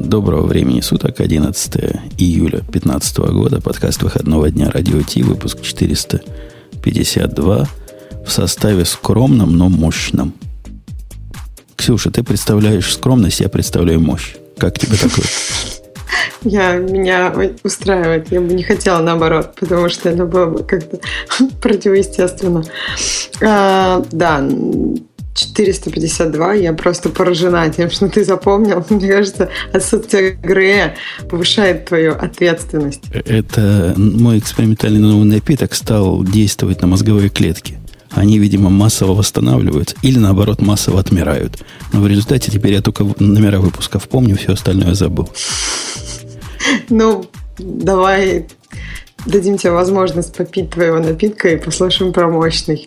Доброго времени суток, 11 июля 2015 года, подкаст выходного дня Радио Ти, выпуск 452 в составе скромном, но мощном. Ксюша, ты представляешь скромность, я представляю мощь. Как тебе такое? Я, меня устраивает. Я бы не хотела наоборот, потому что это было бы как-то противоестественно. А, да, 452. Я просто поражена тем, что ты запомнил. Мне кажется, отсутствие Грея повышает твою ответственность. Это мой экспериментальный новый напиток стал действовать на мозговые клетки. Они, видимо, массово восстанавливаются или, наоборот, массово отмирают. Но в результате теперь я только номера выпусков помню, все остальное забыл. Ну, давай дадим тебе возможность попить твоего напитка и послушаем про мощный.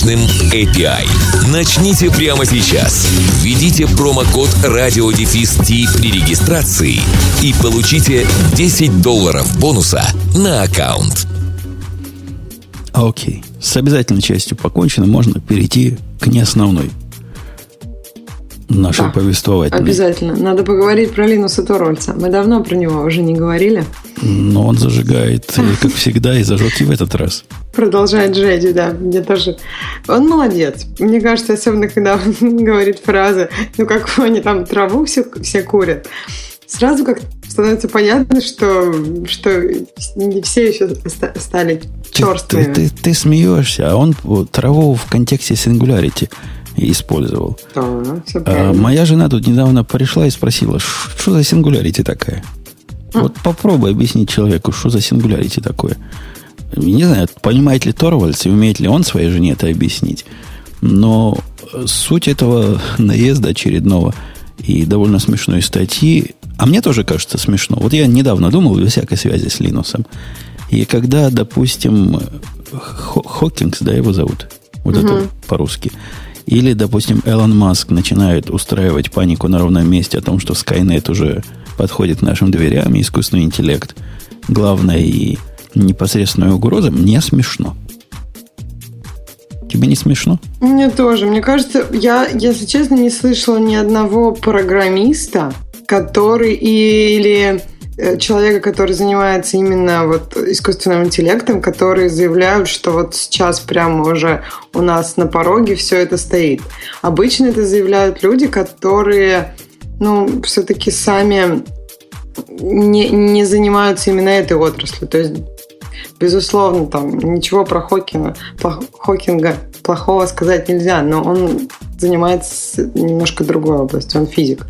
мощным API. Начните прямо сейчас. Введите промокод радиодефис при регистрации и получите 10 долларов бонуса на аккаунт. Окей. С обязательной частью покончено. Можно перейти к неосновной нашей да, повествовательной. Обязательно. Надо поговорить про Линуса Торвальца. Мы давно про него уже не говорили. Но он зажигает, как всегда, и зажег и в этот раз. Продолжает жечь, да. Мне тоже. Он молодец. Мне кажется, особенно когда он говорит фразы, ну как они там траву все, все курят. Сразу как становится понятно, что, что не все еще стали черствыми. Ты, ты, ты, ты смеешься, а он траву в контексте сингулярити использовал. А, моя жена тут недавно пришла и спросила, что за сингулярити такая? Вот попробуй объяснить человеку, что за сингулярити такое. Не знаю, понимает ли Торвальдс и умеет ли он своей жене это объяснить. Но суть этого наезда очередного и довольно смешной статьи, а мне тоже кажется смешно. Вот я недавно думал, без всякой связи с Линусом. И когда, допустим, Хокингс, да, его зовут, вот угу. это по-русски, или, допустим, Элон Маск начинает устраивать панику на ровном месте о том, что Skynet уже подходит к нашим дверям, и искусственный интеллект главная и непосредственная угроза, мне смешно. Тебе не смешно? Мне тоже. Мне кажется, я, если честно, не слышала ни одного программиста, который или человека, который занимается именно вот искусственным интеллектом, которые заявляют, что вот сейчас прямо уже у нас на пороге все это стоит. Обычно это заявляют люди, которые, ну, все-таки сами не, не занимаются именно этой отраслью. То есть, безусловно, там ничего про Хокинга, Хокинга плохого сказать нельзя, но он занимается немножко другой областью, он физик.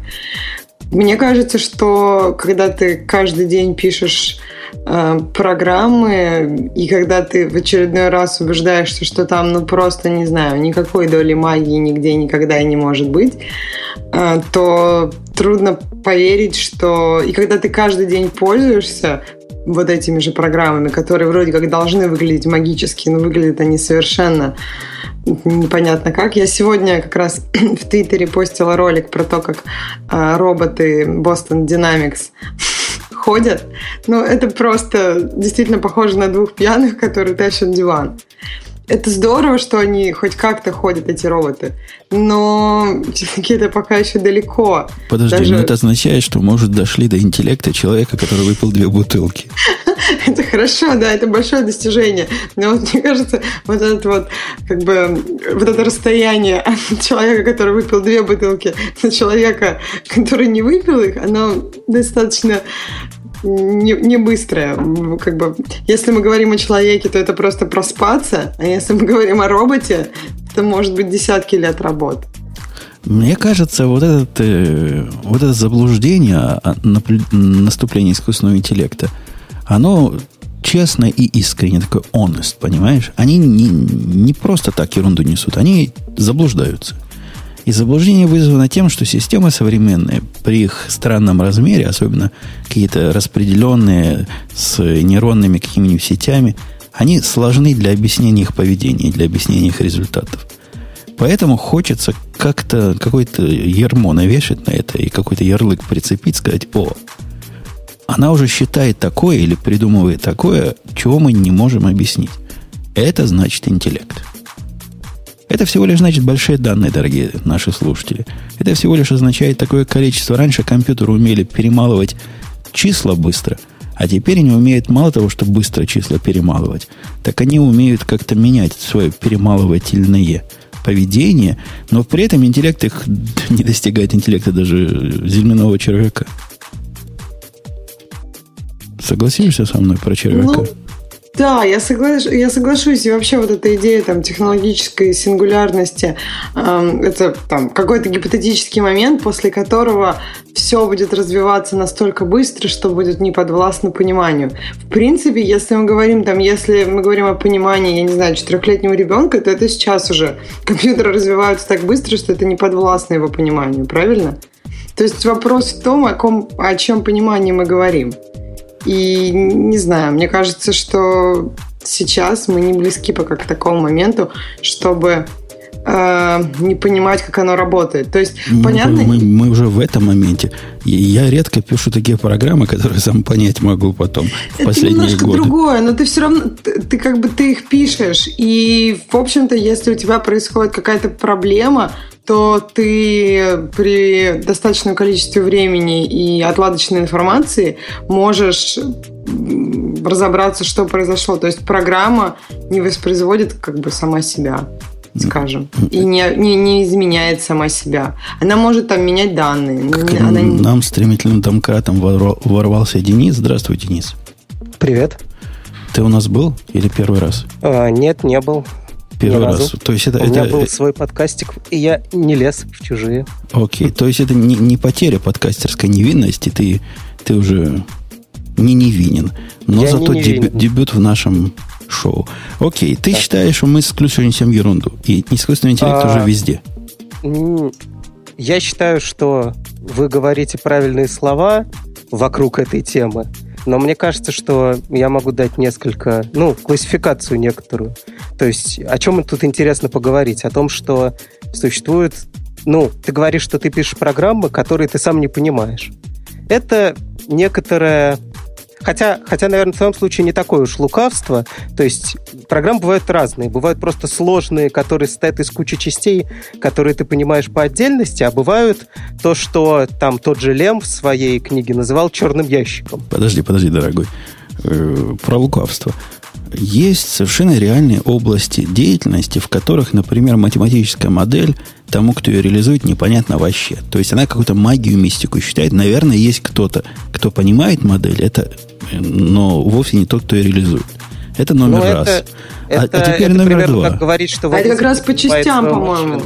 Мне кажется, что когда ты каждый день пишешь э, программы, и когда ты в очередной раз убеждаешься, что там, ну просто, не знаю, никакой доли магии нигде никогда и не может быть, э, то трудно поверить, что... И когда ты каждый день пользуешься вот этими же программами, которые вроде как должны выглядеть магически, но выглядят они совершенно непонятно как. Я сегодня как раз в Твиттере постила ролик про то, как э, роботы Boston Dynamics ходят. Ну, это просто действительно похоже на двух пьяных, которые тащат диван это здорово, что они хоть как-то ходят, эти роботы. Но все-таки это пока еще далеко. Подожди, Даже... но это означает, что, может, дошли до интеллекта человека, который выпил две бутылки. Это хорошо, да, это большое достижение. Но вот мне кажется, вот это вот, как бы, вот это расстояние от человека, который выпил две бутылки, до человека, который не выпил их, оно достаточно не, не быстрая. Как бы, если мы говорим о человеке, то это просто проспаться, а если мы говорим о роботе, то может быть десятки лет работы. Мне кажется, вот, этот, э, вот это заблуждение о наступлении искусственного интеллекта, оно честно и искренне, такой honest, понимаешь? Они не, не просто так ерунду несут, они заблуждаются. И заблуждение вызвано тем, что системы современные при их странном размере, особенно какие-то распределенные с нейронными какими-нибудь сетями, они сложны для объяснения их поведения, для объяснения их результатов. Поэтому хочется как-то какой-то ермо навешать на это и какой-то ярлык прицепить, сказать, о, она уже считает такое или придумывает такое, чего мы не можем объяснить. Это значит интеллект. Это всего лишь значит большие данные, дорогие наши слушатели. Это всего лишь означает такое количество. Раньше компьютеры умели перемалывать числа быстро, а теперь они умеют мало того, что быстро числа перемалывать, так они умеют как-то менять свое перемалывательное поведение, но при этом интеллект их не достигает интеллекта даже земляного червяка. Согласишься со мной про червяка? Ну, да, я, соглаш... я соглашусь. И вообще вот эта идея там, технологической сингулярности, эм, это там, какой-то гипотетический момент, после которого все будет развиваться настолько быстро, что будет не подвластно пониманию. В принципе, если мы говорим, там, если мы говорим о понимании, я не знаю, четырехлетнего ребенка, то это сейчас уже компьютеры развиваются так быстро, что это не подвластно его пониманию, правильно? То есть вопрос в том, о, ком, о чем понимании мы говорим. И не знаю, мне кажется, что сейчас мы не близки пока к такому моменту, чтобы э, не понимать, как оно работает. То есть, мы, понятно... Мы, мы уже в этом моменте. Я редко пишу такие программы, которые сам понять могу потом в Это немножко годы. другое, но ты все равно, ты, ты как бы ты их пишешь. И, в общем-то, если у тебя происходит какая-то проблема, то ты при достаточном количестве времени и отладочной информации можешь разобраться, что произошло. То есть программа не воспроизводит как бы сама себя скажем, и не, не, не изменяет сама себя. Она может там менять данные. Как она... Нам стремительным домкратом ворвался Денис. Здравствуй, Денис. Привет. Ты у нас был или первый раз? А, нет, не был. Первый раз. То есть это, У это, меня был свой подкастик, и я не лез в чужие. Окей, то есть это не, не потеря подкастерской невинности, ты, ты уже не невинен. Но я зато не дебют, дебют в нашем шоу. Окей, ты да. считаешь, что мы с ключом несем ерунду, и искусственный интеллект а, уже везде? Я считаю, что вы говорите правильные слова вокруг этой темы, но мне кажется, что я могу дать несколько, ну, классификацию некоторую. То есть, о чем тут интересно поговорить? О том, что существует... Ну, ты говоришь, что ты пишешь программы, которые ты сам не понимаешь. Это некоторая Хотя, хотя, наверное, в твоем случае не такое уж лукавство. То есть программы бывают разные. Бывают просто сложные, которые состоят из кучи частей, которые ты понимаешь по отдельности, а бывают то, что там тот же Лем в своей книге называл черным ящиком. Подожди, подожди, дорогой. Э, про лукавство. Есть совершенно реальные области деятельности, в которых, например, математическая модель тому, кто ее реализует, непонятно вообще. То есть она какую-то магию, мистику считает. Наверное, есть кто-то, кто понимает модель, это, но вовсе не тот, кто ее реализует. Это номер ну, раз. Это, а, это, а теперь это номер два. Как говорить, что а это как раз по частям, по-моему.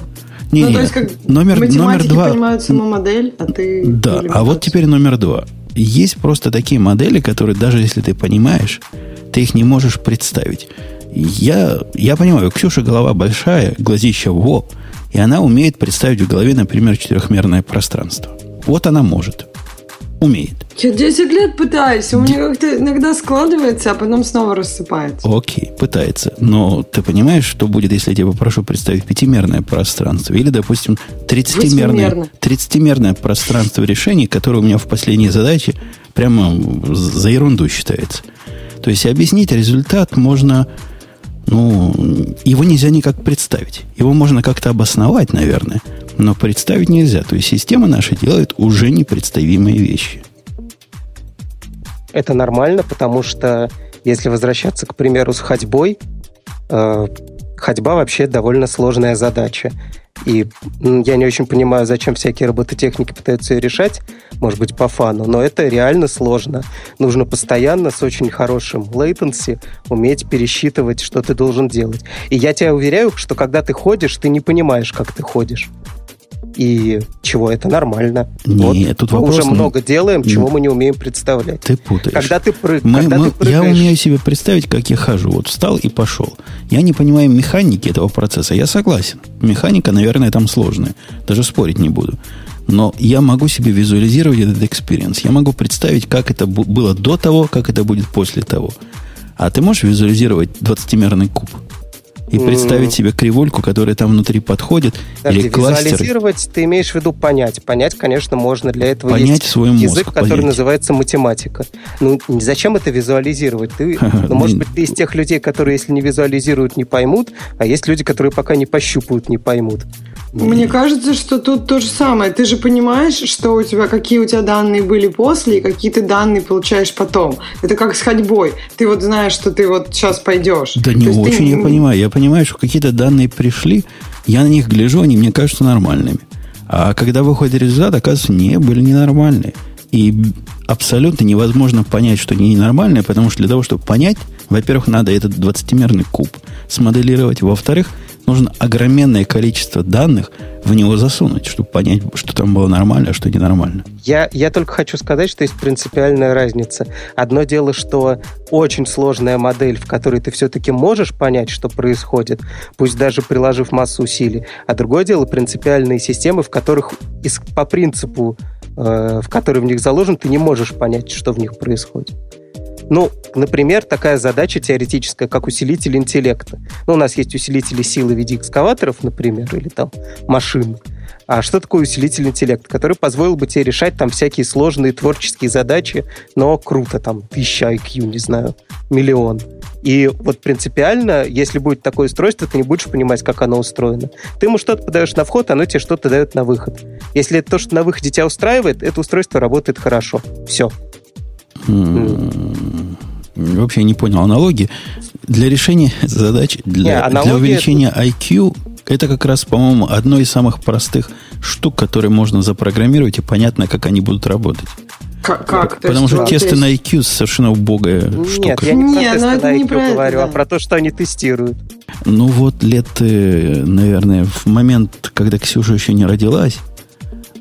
Не, ну, не, то есть, как номер, номер два. понимают саму модель, а ты... Да, а вот теперь номер два. Есть просто такие модели, которые даже если ты понимаешь, ты их не можешь представить. Я, я понимаю, у Ксюши голова большая, глазища во, и она умеет представить в голове, например, четырехмерное пространство. Вот она может. Умеет. Я 10 лет пытаюсь. У меня как-то иногда складывается, а потом снова рассыпается. Окей, пытается. Но ты понимаешь, что будет, если я тебя попрошу представить пятимерное пространство? Или, допустим, 30-мерное, 30 пространство решений, которое у меня в последней задаче прямо за ерунду считается. То есть объяснить результат можно, ну, его нельзя никак представить. Его можно как-то обосновать, наверное, но представить нельзя. То есть система наша делает уже непредставимые вещи. Это нормально, потому что если возвращаться, к примеру, с ходьбой, э, ходьба вообще довольно сложная задача. И я не очень понимаю, зачем всякие робототехники пытаются ее решать, может быть, по фану, но это реально сложно. Нужно постоянно с очень хорошим latency уметь пересчитывать, что ты должен делать. И я тебя уверяю, что когда ты ходишь, ты не понимаешь, как ты ходишь. И ничего, это нормально. Нет, вот тут мы вопрос... уже много делаем, чего мы не умеем представлять. Ты путаешь. Когда ты, прыг... мы, когда мы, ты прыгаешь... Я умею себе представить, как я хожу. Вот встал и пошел. Я не понимаю механики этого процесса. Я согласен. Механика, наверное, там сложная. Даже спорить не буду. Но я могу себе визуализировать этот experience. Я могу представить, как это было до того, как это будет после того. А ты можешь визуализировать 20-мерный куб? И представить себе кривульку, которая там внутри подходит, Подожди, или кластер. Визуализировать ты имеешь в виду понять. Понять, конечно, можно. Для этого понять есть свой язык, мозг, который понять. называется математика. Ну, зачем это визуализировать? Ты, ну, может быть, ты из тех людей, которые, если не визуализируют, не поймут, а есть люди, которые пока не пощупают, не поймут. Мне кажется, что тут то же самое. Ты же понимаешь, что у тебя, какие у тебя данные были после и какие ты данные получаешь потом. Это как с ходьбой. Ты вот знаешь, что ты вот сейчас пойдешь. Да не очень ты... я понимаю. Я понимаю, что какие-то данные пришли, я на них гляжу, они мне кажутся нормальными. А когда выходит результат, оказывается, не, были ненормальные. И абсолютно невозможно понять, что они ненормальные, потому что для того, чтобы понять, во-первых, надо этот 20-мерный куб смоделировать. Во-вторых, нужно огроменное количество данных в него засунуть, чтобы понять, что там было нормально, а что ненормально. Я, я только хочу сказать, что есть принципиальная разница. Одно дело, что очень сложная модель, в которой ты все-таки можешь понять, что происходит, пусть даже приложив массу усилий, а другое дело принципиальные системы, в которых по принципу, э, в который в них заложен, ты не можешь понять, что в них происходит. Ну, например, такая задача теоретическая, как усилитель интеллекта. Ну, у нас есть усилители силы в виде экскаваторов, например, или там машин. А что такое усилитель интеллекта, который позволил бы тебе решать там всякие сложные творческие задачи, но круто, там, тысяча IQ, не знаю, миллион. И вот принципиально, если будет такое устройство, ты не будешь понимать, как оно устроено. Ты ему что-то подаешь на вход, оно тебе что-то дает на выход. Если это то, что на выходе тебя устраивает, это устройство работает хорошо. Все. Вообще не понял аналогии. Для решения задач, для, не, для увеличения это... IQ, это как раз, по-моему, одно из самых простых штук, которые можно запрограммировать, и понятно, как они будут работать. Как? как? Потому что тесты на IQ совершенно убогая Нет, штука. Нет, я не про тесты на IQ не говорю, а про то, что они тестируют. Ну вот лет, э, наверное, в момент, когда Ксюша еще не родилась,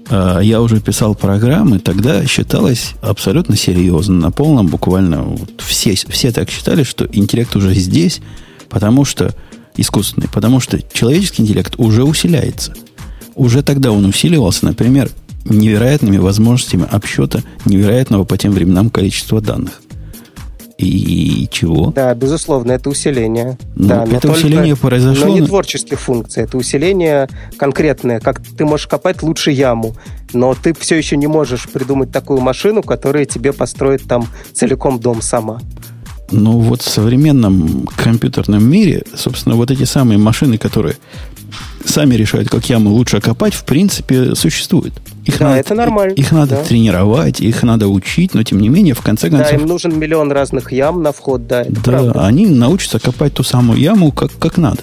а, я уже писал программы, тогда считалось абсолютно серьезно, на полном буквально. Вот все, все так считали, что интеллект уже здесь, потому что искусственный, потому что человеческий интеллект уже усиляется. Уже тогда он усиливался, например, невероятными возможностями обсчета невероятного по тем временам количества данных. И чего? Да, безусловно, это усиление. Ну, да, это усиление только, произошло. Но не творческих функций, это усиление конкретное. Как ты можешь копать лучше яму, но ты все еще не можешь придумать такую машину, которая тебе построит там целиком дом сама. Ну вот в современном компьютерном мире, собственно, вот эти самые машины, которые сами решают, как ямы лучше копать, в принципе, существуют. Их да, надо, это нормально. Их надо да. тренировать, их надо учить, но тем не менее, в конце концов... Да, им нужен миллион разных ям на вход, да. да, правда. они научатся копать ту самую яму, как, как надо.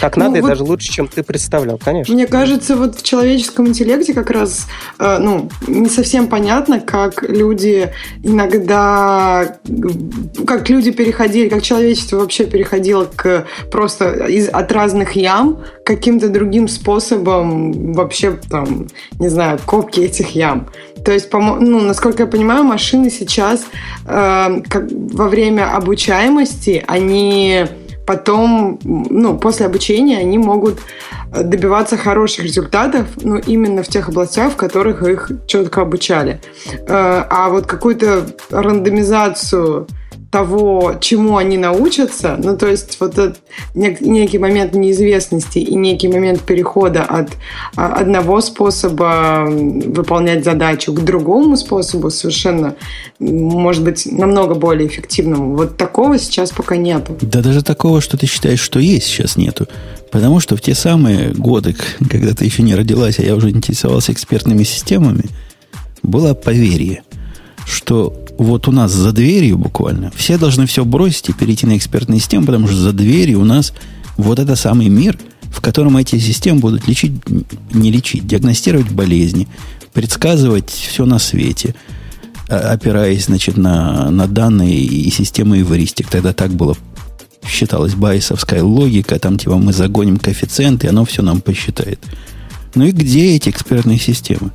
Как надо, ну, и вот даже лучше, чем ты представлял, конечно. Мне кажется, вот в человеческом интеллекте как раз э, ну, не совсем понятно, как люди иногда, как люди переходили, как человечество вообще переходило к просто из, от разных ям каким-то другим способом вообще там, не знаю, копки этих ям. То есть, ну, насколько я понимаю, машины сейчас э, как, во время обучаемости, они потом, ну, после обучения они могут добиваться хороших результатов, ну, именно в тех областях, в которых их четко обучали. Э, а вот какую-то рандомизацию того, чему они научатся, ну, то есть вот этот некий момент неизвестности и некий момент перехода от а, одного способа выполнять задачу к другому способу совершенно, может быть, намного более эффективному. Вот такого сейчас пока нету. Да даже такого, что ты считаешь, что есть, сейчас нету. Потому что в те самые годы, когда ты еще не родилась, а я уже интересовался экспертными системами, было поверье, что вот у нас за дверью буквально все должны все бросить и перейти на экспертные системы, потому что за дверью у нас вот это самый мир, в котором эти системы будут лечить, не лечить, диагностировать болезни, предсказывать все на свете, а, опираясь, значит, на, на данные и системы эвристик. Тогда так было считалось байсовская логика, там типа мы загоним коэффициенты, и оно все нам посчитает. Ну и где эти экспертные системы?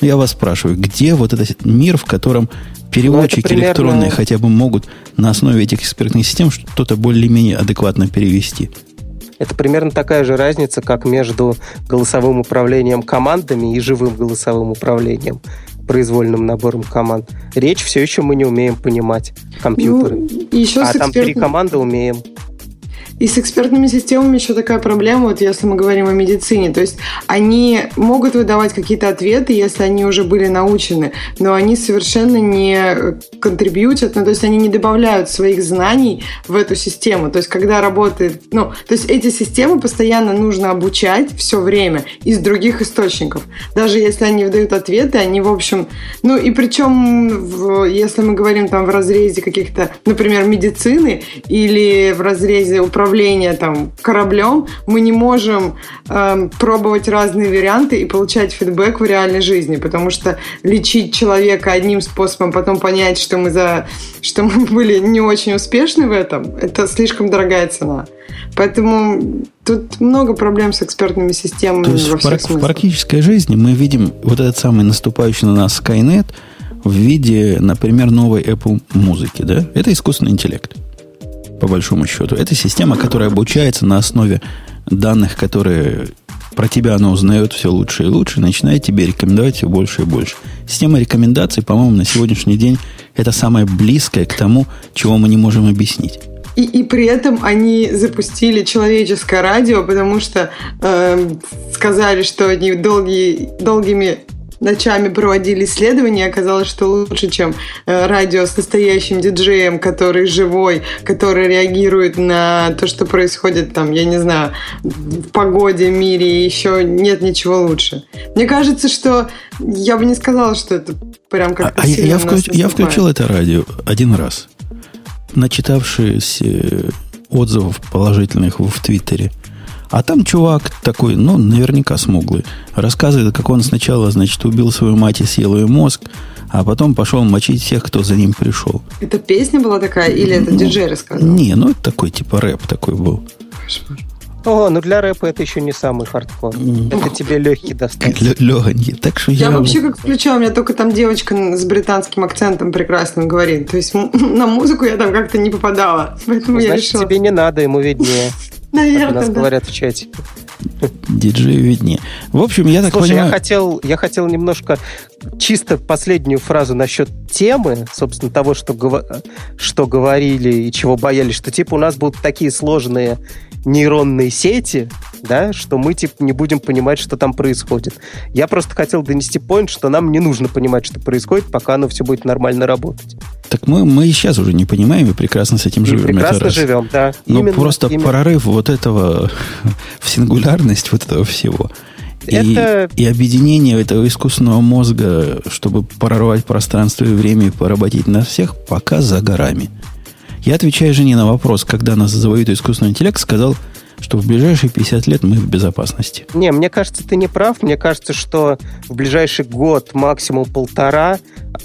Я вас спрашиваю, где вот этот мир, в котором переводчики ну, примерно... электронные хотя бы могут на основе этих экспертных систем что-то более-менее адекватно перевести? Это примерно такая же разница, как между голосовым управлением командами и живым голосовым управлением произвольным набором команд. Речь все еще мы не умеем понимать компьютеры. Ну, еще а там три команды умеем. И с экспертными системами еще такая проблема, вот если мы говорим о медицине. То есть они могут выдавать какие-то ответы, если они уже были научены, но они совершенно не контрибьютят, ну, то есть они не добавляют своих знаний в эту систему. То есть когда работает, ну, то есть эти системы постоянно нужно обучать все время из других источников. Даже если они выдают ответы, они, в общем, ну и причем, в, если мы говорим там в разрезе каких-то, например, медицины или в разрезе управления управления там кораблем, мы не можем э, пробовать разные варианты и получать фидбэк в реальной жизни, потому что лечить человека одним способом, потом понять, что мы за, что мы были не очень успешны в этом, это слишком дорогая цена. Поэтому тут много проблем с экспертными системами. То есть во всех в, в практической жизни мы видим вот этот самый наступающий на нас Skynet в виде, например, новой Apple музыки, да? Это искусственный интеллект по большому счету. Это система, которая обучается на основе данных, которые про тебя она узнает все лучше и лучше, начинает тебе рекомендовать все больше и больше. Система рекомендаций, по-моему, на сегодняшний день это самое близкое к тому, чего мы не можем объяснить. И, и при этом они запустили человеческое радио, потому что э, сказали, что они долгие, долгими ночами проводили исследования, оказалось, что лучше, чем э, радио с настоящим диджеем, который живой, который реагирует на то, что происходит там, я не знаю, в погоде, мире, еще нет ничего лучше. Мне кажется, что я бы не сказала, что это прям как а, а я, включ, я включил это радио один раз, начитавшись э, отзывов положительных в Твиттере. А там чувак такой, ну, наверняка смуглый, рассказывает, как он сначала, значит, убил свою мать и съел ее мозг, а потом пошел мочить всех, кто за ним пришел. Это песня была такая, или это ну, диджей рассказал? Не, ну это такой, типа, рэп такой был. О, ну для рэпа это еще не самый хардкор. Это тебе легкий достаточно. Легонький. Так что я... Я вообще как включала, у меня только там девочка с британским акцентом прекрасным говорит. То есть на музыку я там как-то не попадала. Поэтому ну, я Значит, решила... тебе не надо, ему виднее. Наверное, нас да. говорят в чате. Диджею виднее. В общем, я так Слушай, понимаю... я хотел, я хотел немножко чисто последнюю фразу насчет темы, собственно, того, что, что говорили и чего боялись, что типа у нас будут такие сложные нейронные сети, да, что мы типа не будем понимать, что там происходит. Я просто хотел донести поинт, что нам не нужно понимать, что происходит, пока оно все будет нормально работать. Так мы, мы и сейчас уже не понимаем и прекрасно с этим живем. прекрасно живем, да. Но именно, просто именно. прорыв вот этого в сингулярность вот этого всего. Это... И, и объединение этого искусственного мозга, чтобы прорвать пространство и время и поработить на всех, пока за горами. Я отвечаю жене на вопрос, когда нас завоюет искусственный интеллект, сказал, что в ближайшие 50 лет мы в безопасности. Не, мне кажется, ты не прав. Мне кажется, что в ближайший год, максимум полтора,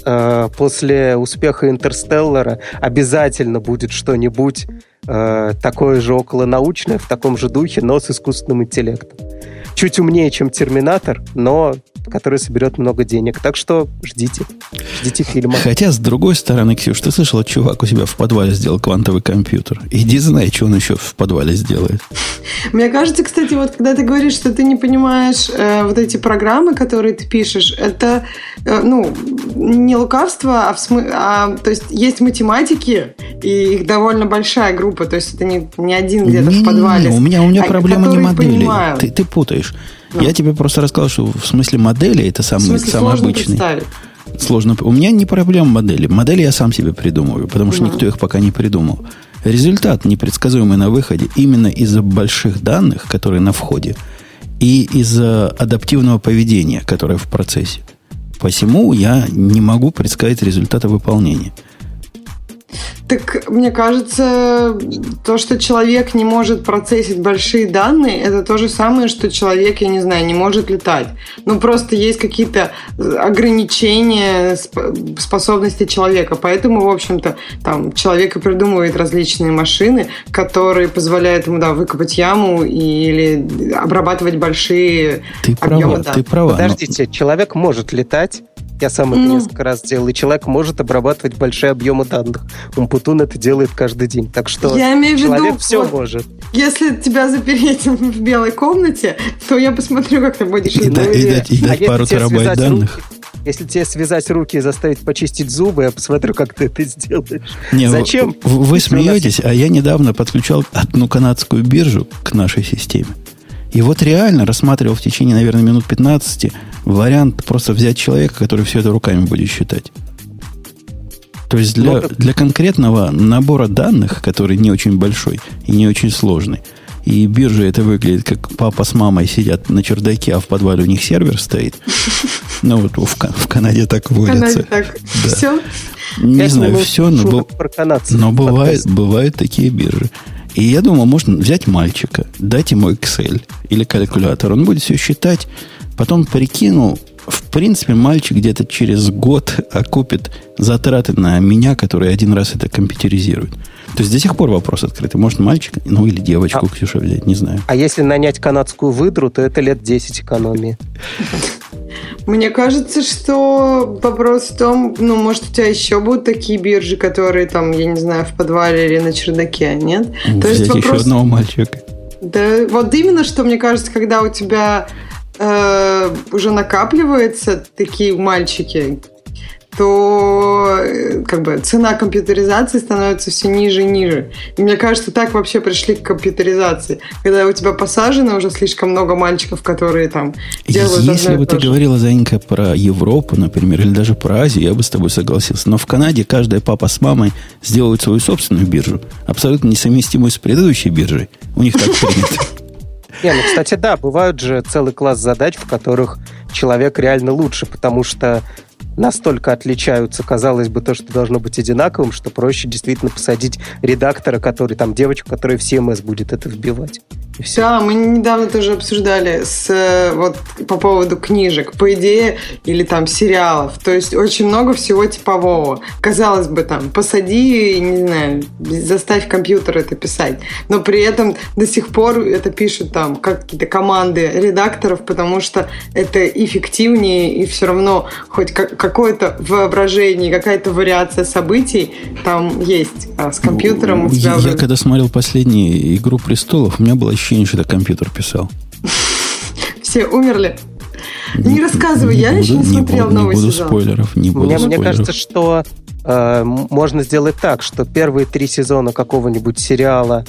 э, после успеха Интерстеллара обязательно будет что-нибудь э, такое же околонаучное, в таком же духе, но с искусственным интеллектом. Чуть умнее, чем Терминатор, но который соберет много денег. Так что ждите. Ждите фильма. Хотя, с другой стороны, Ксюш, ты слышала, чувак у себя в подвале сделал квантовый компьютер. Иди знай, что он еще в подвале сделает. Мне кажется, кстати, вот когда ты говоришь, что ты не понимаешь э, вот эти программы, которые ты пишешь, это, э, ну, не лукавство, а, в смы... а то есть есть математики, и их довольно большая группа, то есть это не, не один где-то в подвале. Не, у меня, у меня а, проблема не модели. Ты, ты путаешь. Да. Я тебе просто рассказал, что в смысле модели это самый, в смысле, самый сложно обычный. Сложно. У меня не проблема модели. Модели я сам себе придумываю, потому что да. никто их пока не придумал. Результат непредсказуемый на выходе именно из-за больших данных, которые на входе, и из-за адаптивного поведения, которое в процессе. Посему я не могу предсказать результаты выполнения. Так, мне кажется, то, что человек не может процессить большие данные, это то же самое, что человек, я не знаю, не может летать. Ну, просто есть какие-то ограничения способности человека. Поэтому, в общем-то, там человек и придумывает различные машины, которые позволяют ему, да, выкопать яму или обрабатывать большие ты объемы права, Ты права. Подождите, но... человек может летать, я сам это ну. несколько раз делал. И человек может обрабатывать большие объемы данных. Умпутун это делает каждый день. Так что я имею человек в виду, все вот, может. Если тебя запереть в белой комнате, то я посмотрю, как ты будешь и, да, и дать, и дать а пару терабайт данных. Руки, если тебе связать руки и заставить почистить зубы, я посмотрю, как ты это сделаешь. Не, Зачем? Вы, вы смеетесь, а я недавно подключал одну канадскую биржу к нашей системе. И вот реально рассматривал в течение, наверное, минут 15 вариант просто взять человека, который все это руками будет считать. То есть для, ну, для конкретного набора данных, который не очень большой и не очень сложный, и биржа это выглядит, как папа с мамой сидят на чердаке, а в подвале у них сервер стоит. Ну вот в, в Канаде так водится. так. Да. Все? Не знаю, все, но, но бывает, бывают такие биржи. И я думал, можно взять мальчика, дать ему Excel или калькулятор. Он будет все считать. Потом прикинул, в принципе, мальчик где-то через год окупит затраты на меня, который один раз это компьютеризирует. То есть до сих пор вопрос открытый. Может, мальчик, ну или девочку, а, Ксюша, взять, не знаю. А если нанять канадскую выдру, то это лет 10 экономии. Мне кажется, что вопрос в том, ну, может, у тебя еще будут такие биржи, которые там, я не знаю, в подвале или на чердаке, нет? Взять То есть вопрос... еще одного мальчика. Да, вот именно, что мне кажется, когда у тебя э, уже накапливаются такие мальчики, то э, как бы цена компьютеризации становится все ниже и ниже. И мне кажется, так вообще пришли к компьютеризации. Когда у тебя посажено уже слишком много мальчиков, которые там делают Если бы ты говорила, Занька, про Европу, например, или даже про Азию, я бы с тобой согласился. Но в Канаде каждая папа с мамой сделают свою собственную биржу, абсолютно несовместимую с предыдущей биржей. У них так принято. Не, ну, кстати, да, бывают же целый класс задач, в которых человек реально лучше, потому что настолько отличаются, казалось бы, то, что должно быть одинаковым, что проще действительно посадить редактора, который там девочку, которая в CMS будет это вбивать. Да, мы недавно тоже обсуждали с, э, вот, по поводу книжек, по идее, или там сериалов. То есть очень много всего типового. Казалось бы, там, посади, не знаю, заставь компьютер это писать. Но при этом до сих пор это пишут там какие-то команды редакторов, потому что это эффективнее и все равно хоть какое-то воображение, какая-то вариация событий там есть. А с компьютером у тебя... Я, я когда смотрел последнюю «Игру престолов», у меня было ощущение, что это компьютер писал. Все умерли. Не, не рассказывай, не я буду, еще не, не смотрел буду, новый не буду сезон. спойлеров, не буду мне, спойлеров. Мне кажется, что э, можно сделать так, что первые три сезона какого-нибудь сериала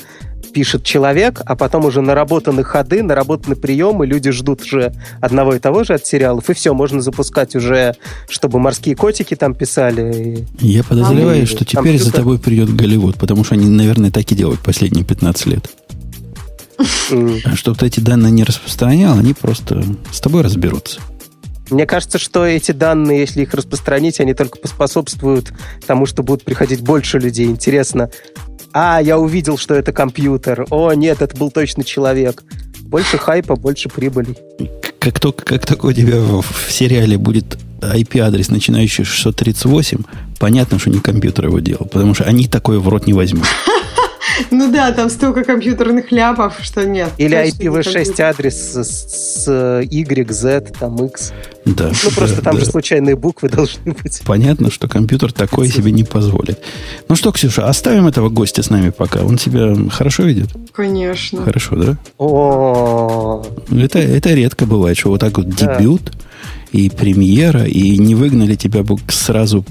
пишет человек, а потом уже наработаны ходы, наработаны приемы, люди ждут уже одного и того же от сериалов, и все, можно запускать уже, чтобы морские котики там писали. Я подозреваю, что теперь компьютер. за тобой придет Голливуд, потому что они, наверное, так и делают последние 15 лет. Чтобы ты эти данные не распространял, они просто с тобой разберутся. Мне кажется, что эти данные, если их распространить, они только поспособствуют тому, что будут приходить больше людей. Интересно, а, я увидел, что это компьютер. О, нет, это был точно человек. Больше хайпа, больше прибыли. Как только, как только у тебя в, в сериале будет IP-адрес, начинающий 638, понятно, что не компьютер его делал, потому что они такое в рот не возьмут. Ну да, там столько компьютерных ляпов, что нет. Или IPv6 адрес с, с Y, Z, там X. Да. Ну просто там же случайные буквы должны быть. Понятно, что компьютер такое себе не позволит. Ну что, Ксюша, оставим этого гостя с нами пока. Он себя хорошо видит? Конечно. Хорошо, да? О. Это, это редко бывает, что вот так вот дебют и премьера, и не выгнали тебя бы сразу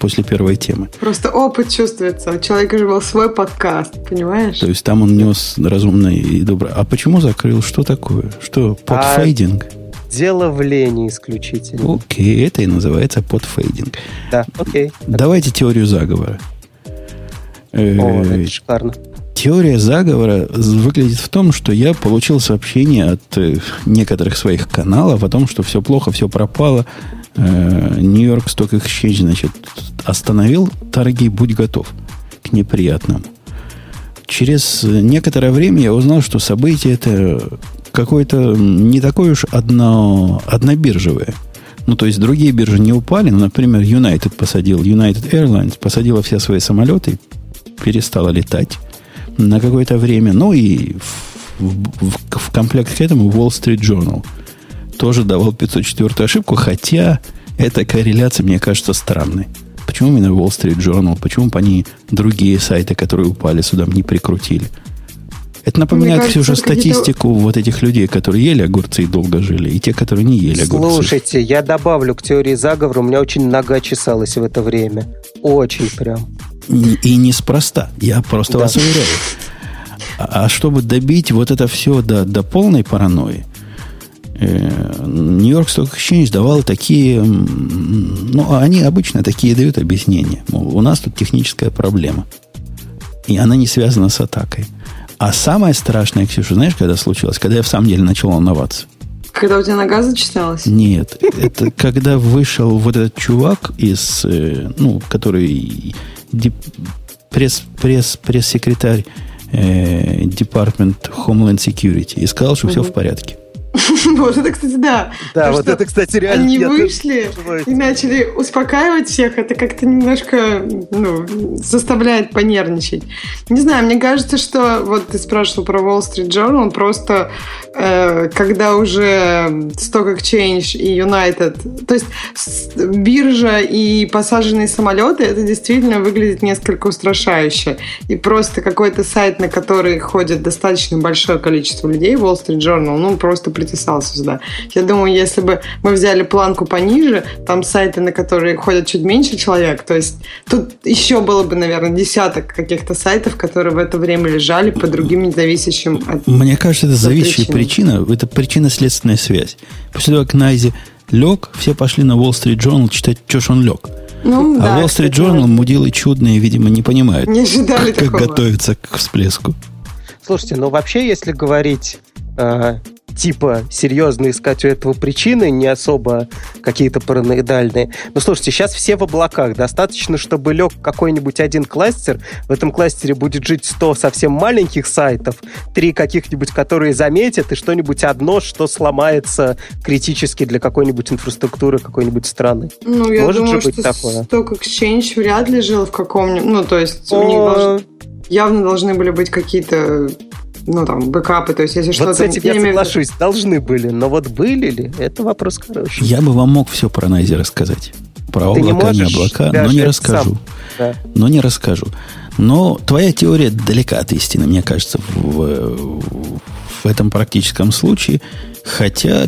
после первой темы. Просто опыт чувствуется. У человека же был свой подкаст, понимаешь? То есть там он нес разумный и добрый. А почему закрыл? Что такое? Что, подфейдинг? А дело в лени исключительно. Окей, это и называется подфейдинг. Да, окей. Давайте теорию заговора. О, это э, шикарно. Теория заговора выглядит в том, что я получил сообщение от э, некоторых своих каналов о том, что все плохо, все пропало. Нью-Йорк Сток Exchange, значит, остановил торги, будь готов. к неприятному. Через некоторое время я узнал, что событие это какое-то не такое уж одно, однобиржевое. Ну, то есть другие биржи не упали. Ну, например, United посадил, United Airlines посадила все свои самолеты, перестала летать на какое-то время. Ну и в, в, в комплект к этому Wall Street Journal тоже давал 504 ошибку, хотя эта корреляция, мне кажется, странной. Почему именно Wall Street Journal? Почему бы они другие сайты, которые упали сюда, не прикрутили? Это напоминает кажется, всю же статистику вот этих людей, которые ели огурцы и долго жили, и те, которые не ели огурцы. Слушайте, я добавлю к теории заговора, у меня очень нога чесалась в это время. Очень прям. И, неспроста. Я просто да. вас уверяю. А, а чтобы добить вот это все до, до полной паранойи, Нью-Йорк Stock Exchange давал такие, ну, они обычно такие дают объяснения. Мол, у нас тут техническая проблема. И она не связана с атакой. А самое страшное, Ксюша, знаешь, когда случилось? Когда я в самом деле начал волноваться. Когда у тебя нога зачесалась? Нет, это когда вышел вот этот чувак из, э, ну, который пресс, пресс, пресс-секретарь э, Department Homeland Security и сказал, что все в порядке. Вот это, кстати, да. Да, вот это, кстати, реально. Они вышли и начали успокаивать всех. Это как-то немножко ну, заставляет понервничать. Не знаю, мне кажется, что вот ты спрашивал про Wall Street Journal, просто э, когда уже Stock Exchange и United, то есть биржа и посаженные самолеты, это действительно выглядит несколько устрашающе. И просто какой-то сайт, на который ходит достаточно большое количество людей, Wall Street Journal, ну, просто притесался сюда. Я думаю, если бы мы взяли планку пониже, там сайты, на которые ходят чуть меньше человек, то есть тут еще было бы, наверное, десяток каких-то сайтов, которые в это время лежали по другим независящим от Мне кажется, это зависящая причина, это причинно-следственная связь. После того, как Найзи лег, все пошли на Wall Street Journal читать, что ж он лег. Ну, а да, Wall Street Journal мудилы чудные, видимо, не понимают, не ожидали как, как готовиться к всплеску. Слушайте, ну вообще, если говорить э, типа серьезно искать у этого причины, не особо какие-то параноидальные. Но слушайте, сейчас все в облаках. Достаточно, чтобы лег какой-нибудь один кластер. В этом кластере будет жить 100 совсем маленьких сайтов, три каких-нибудь, которые заметят, и что-нибудь одно, что сломается критически для какой-нибудь инфраструктуры какой-нибудь страны. Ну, я Может думаю, же быть что такое? Stock Exchange вряд ли жил в каком-нибудь... Ну, то есть у них должны явно должны были быть какие-то ну, там, бэкапы, то есть если что-то... Вот с этим я соглашусь, должны были, но вот были ли, это вопрос хороший. Я бы вам мог все про Найзи рассказать. Про облака, не, не облака, но не расскажу. Да. Но не расскажу. Но твоя теория далека от истины, мне кажется, в, в этом практическом случае. Хотя,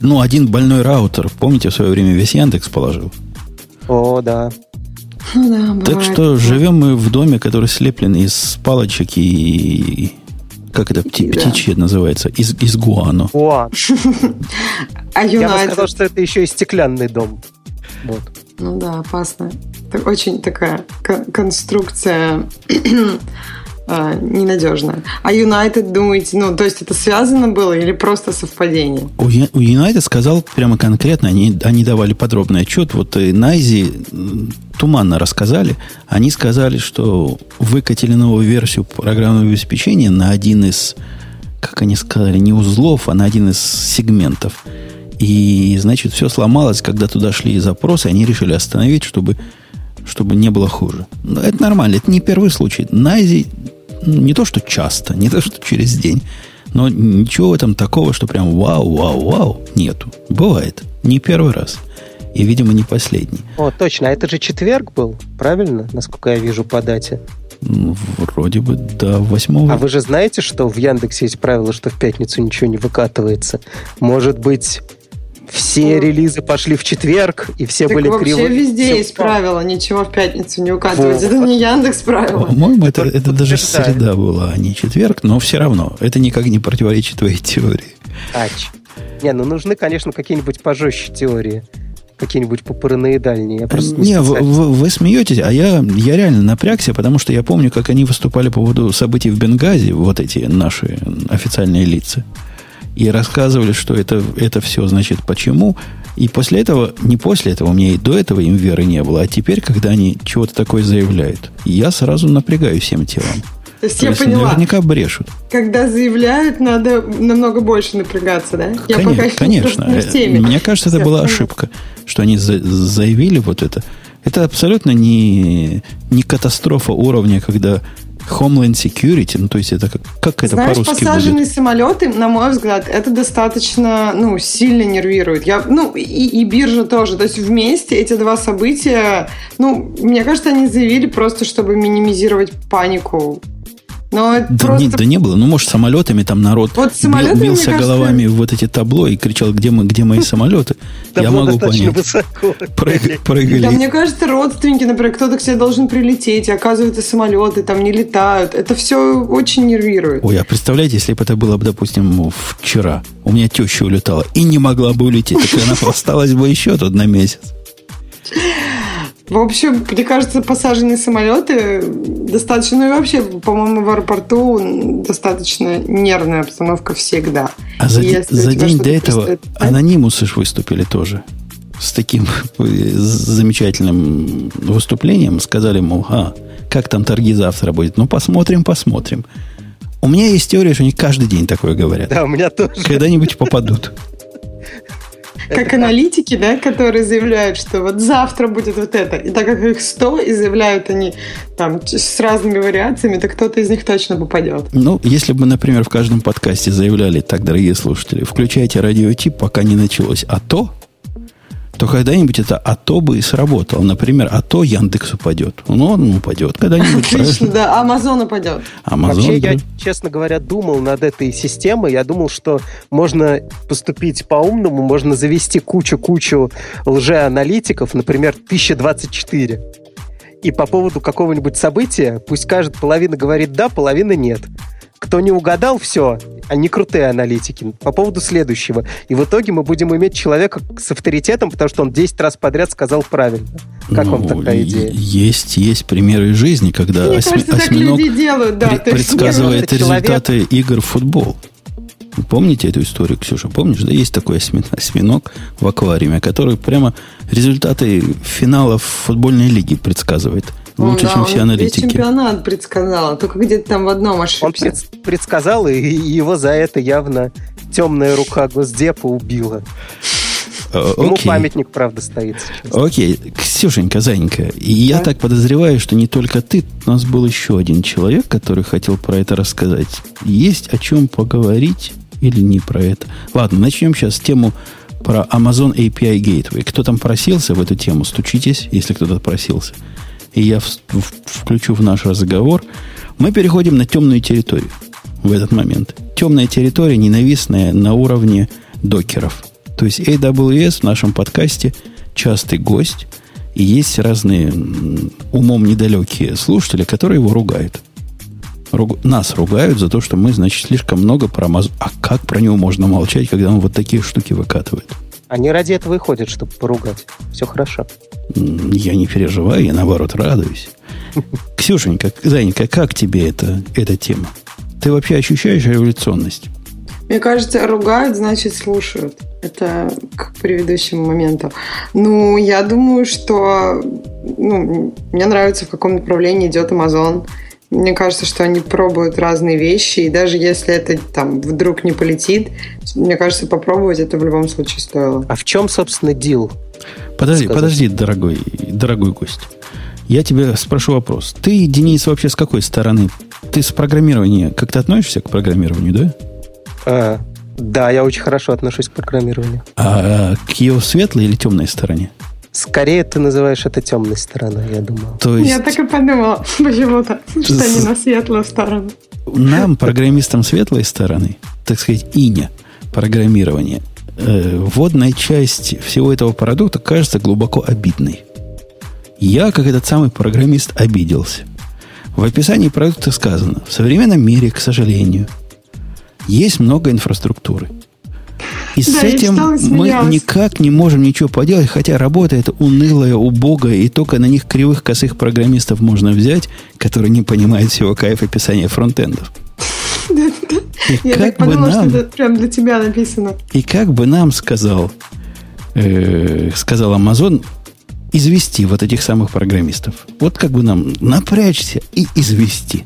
ну, один больной раутер, помните, в свое время весь Яндекс положил? О, да. Ну, да, так что живем мы в доме, который слеплен из палочек и, как это пти, да. птичье называется? Из, из гуано. Гуан. а Я бы сказал, что это еще и стеклянный дом. Вот. Ну да, опасно. Очень такая конструкция а, ненадежная. А United, думаете, ну, то есть это связано было или просто совпадение? У, United сказал прямо конкретно, они, они давали подробный отчет, вот и Найзи туманно рассказали, они сказали, что выкатили новую версию программного обеспечения на один из, как они сказали, не узлов, а на один из сегментов. И, значит, все сломалось, когда туда шли запросы, они решили остановить, чтобы чтобы не было хуже. Но это нормально, это не первый случай. Найзи не то, что часто, не то, что через день, но ничего в этом такого, что прям вау, вау, вау, нету. Бывает. Не первый раз. И, видимо, не последний. О, точно. А это же четверг был, правильно? Насколько я вижу по дате. Вроде бы, да, восьмого. А вы же знаете, что в Яндексе есть правило, что в пятницу ничего не выкатывается? Может быть, все ну, релизы пошли в четверг, и все так были вообще кривые. везде все есть правило, ничего в пятницу не указывать. Это не Яндекс правило. По-моему, это, это, это даже среда была, а не четверг, но все равно. Это никак не противоречит твоей теории. Ач. Не, ну нужны, конечно, какие-нибудь пожестче теории какие-нибудь попараноидальнее. Я просто не, вы, вы, вы смеетесь, а я, я реально напрягся, потому что я помню, как они выступали по поводу событий в Бенгази, вот эти наши официальные лица и рассказывали, что это, это все, значит, почему. И после этого, не после этого, у меня и до этого им веры не было, а теперь, когда они чего-то такое заявляют, я сразу напрягаю всем телом. То есть То я есть поняла. Наверняка брешут. Когда заявляют, надо намного больше напрягаться, да? Я конечно, пока конечно. Мне кажется, это была ошибка, что они заявили вот это. Это абсолютно не, не катастрофа уровня, когда Homeland Security, ну, то есть это как, как это Знаешь, по-русски посаженные будет? самолеты, на мой взгляд, это достаточно, ну, сильно нервирует. Я, ну, и, и биржа тоже. То есть вместе эти два события, ну, мне кажется, они заявили просто, чтобы минимизировать панику но да, просто... не, да не было. Ну, может, самолетами там народ вот бил, бился кажется... головами в вот эти табло и кричал, где, мы, где мои самолеты. Я могу понять. Прыгали. Да, мне кажется, родственники, например, кто-то к себе должен прилететь, и оказывается, самолеты там не летают. Это все очень нервирует. Ой, а представляете, если бы это было, допустим, вчера, у меня теща улетала и не могла бы улететь, так она осталась бы еще тут на месяц. В общем, мне кажется, посаженные самолеты достаточно, ну и вообще, по-моему, в аэропорту достаточно нервная обстановка всегда. А за, за день до этого анонимусы ж выступили тоже с таким замечательным выступлением. Сказали, мол, а, как там торги завтра будет? Ну, посмотрим, посмотрим. У меня есть теория, что они каждый день такое говорят. Да, у меня тоже. Когда-нибудь попадут. Как аналитики, да, которые заявляют, что вот завтра будет вот это. И так как их 100, и заявляют они там с разными вариациями, то кто-то из них точно попадет. Ну, если бы, например, в каждом подкасте заявляли, так, дорогие слушатели, включайте радиотип, пока не началось, а то то когда-нибудь это АТО бы и сработало. Например, АТО Яндекс упадет. Ну, он упадет когда-нибудь. Отлично, да. Амазон упадет. Амазон, Вообще, да. я, честно говоря, думал над этой системой. Я думал, что можно поступить по-умному, можно завести кучу-кучу лжеаналитиков, например, 1024. И по поводу какого-нибудь события пусть каждая половина говорит «да», половина «нет». Кто не угадал, все, они крутые аналитики. По поводу следующего. И в итоге мы будем иметь человека с авторитетом, потому что он 10 раз подряд сказал правильно. Как ну, вам такая идея? Есть, есть примеры жизни, когда Мне осьми, кажется, осьминог делают, да, пред, предсказывает результаты человек... игр в футбол. Помните эту историю, Ксюша? Помнишь, да? Есть такой осьминог в аквариуме, который прямо результаты финалов футбольной лиги предсказывает. Лучше, да, чем все аналитики. Весь чемпионат предсказал, только где-то там в одном ошибся. Он предсказал, и его за это явно темная рука Госдепа убила. Э, Ему Окей. памятник, правда, стоит сейчас. Окей, Ксюшенька, Занька, я так подозреваю, что не только ты, у нас был еще один человек, который хотел про это рассказать. Есть о чем поговорить или не про это? Ладно, начнем сейчас тему про Amazon API Gateway. Кто там просился в эту тему, стучитесь, если кто-то просился и я в, в, включу в наш разговор, мы переходим на темную территорию в этот момент. Темная территория, ненавистная на уровне докеров. То есть AWS в нашем подкасте частый гость, и есть разные умом недалекие слушатели, которые его ругают. Руг... Нас ругают за то, что мы, значит, слишком много про Amazon. А как про него можно молчать, когда он вот такие штуки выкатывает? Они ради этого и ходят, чтобы поругать. Все хорошо. Я не переживаю, я наоборот радуюсь. Ксюшенька, Занька, как тебе эта, эта тема? Ты вообще ощущаешь революционность? Мне кажется, ругают, значит, слушают. Это к предыдущему моменту. Ну, я думаю, что ну, мне нравится, в каком направлении идет Amazon. Мне кажется, что они пробуют разные вещи, и даже если это там вдруг не полетит, мне кажется, попробовать это в любом случае стоило. А в чем, собственно, дил? Подожди, сказать? подожди, дорогой, дорогой гость. Я тебе спрошу вопрос. Ты, Денис, вообще с какой стороны? Ты с программирования как ты относишься к программированию, да? А, да, я очень хорошо отношусь к программированию. А к ее светлой или темной стороне? Скорее ты называешь это темной стороной, я думал. То есть... Я так и подумала почему-то, что не на светлую сторону. Нам, программистам светлой стороны, так сказать, иня программирования, э, вводная часть всего этого продукта кажется глубоко обидной. Я, как этот самый программист, обиделся. В описании продукта сказано, в современном мире, к сожалению, есть много инфраструктуры – и да, с этим мы никак не можем ничего поделать, хотя работа это унылая, убогая, и только на них кривых косых программистов можно взять, которые не понимают всего кайфа описания фронтендов. И Я как так подумала, нам, что это прям для тебя написано. И как бы нам сказал э, сказал Amazon, извести вот этих самых программистов. Вот как бы нам напрячься и извести.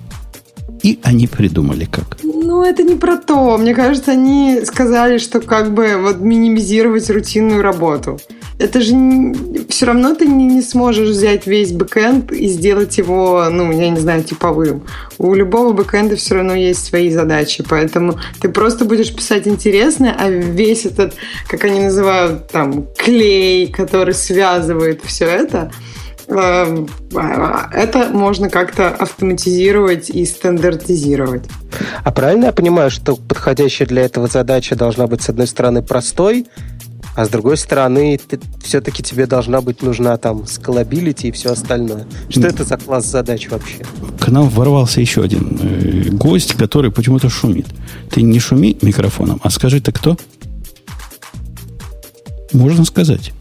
И они придумали как. Ну, это не про то. Мне кажется, они сказали, что как бы вот минимизировать рутинную работу. Это же не... все равно ты не, не сможешь взять весь бэкэнд и сделать его, ну, я не знаю, типовым. У любого бэкэнда все равно есть свои задачи, поэтому ты просто будешь писать интересное, а весь этот, как они называют, там, клей, который связывает все это, это можно как-то автоматизировать и стандартизировать. А правильно я понимаю, что подходящая для этого задача должна быть, с одной стороны, простой, а с другой стороны, ты, все-таки тебе должна быть нужна там скалабилити и все остальное. Что это за класс задач вообще? К нам ворвался еще один э, гость, который почему-то шумит. Ты не шуми микрофоном, а скажи, ты кто? Можно сказать.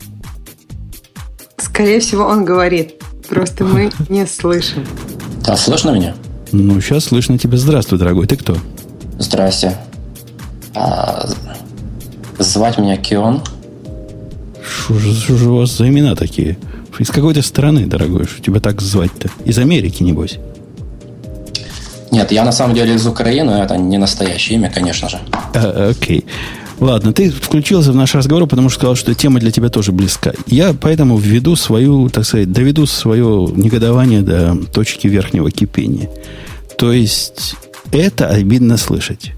Скорее всего, он говорит. Просто мы не слышим. А слышно меня? Ну, сейчас слышно тебя. Здравствуй, дорогой. Ты кто? Здрасте. А, звать меня Кион. Что же, у вас за имена такие? Из какой то страны, дорогой, что тебя так звать-то? Из Америки, небось? Нет, я на самом деле из Украины, это не настоящее имя, конечно же. А, окей. Ладно, ты включился в наш разговор, потому что сказал, что тема для тебя тоже близка. Я поэтому введу свою, так сказать, доведу свое негодование до точки верхнего кипения. То есть это обидно слышать.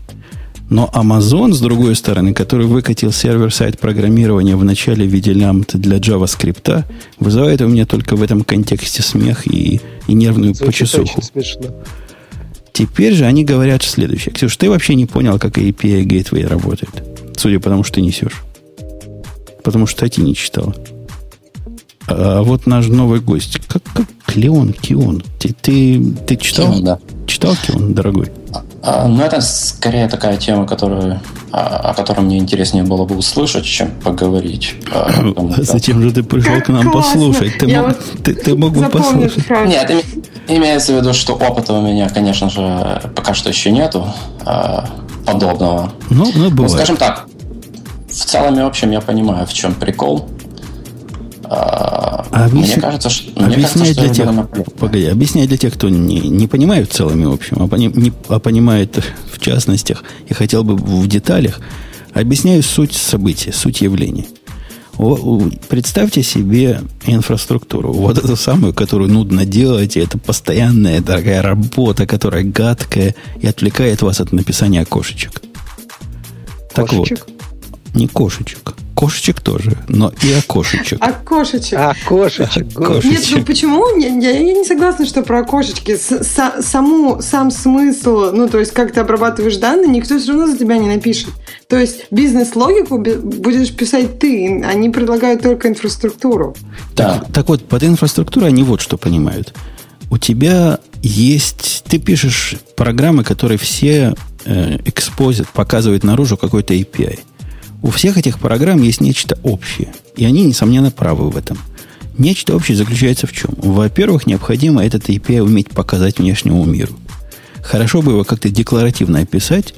Но Amazon, с другой стороны, который выкатил сервер-сайт программирования в начале в виде лямбда для JavaScript, вызывает у меня только в этом контексте смех и, и нервную Звучит почесуху. Теперь же они говорят следующее. Ксюш, ты вообще не понял, как API Gateway работает. Судя по тому, что ты несешь. Потому что статьи не читала. А, а вот наш новый гость. Как, как Клеон, Кион. Ты, ты, ты читал? Кион, да. Читал Кион, дорогой? А, ну, это скорее такая тема, которую, а, о которой мне интереснее было бы услышать, чем поговорить. А, зачем же ты пришел к нам послушать? Ты мог, ты, ты мог бы послушать. Нет, имеется в виду, что опыта у меня, конечно же, пока что еще нету подобного. Ну, ну, бывает. ну, скажем так, в целом и общем я понимаю, в чем прикол. А, объясни... Мне кажется, что, мне кажется, что для тех, погоди, объясняй для тех, кто не, не понимает в целом и общем, а, пони, не, а понимает в частностях и хотел бы в деталях, объясняю суть события, суть явления. Представьте себе инфраструктуру, вот эту самую, которую нудно делать, и это постоянная дорогая работа, которая гадкая и отвлекает вас от написания окошечек. Так вот, не кошечек. Кошечек тоже, но и окошечек. Окошечек. Окошечек. Нет, ну почему? Я, я, я не согласна, что про окошечки. С, саму, сам смысл, ну, то есть, как ты обрабатываешь данные, никто все равно за тебя не напишет. То есть, бизнес-логику будешь писать ты, они предлагают только инфраструктуру. Так, да. так вот, под инфраструктурой они вот что понимают. У тебя есть... Ты пишешь программы, которые все э, экспозят, показывают наружу какой-то API – у всех этих программ есть нечто общее. И они, несомненно, правы в этом. Нечто общее заключается в чем? Во-первых, необходимо этот API уметь показать внешнему миру. Хорошо бы его как-то декларативно описать,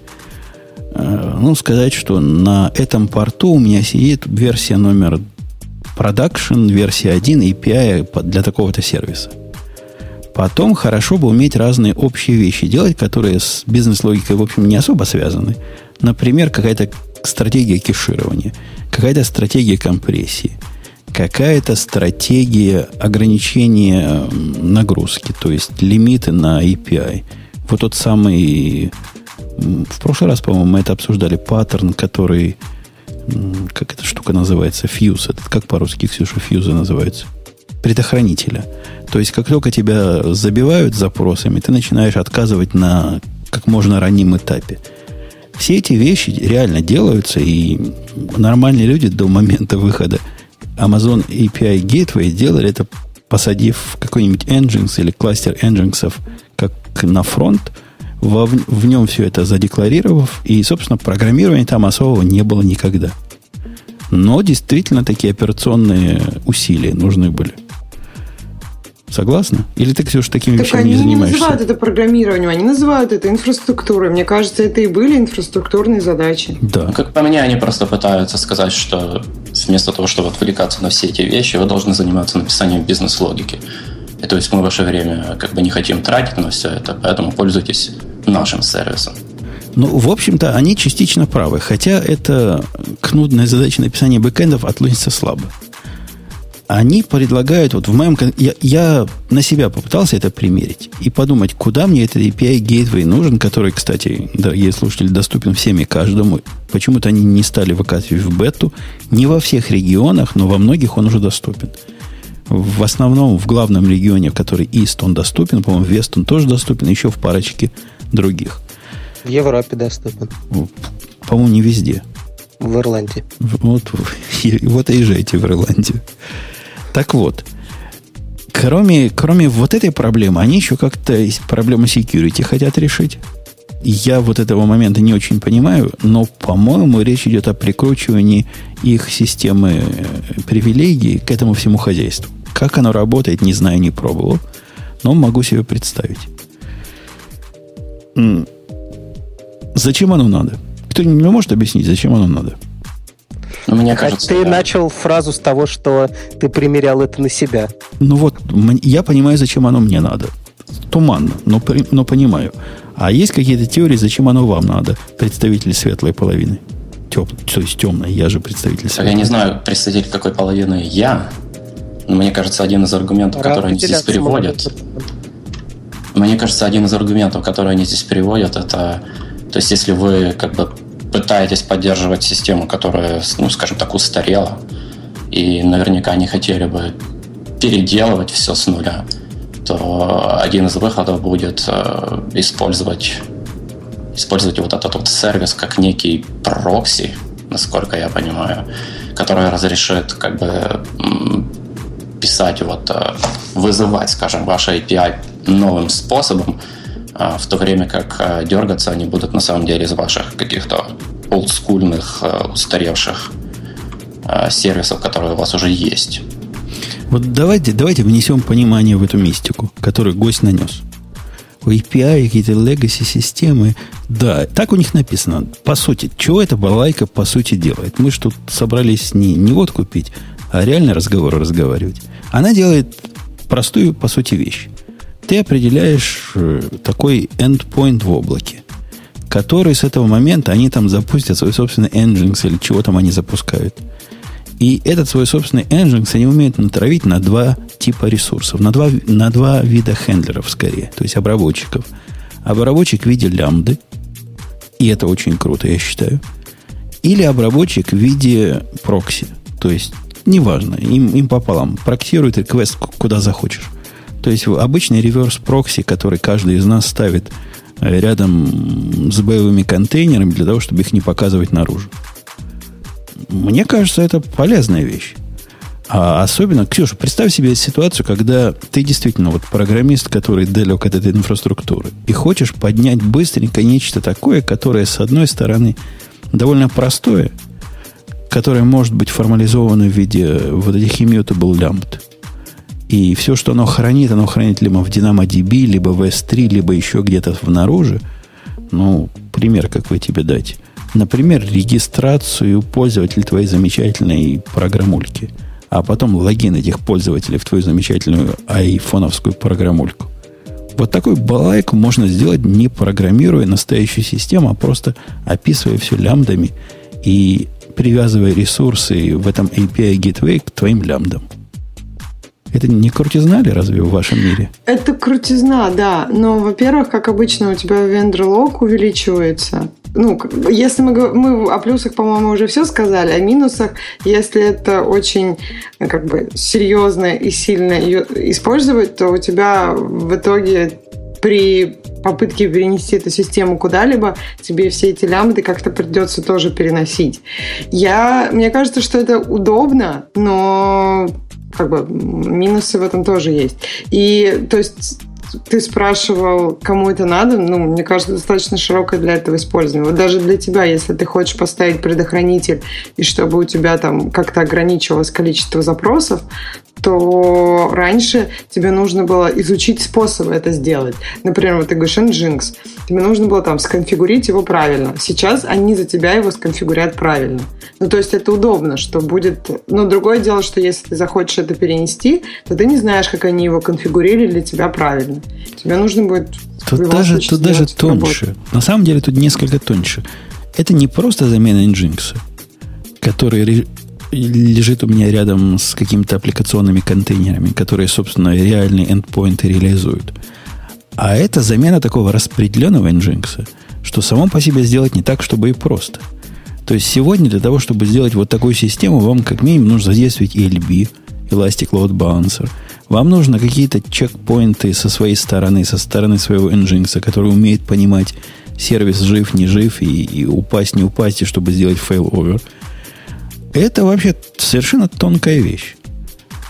э, ну, сказать, что на этом порту у меня сидит версия номер production, версия 1 API для такого-то сервиса. Потом хорошо бы уметь разные общие вещи делать, которые с бизнес-логикой, в общем, не особо связаны. Например, какая-то стратегия кеширования, какая-то стратегия компрессии, какая-то стратегия ограничения нагрузки, то есть лимиты на API. Вот тот самый... В прошлый раз, по-моему, мы это обсуждали, паттерн, который... Как эта штука называется? Фьюз. Это как по-русски, Ксюша, фьюзы называется? Предохранителя. То есть, как только тебя забивают запросами, ты начинаешь отказывать на как можно раннем этапе. Все эти вещи реально делаются, и нормальные люди до момента выхода Amazon API Gateway делали это, посадив какой-нибудь Nginx или кластер Nginx как на фронт, во, в нем все это задекларировав, и, собственно, программирования там особого не было никогда. Но действительно такие операционные усилия нужны были. Согласна? Или ты, Ксюша, такими так вещами не занимаешься? они не называют это программированием, они называют это инфраструктурой. Мне кажется, это и были инфраструктурные задачи. Да. Как по мне, они просто пытаются сказать, что вместо того, чтобы отвлекаться на все эти вещи, вы должны заниматься написанием бизнес-логики. И то есть мы ваше время как бы не хотим тратить на все это, поэтому пользуйтесь нашим сервисом. Ну, в общем-то, они частично правы, хотя это к нудной задаче написания бэкэндов относится слабо. Они предлагают, вот в моем... Я, я на себя попытался это примерить и подумать, куда мне этот API Gateway нужен, который, кстати, дорогие слушатели, доступен всем и каждому. Почему-то они не стали выкатывать в бету. Не во всех регионах, но во многих он уже доступен. В основном в главном регионе, в который East, он доступен, по-моему, West он тоже доступен, еще в парочке других. В Европе доступен. По-моему, не везде. В Ирландии. Вот, вот и езжайте в Ирландию. Так вот, кроме, кроме вот этой проблемы, они еще как-то проблему security хотят решить. Я вот этого момента не очень понимаю, но, по-моему, речь идет о прикручивании их системы э, привилегий к этому всему хозяйству. Как оно работает, не знаю, не пробовал, но могу себе представить. Зачем оно надо? Кто-нибудь может объяснить, зачем оно надо? Ну, мне кажется, ты да. начал фразу с того, что ты примерял это на себя. Ну вот, я понимаю, зачем оно мне надо. Туманно, но, но понимаю. А есть какие-то теории, зачем оно вам надо, представители светлой половины? Теп, то есть темной, я же представитель светлой. Я не знаю, представитель какой половины я, но мне кажется, один из аргументов, Пора который они здесь переводят, мне кажется, один из аргументов, который они здесь переводят, это, то есть, если вы как бы пытаетесь поддерживать систему, которая, ну, скажем так, устарела, и наверняка не хотели бы переделывать все с нуля, то один из выходов будет э, использовать, использовать вот этот вот сервис как некий прокси, насколько я понимаю, который разрешит как бы писать вот, э, вызывать, скажем, ваше API новым способом, в то время как а, дергаться они будут на самом деле из ваших каких-то олдскульных, а, устаревших сервисов, которые у вас уже есть. Вот давайте, давайте внесем понимание в эту мистику, которую гость нанес. У API какие-то legacy системы. Да, так у них написано. По сути, чего эта балайка по сути делает? Мы же тут собрались не, не вот купить, а реально разговор разговаривать. Она делает простую, по сути, вещь ты определяешь э, такой endpoint в облаке, который с этого момента они там запустят свой собственный Nginx или чего там они запускают. И этот свой собственный Nginx они умеют натравить на два типа ресурсов, на два, на два вида хендлеров скорее, то есть обработчиков. Обработчик в виде лямбды, и это очень круто, я считаю. Или обработчик в виде прокси, то есть неважно, им, им пополам. Проксирует реквест куда захочешь. То есть обычный реверс прокси, который каждый из нас ставит э, рядом с боевыми контейнерами для того, чтобы их не показывать наружу. Мне кажется, это полезная вещь. А особенно, Ксюша, представь себе ситуацию, когда ты действительно вот программист, который далек от этой инфраструктуры, и хочешь поднять быстренько нечто такое, которое, с одной стороны, довольно простое, которое может быть формализовано в виде вот этих immutable lambda, и все, что оно хранит, оно хранит либо в DynamoDB, либо в S3, либо еще где-то внаружи. Ну, пример, как вы тебе дать. Например, регистрацию пользователей твоей замечательной программульки. А потом логин этих пользователей в твою замечательную айфоновскую программульку. Вот такую балайку можно сделать, не программируя настоящую систему, а просто описывая все лямбдами и привязывая ресурсы в этом API Gateway к твоим лямбдам. Это не крутизна ли разве в вашем мире? Это крутизна, да. Но, во-первых, как обычно, у тебя вендор-лог увеличивается. Ну, если мы, мы о плюсах, по-моему, уже все сказали, о минусах, если это очень как бы серьезно и сильно ее использовать, то у тебя в итоге при попытке перенести эту систему куда-либо, тебе все эти лямбды как-то придется тоже переносить. Я, мне кажется, что это удобно, но как бы минусы в этом тоже есть. И то есть ты спрашивал, кому это надо, ну, мне кажется, достаточно широкое для этого использование. Вот даже для тебя, если ты хочешь поставить предохранитель, и чтобы у тебя там как-то ограничивалось количество запросов, что раньше тебе нужно было изучить способы это сделать. Например, вот ты говоришь Nginx, тебе нужно было там сконфигурить его правильно. Сейчас они за тебя его сконфигурят правильно. Ну, то есть это удобно, что будет... Но другое дело, что если ты захочешь это перенести, то ты не знаешь, как они его конфигурировали для тебя правильно. Тебе нужно будет... Тут даже, тут даже тоньше. Работу. На самом деле тут несколько тоньше. Это не просто замена Nginx, который лежит у меня рядом с какими-то аппликационными контейнерами, которые, собственно, реальные эндпоинты реализуют. А это замена такого распределенного Nginx, что само по себе сделать не так, чтобы и просто. То есть сегодня для того, чтобы сделать вот такую систему, вам как минимум нужно задействовать ELB, Elastic Load Balancer. Вам нужно какие-то checkpoint ы со своей стороны, со стороны своего Nginx, который умеет понимать, сервис жив, не жив, и, и упасть, не упасть, и чтобы сделать failover. Это вообще совершенно тонкая вещь.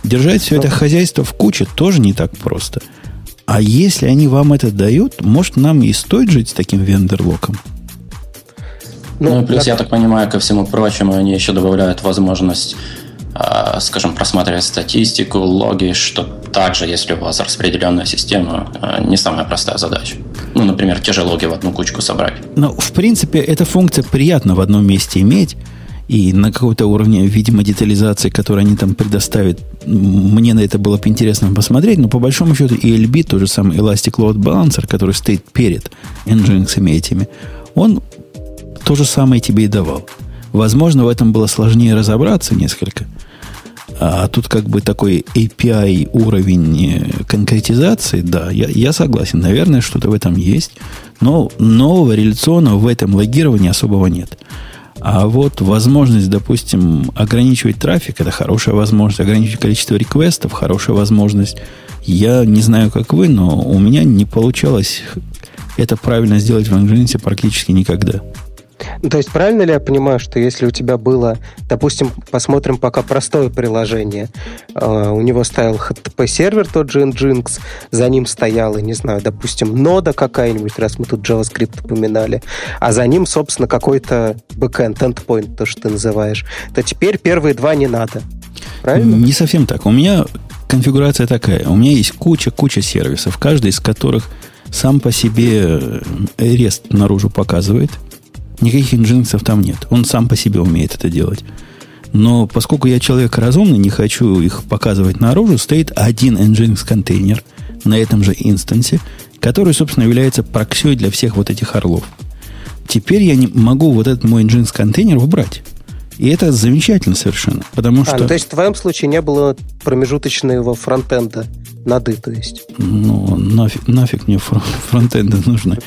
Держать все это хозяйство в куче тоже не так просто. А если они вам это дают, может, нам и стоит жить с таким вендерлоком? Ну, ну плюс, так... я так понимаю, ко всему прочему, они еще добавляют возможность, э, скажем, просматривать статистику, логи, что также, если у вас распределенная система, э, не самая простая задача. Ну, например, те же логи в одну кучку собрать. Ну, в принципе, эта функция приятно в одном месте иметь, и на каком-то уровне, видимо, детализации, которую они там предоставят, мне на это было бы интересно посмотреть, но по большому счету ELB, тот же самый Elastic Load Balancer, который стоит перед Nginx этими, он то же самое тебе и давал. Возможно, в этом было сложнее разобраться несколько, а тут как бы такой API уровень э, конкретизации, да, я, я согласен, наверное, что-то в этом есть, но нового реляционного в этом логировании особого нет. А вот возможность, допустим, ограничивать трафик, это хорошая возможность. Ограничивать количество реквестов, хорошая возможность. Я не знаю, как вы, но у меня не получалось это правильно сделать в Nginx практически никогда. Ну, то есть правильно ли я понимаю, что если у тебя было, допустим, посмотрим пока простое приложение, э, у него стоял HTTP-сервер, тот же Nginx, за ним стояла, не знаю, допустим, нода какая-нибудь, раз мы тут JavaScript упоминали, а за ним, собственно, какой-то backend, endpoint, то, что ты называешь, то теперь первые два не надо. Правильно? Не совсем так. У меня конфигурация такая. У меня есть куча-куча сервисов, каждый из которых сам по себе REST наружу показывает – Никаких инжинксов там нет. Он сам по себе умеет это делать. Но поскольку я человек разумный, не хочу их показывать наружу, стоит один Nginx контейнер на этом же инстансе, который, собственно, является проксей для всех вот этих орлов. Теперь я не могу вот этот мой Nginx контейнер убрать. И это замечательно совершенно, потому а, что... Ну, то есть в твоем случае не было промежуточного фронтенда нады, то есть? Ну, нафиг, нафиг мне фронтенда нужно.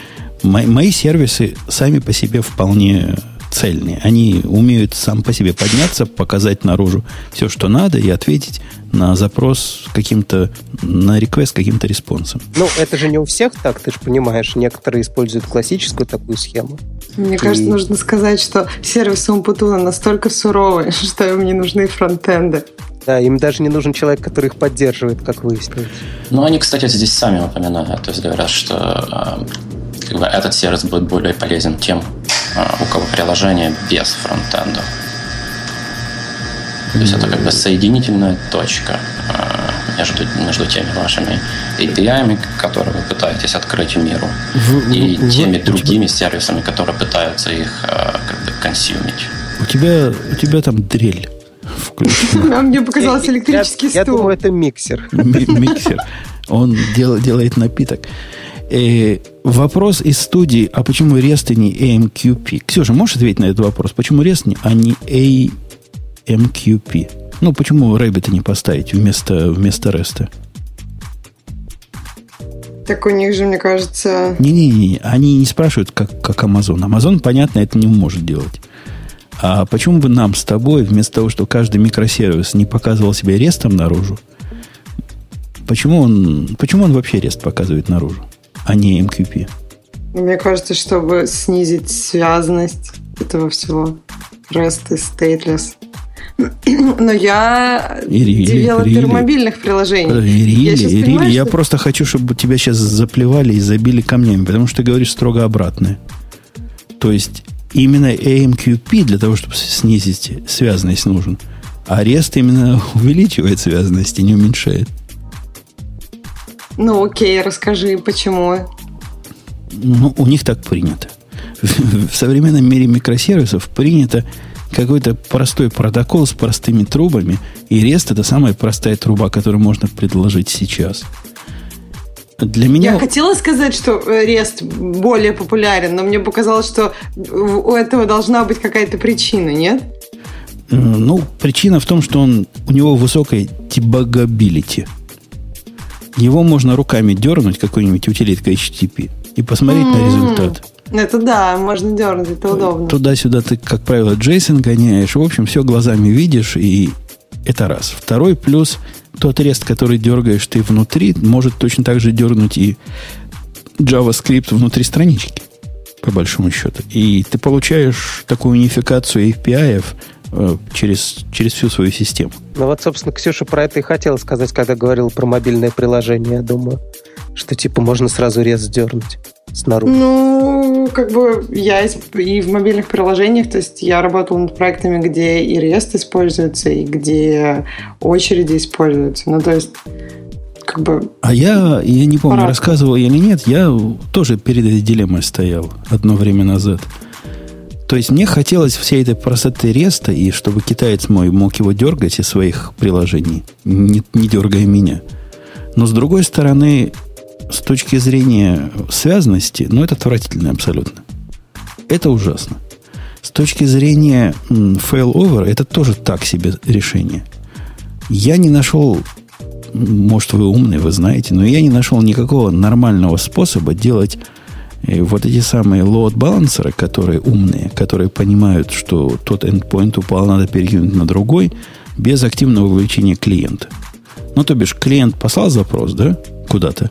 Мои, мои сервисы сами по себе вполне цельные. Они умеют сам по себе подняться, показать наружу все, что надо, и ответить на запрос каким-то, на реквест каким-то респонсом. Ну, это же не у всех так, ты же понимаешь. Некоторые используют классическую такую схему. Мне и... кажется, нужно сказать, что сервисы Умпутуна настолько суровые, что им не нужны фронтенды. Да, им даже не нужен человек, который их поддерживает, как выяснилось. Ну, они, кстати, здесь сами упоминают, то есть говорят, что а, как бы этот сервис будет более полезен тем, а, у кого приложение без фронтенда. То есть это как бы соединительная точка а, между, между теми вашими API, которые вы пытаетесь открыть миру, в, и в, теми в, другими в, сервисами, которые пытаются их а, как бы консюмить. У тебя, у тебя там дрель включена. Мне показался электрический стул. Я думаю, это миксер. Миксер. Он делает напиток. Э, вопрос из студии, а почему REST не AMQP? Ксюша, можешь ответить на этот вопрос? Почему REST, а не AMQP? Ну, почему Rabbit не поставить вместо, вместо REST? Так у них же, мне кажется... Не-не-не, они не спрашивают, как, как Amazon. Amazon, понятно, это не может делать. А почему бы нам с тобой, вместо того, что каждый микросервис не показывал себя рестом наружу, почему он, почему он вообще рест показывает наружу? А не MQP? Мне кажется, чтобы снизить связность этого всего. REST и stateless. Но я Ирили, девелопер Ирили. мобильных приложений. Ирили, я, Ирили, понимаю, я что... просто хочу, чтобы тебя сейчас заплевали и забили камнями, потому что ты говоришь строго обратное. То есть именно AMQP для того, чтобы снизить связанность нужен. А REST именно увеличивает связанность и не уменьшает. Ну, окей, расскажи, почему? Ну, у них так принято. В современном мире микросервисов принято какой-то простой протокол с простыми трубами, и REST это самая простая труба, которую можно предложить сейчас. Для меня... Я хотела сказать, что REST более популярен, но мне показалось, что у этого должна быть какая-то причина, нет? Ну, причина в том, что он, у него высокая дебагабилити. Его можно руками дернуть, какой-нибудь утилитка HTTP, и посмотреть mm-hmm. на результат. Это да, можно дернуть, это удобно. Туда-сюда ты, как правило, JSON гоняешь. В общем, все глазами видишь, и это раз. Второй плюс, тот рест, который дергаешь ты внутри, может точно так же дернуть и JavaScript внутри странички, по большому счету. И ты получаешь такую унификацию API через, через всю свою систему. Ну вот, собственно, Ксюша про это и хотела сказать, когда говорил про мобильное приложение, я думаю, что типа можно сразу рез дернуть снаружи? Ну, как бы я и в мобильных приложениях, то есть я работала над проектами, где и REST используется, и где очереди используются. Ну, то есть как бы... А я, я не помню, пора. рассказывал или нет, я тоже перед этой дилеммой стоял одно время назад. То есть мне хотелось всей этой простоты реста, и чтобы китаец мой мог его дергать из своих приложений, не, не дергая меня. Но с другой стороны, с точки зрения связанности, ну, это отвратительно абсолютно. Это ужасно. С точки зрения failover, это тоже так себе решение. Я не нашел, может, вы умный, вы знаете, но я не нашел никакого нормального способа делать э, вот эти самые load балансеры, которые умные, которые понимают, что тот endpoint упал, надо перекинуть на другой, без активного вовлечения клиента. Ну, то бишь, клиент послал запрос, да, куда-то,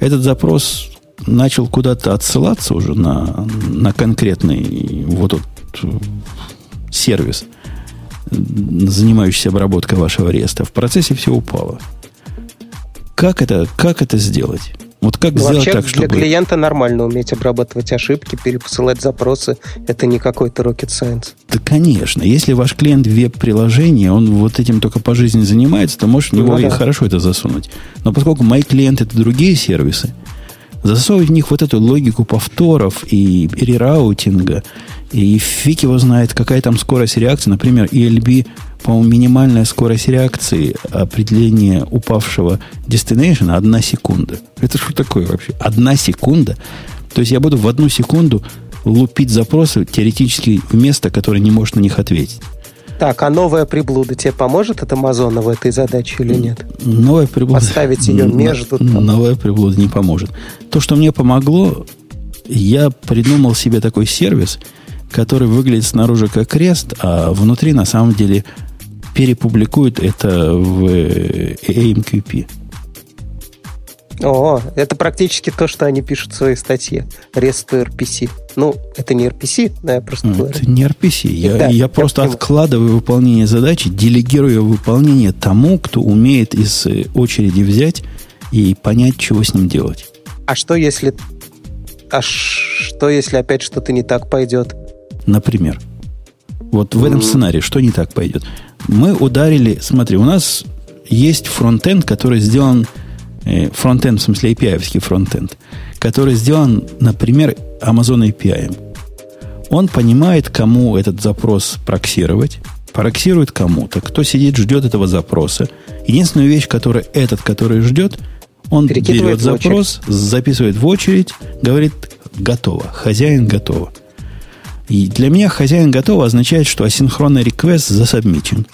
этот запрос начал куда-то отсылаться уже на, на конкретный вот этот э, сервис, занимающийся обработкой вашего реста. В процессе все упало. Как это, как это сделать? Вот как ну, сделать так, чтобы... Для клиента нормально уметь обрабатывать ошибки, перепосылать запросы. Это не какой-то rocket science. Да, конечно. Если ваш клиент веб-приложение, он вот этим только по жизни занимается, то может в него ну, и да. хорошо это засунуть. Но поскольку мои клиенты это другие сервисы, засовывать в них вот эту логику повторов и рераутинга, и фиг его знает, какая там скорость реакции. Например, ELB по-моему, минимальная скорость реакции определения упавшего destination одна секунда. Это что такое вообще? Одна секунда? То есть я буду в одну секунду лупить запросы теоретически в место, которое не может на них ответить. Так, а новая приблуда тебе поможет от Амазона в этой задаче или нет? Новая приблуда... Поставить ее между... Там. Новая приблуда не поможет. То, что мне помогло, я придумал себе такой сервис, который выглядит снаружи как крест, а внутри на самом деле перепубликуют это в AMQP. О, это практически то, что они пишут в своей статье. REST RPC. Ну, это не RPC, да, я просто говорю. Это не RPC. Я, да, я просто я откладываю выполнение задачи, делегирую выполнение тому, кто умеет из э, очереди взять и понять, чего с ним делать. А что если... А что если опять что-то не так пойдет? Например. Вот в этом сценарии что не так пойдет? Мы ударили, смотри, у нас есть фронтенд, который сделан, фронтенд, в смысле API-овский фронтенд, который сделан, например, Amazon API. Он понимает, кому этот запрос проксировать, проксирует кому-то, кто сидит, ждет этого запроса. Единственная вещь, которую этот, который ждет, он берет запрос, записывает в очередь, говорит, готово, хозяин готово. И для меня хозяин готов означает, что асинхронный реквест засабмичен.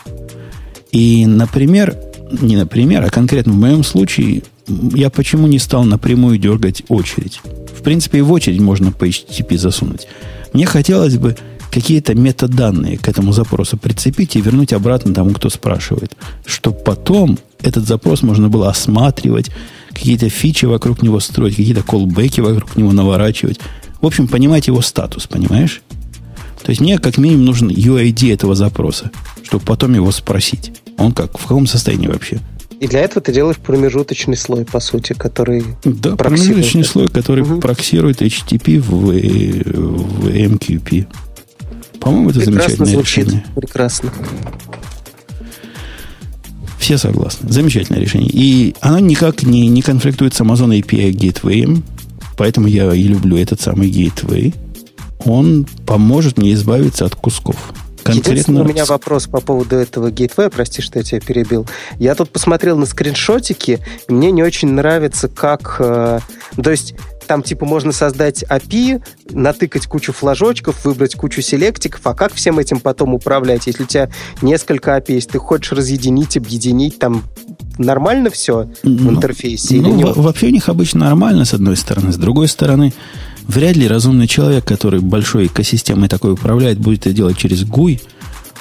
И, например, не например, а конкретно в моем случае, я почему не стал напрямую дергать очередь? В принципе, и в очередь можно по HTTP засунуть. Мне хотелось бы какие-то метаданные к этому запросу прицепить и вернуть обратно тому, кто спрашивает. Чтобы потом этот запрос можно было осматривать, какие-то фичи вокруг него строить, какие-то колбеки вокруг него наворачивать. В общем, понимать его статус, понимаешь? То есть мне как минимум нужен UID этого запроса, чтобы потом его спросить. Он как, в каком состоянии вообще? И для этого ты делаешь промежуточный слой, по сути, который Да, промежуточный это. слой, который угу. проксирует HTTP в, в MQP. По-моему, это Прекрасно замечательное звучит. решение. Прекрасно. Все согласны. Замечательное решение. И оно никак не, не конфликтует с Amazon API Gateway, поэтому я и люблю этот самый Gateway. Он поможет мне избавиться от кусков. Конкретно... у меня вопрос по поводу этого гейтвея, прости, что я тебя перебил. Я тут посмотрел на скриншотики, и мне не очень нравится, как... Э, то есть там типа можно создать API, натыкать кучу флажочков, выбрать кучу селектиков, а как всем этим потом управлять? Если у тебя несколько API, если ты хочешь разъединить, объединить, там нормально все ну, в интерфейсе ну, или нет? Вообще у них обычно нормально, с одной стороны. С другой стороны, вряд ли разумный человек, который большой экосистемой такой управляет, будет это делать через GUI.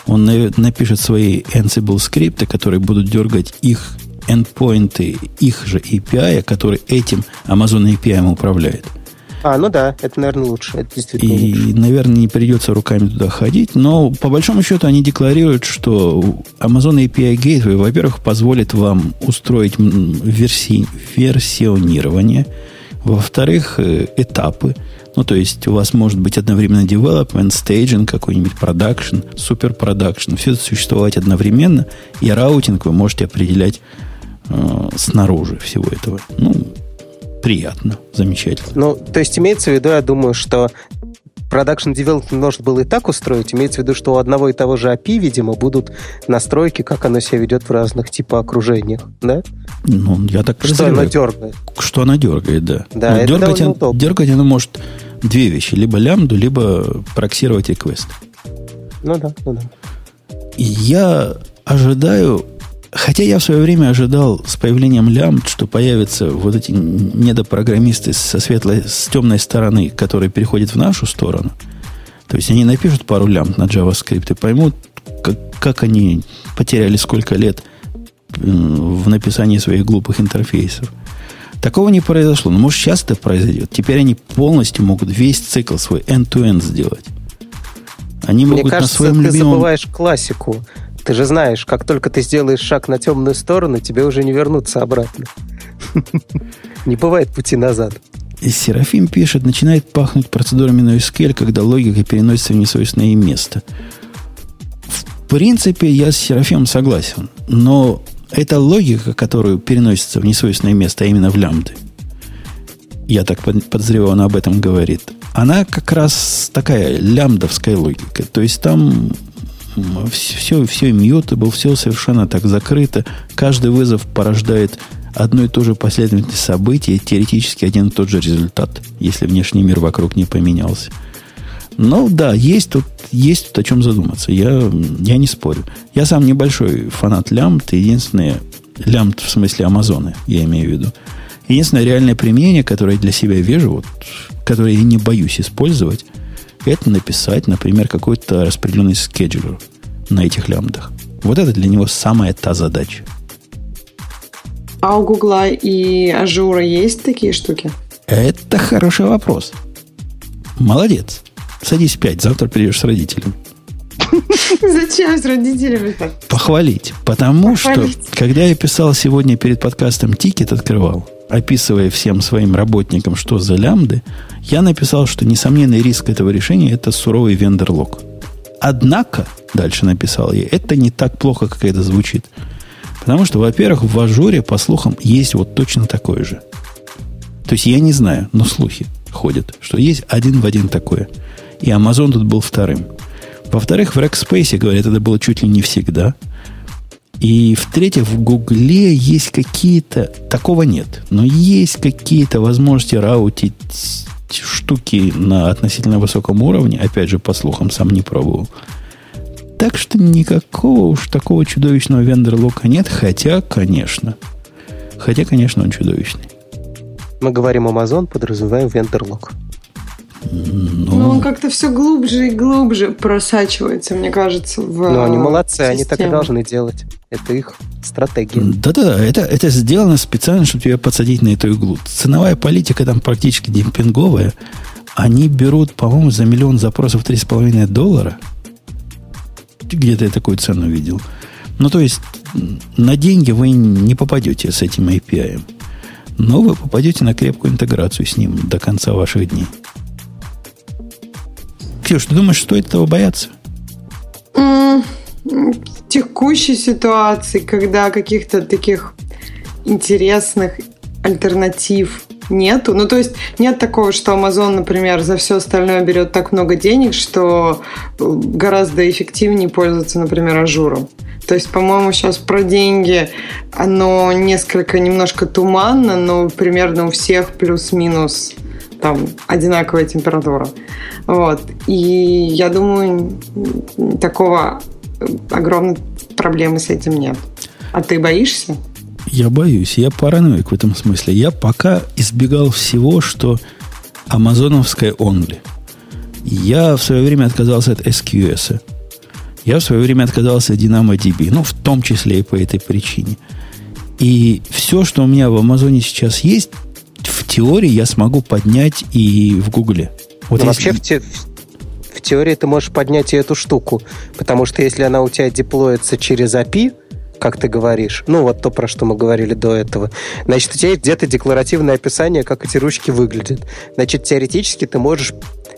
Он напишет свои Ansible скрипты, которые будут дергать их endpoinты их же API, который этим Amazon API управляет. А, ну да, это, наверное, лучше. Это действительно И, лучше. наверное, не придется руками туда ходить. Но, по большому счету, они декларируют, что Amazon API Gateway, во-первых, позволит вам устроить верси, версионирование. Во-вторых, э, этапы. Ну, то есть, у вас может быть одновременно development, staging, какой-нибудь production, super production. Все это существовать одновременно. И routing вы можете определять э, снаружи всего этого. Ну, приятно, замечательно. Ну, то есть имеется в виду, я думаю, что Production Development можно было и так устроить. Имеется в виду, что у одного и того же API, видимо, будут настройки, как оно себя ведет в разных типа окружениях, да? Ну, я так Что оно дергает. Что оно дергает, да. Да, это дергать, оно, дергать оно может две вещи. Либо лямбду, либо проксировать request. Ну да, ну да. Я ожидаю Хотя я в свое время ожидал с появлением лямбд, что появятся вот эти недопрограммисты со светлой, с темной стороны, которые переходят в нашу сторону. То есть они напишут пару лямбд на JavaScript и поймут, как, как они потеряли сколько лет в написании своих глупых интерфейсов. Такого не произошло. Но может сейчас это произойдет. Теперь они полностью могут весь цикл свой end-to-end сделать. Они Мне могут кажется, на своем ты любимом... забываешь классику. Ты же знаешь, как только ты сделаешь шаг на темную сторону, тебе уже не вернуться обратно. Не бывает пути назад. Серафим пишет, начинает пахнуть процедурами NoSQL, когда логика переносится в несвойственное место. В принципе, я с Серафимом согласен. Но эта логика, которую переносится в несвойственное место, а именно в лямбды, я так подозреваю, она об этом говорит, она как раз такая лямбдовская логика. То есть там все, все immutable, все совершенно так закрыто. Каждый вызов порождает одно и то же последовательность событий, теоретически один и тот же результат, если внешний мир вокруг не поменялся. Но да, есть тут, есть тут о чем задуматься. Я, я не спорю. Я сам небольшой фанат лямбд. Единственное, лямбд в смысле Амазона, я имею в виду. Единственное реальное применение, которое я для себя вижу, вот, которое я не боюсь использовать, это написать, например, какой-то распределенный scheduler на этих лямбдах. Вот это для него самая та задача. А у Гугла и Azure а есть такие штуки? Это хороший вопрос. Молодец. Садись пять, завтра придешь с родителями. Зачем с родителями так? Похвалить. Потому Похвалить. что, когда я писал сегодня перед подкастом тикет, открывал, описывая всем своим работникам, что за лямбды, я написал, что несомненный риск этого решения – это суровый вендор-лог. Однако, дальше написал я, это не так плохо, как это звучит. Потому что, во-первых, в ажуре, по слухам, есть вот точно такое же. То есть я не знаю, но слухи ходят, что есть один в один такое. И Amazon тут был вторым. Во-вторых, в Rackspace, говорят, это было чуть ли не всегда – и в-третьих, в Гугле есть какие-то... Такого нет. Но есть какие-то возможности раутить штуки на относительно высоком уровне. Опять же, по слухам, сам не пробовал. Так что никакого уж такого чудовищного вендор-лока нет. Хотя, конечно. Хотя, конечно, он чудовищный. Мы говорим Amazon, подразумеваем вендор-лок. Но, Но он как-то все глубже и глубже просачивается, мне кажется, в Ну, они молодцы, систему. они так и должны делать. Это их стратегия. Да-да, это, это сделано специально, чтобы тебя подсадить на эту иглу. Ценовая политика там практически демпинговая. Они берут, по-моему, за миллион запросов 3,5 доллара. Где-то я такую цену видел. Ну, то есть, на деньги вы не попадете с этим API. Но вы попадете на крепкую интеграцию с ним до конца ваших дней. Ксюш, ты думаешь, стоит этого бояться? Mm, текущей ситуации, когда каких-то таких интересных альтернатив нету. Ну, то есть нет такого, что Amazon, например, за все остальное берет так много денег, что э, гораздо эффективнее пользоваться, например, ажуром. То есть, по-моему, сейчас про деньги оно несколько, немножко туманно, но примерно у всех плюс-минус там одинаковая температура. Вот. И я думаю, такого огромной проблемы с этим нет. А ты боишься? Я боюсь, я параноик в этом смысле. Я пока избегал всего, что амазоновское only. Я в свое время отказался от SQS. Я в свое время отказался от DynamoDB. Ну, в том числе и по этой причине. И все, что у меня в Амазоне сейчас есть, теории я смогу поднять и в Гугле. Вот Но если... вообще в, те, в теории ты можешь поднять и эту штуку, потому что если она у тебя деплоится через API, как ты говоришь, ну вот то, про что мы говорили до этого, значит, у тебя есть где-то декларативное описание, как эти ручки выглядят. Значит, теоретически ты можешь,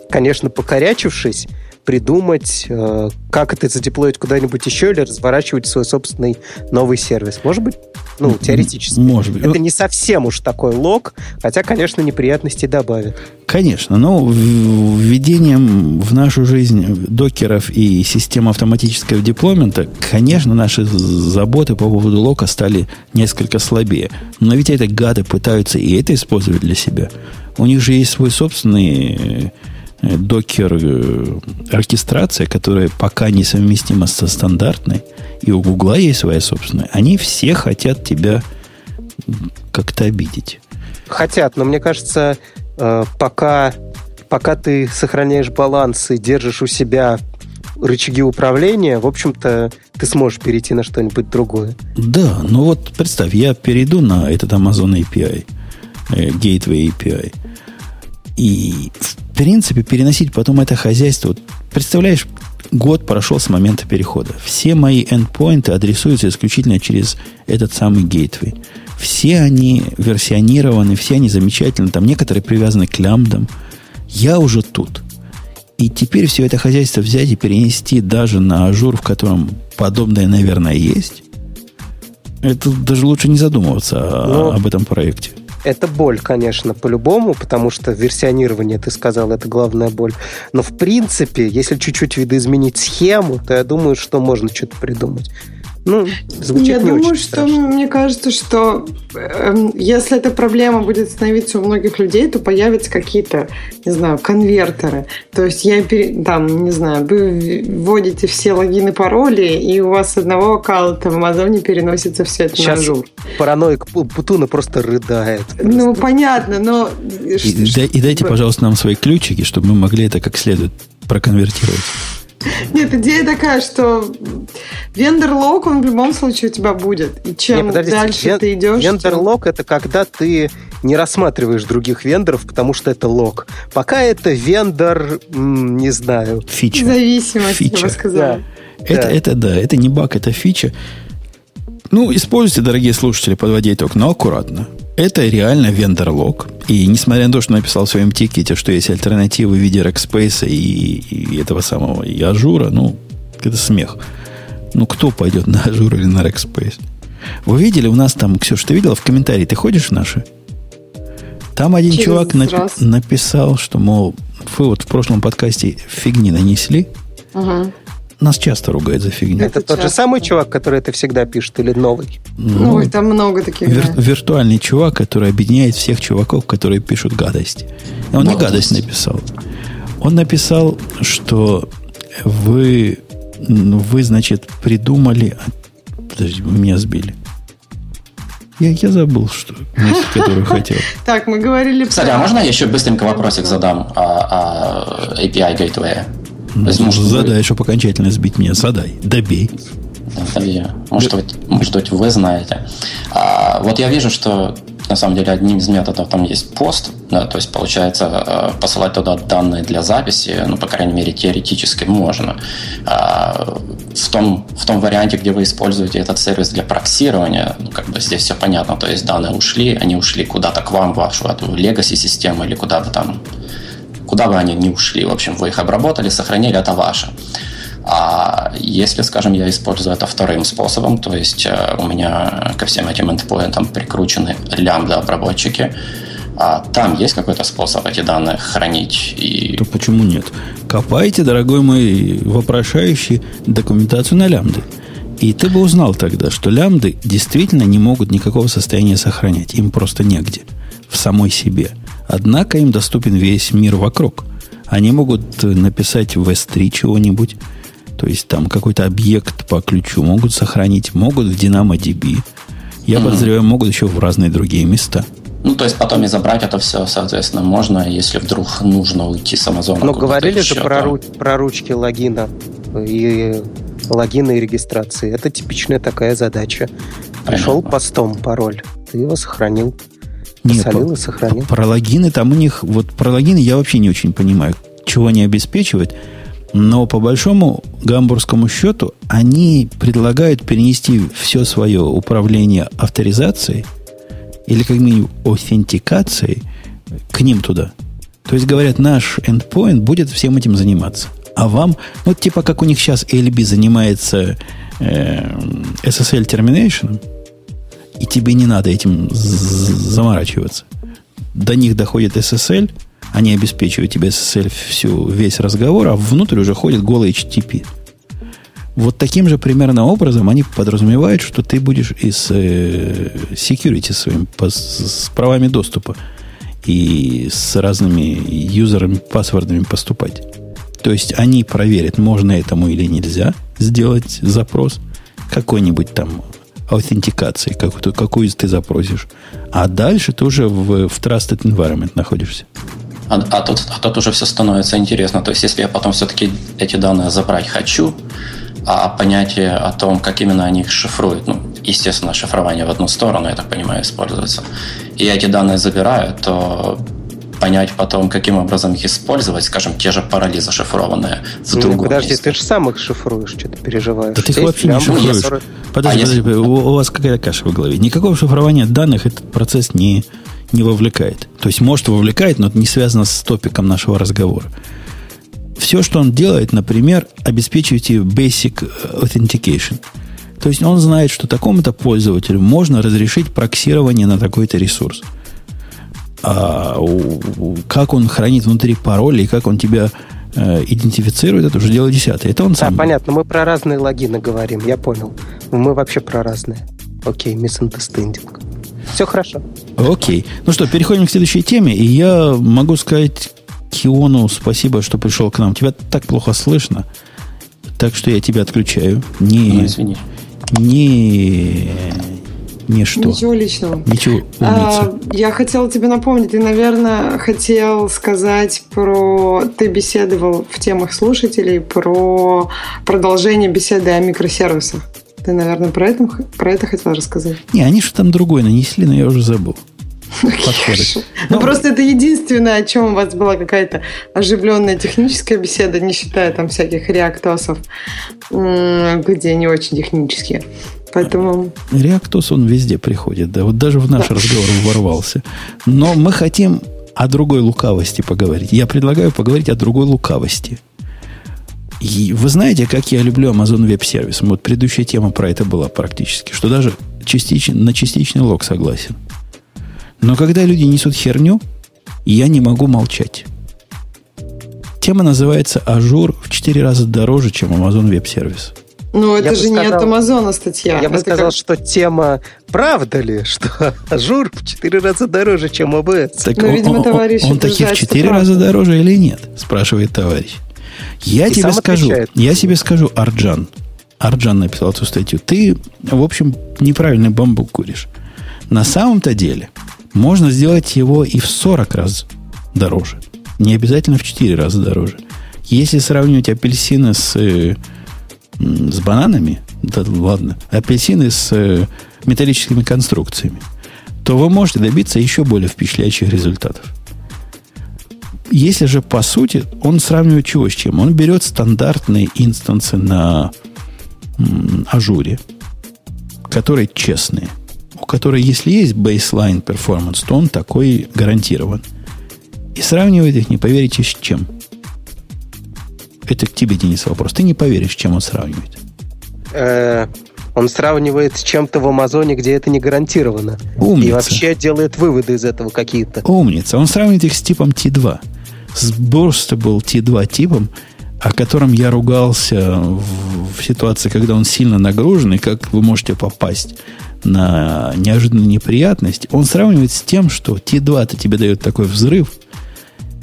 конечно, покорячившись, придумать, э, как это задеплоить куда-нибудь еще или разворачивать свой собственный новый сервис. Может быть, ну, теоретически. Может быть. Это не совсем уж такой лог, хотя, конечно, неприятностей добавит. Конечно, но введением в нашу жизнь докеров и систем автоматического деплоймента, конечно, наши заботы по поводу лока стали несколько слабее. Но ведь эти гады пытаются и это использовать для себя. У них же есть свой собственный Э, докер э, оркестрация, которая пока несовместима со стандартной, и у Гугла есть своя собственная, они все хотят тебя как-то обидеть. Хотят, но мне кажется, э, пока, пока ты сохраняешь баланс и держишь у себя рычаги управления, в общем-то, ты сможешь перейти на что-нибудь другое. Да, ну вот представь, я перейду на этот Amazon API, Gateway API, и, в принципе, переносить потом это хозяйство... Вот, представляешь, год прошел с момента перехода. Все мои endpoint ы адресуются исключительно через этот самый gateway. Все они версионированы, все они замечательны. Там некоторые привязаны к лямбдам. Я уже тут. И теперь все это хозяйство взять и перенести даже на Azure, в котором подобное, наверное, есть, это даже лучше не задумываться Но... об этом проекте. Это боль, конечно, по-любому, потому что версионирование, ты сказал, это главная боль. Но в принципе, если чуть-чуть видоизменить схему, то я думаю, что можно что-то придумать. Ну, звучит Я не думаю, очень что страшно. мне кажется, что э, если эта проблема будет становиться у многих людей, то появятся какие-то, не знаю, конвертеры. То есть я там, не знаю, вы вводите все логины, пароли, и у вас с одного аккаунта в Амазоне переносится все это Сейчас на Azure. параноик Путуна просто рыдает. Просто. Ну, понятно, но... И, и дайте, пожалуйста, нам свои ключики, чтобы мы могли это как следует проконвертировать. Нет, идея такая, что vendor lock, он в любом случае у тебя будет. И чем Нет, дальше вен- ты идешь... Vendor lock тем... это когда ты не рассматриваешь других вендоров, потому что это lock. Пока это вендор, не знаю... Фича. Зависимость, фича. я бы сказала. Да. Это, да. это да, это не баг, это фича. Ну, используйте, дорогие слушатели, подводя итог, но аккуратно. Это реально vendor lock. И несмотря на то, что написал в своем тикете, что есть альтернативы в виде Rackspace и, и этого самого и Azure а, ну, это смех. Ну, кто пойдет на Azure или на Rackspace? Вы видели, у нас там, Ксюш, ты видела в комментарии, ты ходишь в наши? Там один Через чувак напи- написал, что, мол, вы вот в прошлом подкасте фигни нанесли, угу. Нас часто ругают за фигню. Это, это тот часто. же самый чувак, который это всегда пишет, или новый? Ну, Ой, там много таких. Вир, да. Виртуальный чувак, который объединяет всех чуваков, которые пишут гадости. Он Молодец. не гадость написал. Он написал, что вы, вы значит, придумали... Подожди, вы меня сбили. Я, я забыл, что мысль, которую хотел. Так, мы говорили... Кстати, а можно я еще быстренько вопросик задам о, о API Gateway? Ну, может, задай, чтобы окончательно сбить меня. Задай. Добей. Может, быть, может быть, вы знаете. А, вот я вижу, что на самом деле одним из методов там есть пост, да, то есть получается э, посылать туда данные для записи, ну, по крайней мере, теоретически можно. А, в том, в том варианте, где вы используете этот сервис для проксирования, ну, как бы здесь все понятно, то есть данные ушли, они ушли куда-то к вам, в вашу эту legacy систему или куда бы там Куда бы они ни ушли, в общем, вы их обработали, сохранили, это ваше. А если, скажем, я использую это вторым способом, то есть э, у меня ко всем этим endpointам прикручены лямбда-обработчики, а там есть какой-то способ эти данные хранить? И... То почему нет? Копайте, дорогой мой вопрошающий, документацию на лямбды. И ты бы узнал тогда, что лямбды действительно не могут никакого состояния сохранять. Им просто негде. В самой себе. Однако им доступен весь мир вокруг. Они могут написать в S3 чего-нибудь, то есть там какой-то объект по ключу могут сохранить, могут в DynamoDB. Я mm подозреваю, могут еще в разные другие места. Ну, то есть потом и забрать это все, соответственно, можно, если вдруг нужно уйти с Амазона. Но говорили же про, ру- про ручки логина и логина и регистрации. Это типичная такая задача. Пришел Понятно. постом пароль, ты его сохранил. Нет, посолил и сохранил. Про логины там у них, вот про логины я вообще не очень понимаю, чего они обеспечивают. Но по большому гамбургскому счету они предлагают перенести все свое управление авторизацией или как минимум аутентикацией к ним туда. То есть говорят, наш endpoint будет всем этим заниматься. А вам, вот типа как у них сейчас ALB занимается э, SSL termination, и тебе не надо этим заморачиваться. До них доходит SSL – они обеспечивают тебе SSL всю, весь разговор, а внутрь уже ходит голый HTTP. Вот таким же примерно образом они подразумевают, что ты будешь и с э, security своим, по, с правами доступа и с разными юзерами, паспортами поступать. То есть они проверят, можно этому или нельзя сделать запрос какой-нибудь там аутентикации, какую, какую ты запросишь. А дальше ты уже в, в trusted environment находишься. А, а, тут, а тут уже все становится интересно. То есть, если я потом все-таки эти данные забрать хочу, а понятие о том, как именно они их шифруют, ну, естественно, шифрование в одну сторону, я так понимаю, используется, и эти данные забираю, то понять потом, каким образом их использовать, скажем, те же пароли зашифрованные в ну, другом Подожди, месте. ты же сам их шифруешь, что ты переживаешь. Да ты их вообще не шифруешь. Ну, подожди, а подожди, если... у, у вас какая-то каша в голове. Никакого шифрования данных этот процесс не, не вовлекает. То есть, может, вовлекает, но это не связано с топиком нашего разговора. Все, что он делает, например, обеспечиваете basic authentication. То есть он знает, что такому-то пользователю можно разрешить проксирование на такой-то ресурс. А как он хранит внутри пароли и как он тебя э, идентифицирует, это уже дело десятое. Это он да, сам. понятно. Мы про разные логины говорим, я понял. Мы вообще про разные. Окей, misunderstanding. Все хорошо. Окей. Ну что, переходим к следующей теме. И я могу сказать Киону спасибо, что пришел к нам. Тебя так плохо слышно. Так что я тебя отключаю. Не, ну, извини. Не, не что. Ничего личного. Ничего, а, Я хотела тебе напомнить, ты, наверное, хотел сказать про... Ты беседовал в темах слушателей про продолжение беседы о микросервисах. Ты, наверное, про это, про это хотел рассказать? Не, они что там другое нанесли, но я уже забыл. Подходит. Ну, просто это единственное, о чем у вас была какая-то оживленная техническая беседа, не считая там всяких реактосов, где не очень технические. Поэтому... Реактос, он везде приходит, да, вот даже в наш да. разговор ворвался. Но мы хотим о другой лукавости поговорить. Я предлагаю поговорить о другой лукавости – и вы знаете, как я люблю Amazon Web Service. Вот предыдущая тема про это была практически, что даже частично, на частичный лог согласен. Но когда люди несут херню, я не могу молчать. Тема называется «Azure в 4 раза дороже, чем Amazon Web Service». Ну, это я же сказал, не от Амазона статья. Я бы сказал, как... что тема правда ли, что Azure в 4 раза дороже, чем AWS. Так ну, он, видимо, товарищ он, он таки в 4 раза дороже или нет? Спрашивает товарищ. Я и тебе скажу, отвечает. я себе скажу, Арджан. Арджан написал эту статью. Ты, в общем, неправильный бамбук куришь. На самом-то деле, можно сделать его и в 40 раз дороже. Не обязательно в 4 раза дороже. Если сравнивать апельсины с, э, с бананами, да ладно, апельсины с э, металлическими конструкциями, то вы можете добиться еще более впечатляющих результатов. Если же по сути, он сравнивает чего с чем? Он берет стандартные инстансы на м, ажуре, которые честные, у которой, если есть baseline performance, то он такой гарантирован. И сравнивает их, не поверите, с чем? Это к тебе, Денис, вопрос. Ты не поверишь, чем он сравнивает. Э, он сравнивает с чем-то в Амазоне, где это не гарантировано. Умница. И вообще делает выводы из этого какие-то. Умница. Он сравнивает их с типом T2. С Burstable T2 типом, о котором я ругался в, в ситуации, когда он сильно нагружен, и как вы можете попасть на неожиданную неприятность. Он сравнивает с тем, что T2-то тебе дает такой взрыв,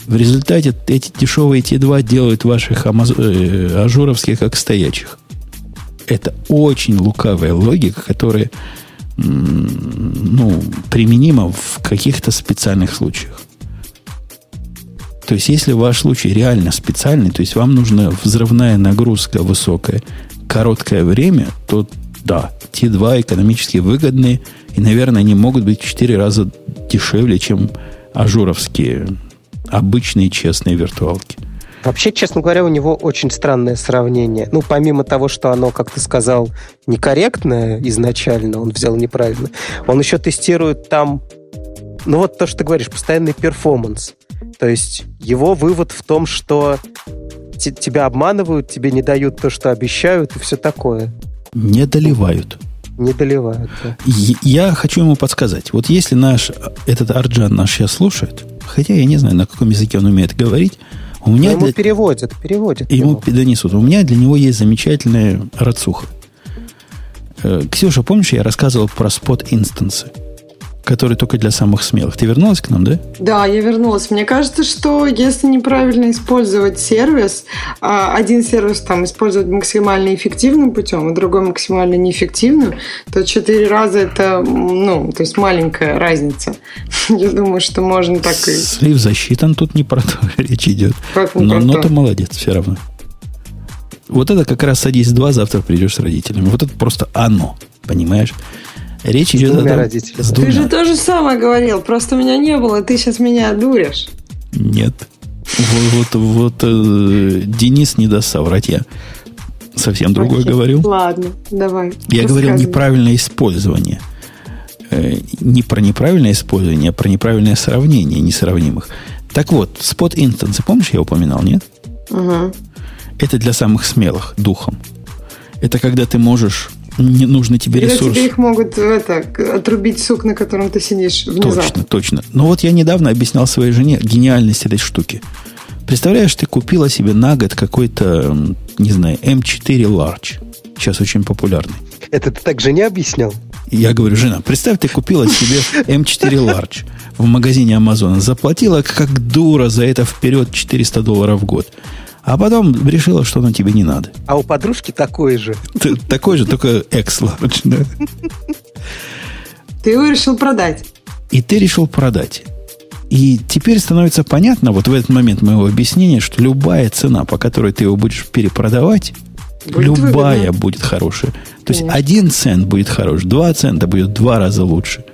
в результате эти дешевые T2 делают ваших э, ажуровских как стоячих. Это очень лукавая логика, которая ну, применима в каких-то специальных случаях. То есть, если ваш случай реально специальный, то есть вам нужна взрывная нагрузка высокая, короткое время, то да, T2 экономически выгодные, и, наверное, они могут быть в 4 раза дешевле, чем ажуровские обычные честные виртуалки. Вообще, честно говоря, у него очень странное сравнение. Ну, помимо того, что оно, как ты сказал, некорректное изначально, он взял неправильно, он еще тестирует там, ну вот то, что ты говоришь, постоянный перформанс. То есть его вывод в том, что тебя обманывают, тебе не дают то, что обещают, и все такое. Не доливают. Не доливают, да. Я хочу ему подсказать. Вот если наш, этот Арджан наш сейчас слушает, хотя я не знаю, на каком языке он умеет говорить, у меня Но ему для... переводят, переводят. Ему, ему донесут. У меня для него есть замечательная рацуха. Э, Ксюша, помнишь, я рассказывал про спот-инстансы? Который только для самых смелых. Ты вернулась к нам, да? Да, я вернулась. Мне кажется, что если неправильно использовать сервис, а один сервис там использовать максимально эффективным путем, а другой максимально неэффективным, то четыре раза это, ну, то есть маленькая разница. Я думаю, что можно так и... Слив засчитан, тут не про то речь идет. Как но, но ты молодец все равно. Вот это как раз садись два, завтра придешь с родителями. Вот это просто оно, понимаешь? Речь идет о том, с. Ты же то же самое говорил, просто меня не было, ты сейчас меня дуришь. Нет. Вот, вот, вот э, Денис не даст соврать, я совсем другое Окей. говорил. Ладно, давай. Я говорил неправильное использование. Э, не про неправильное использование, а про неправильное сравнение несравнимых. Так вот, спот инстансы, помнишь, я упоминал, нет? Угу. Это для самых смелых духом. Это когда ты можешь не нужно тебе Или ресурс. тебе их могут это, отрубить сук, на котором ты сидишь внезапно. Точно, точно. Но вот я недавно объяснял своей жене гениальность этой штуки. Представляешь, ты купила себе на год какой-то, не знаю, M4 Large. Сейчас очень популярный. Это ты так жене объяснял? Я говорю, жена, представь, ты купила себе M4 Large в магазине Амазона, заплатила как дура за это вперед 400 долларов в год. А потом решила, что оно тебе не надо. А у подружки такой же. Такой же, только X-Large, да. Ты его решил продать. И ты решил продать. И теперь становится понятно, вот в этот момент моего объяснения, что любая цена, по которой ты его будешь перепродавать, будет любая выгодно. будет хорошая. То Конечно. есть один цент будет хорош, два цента будет в два раза лучше.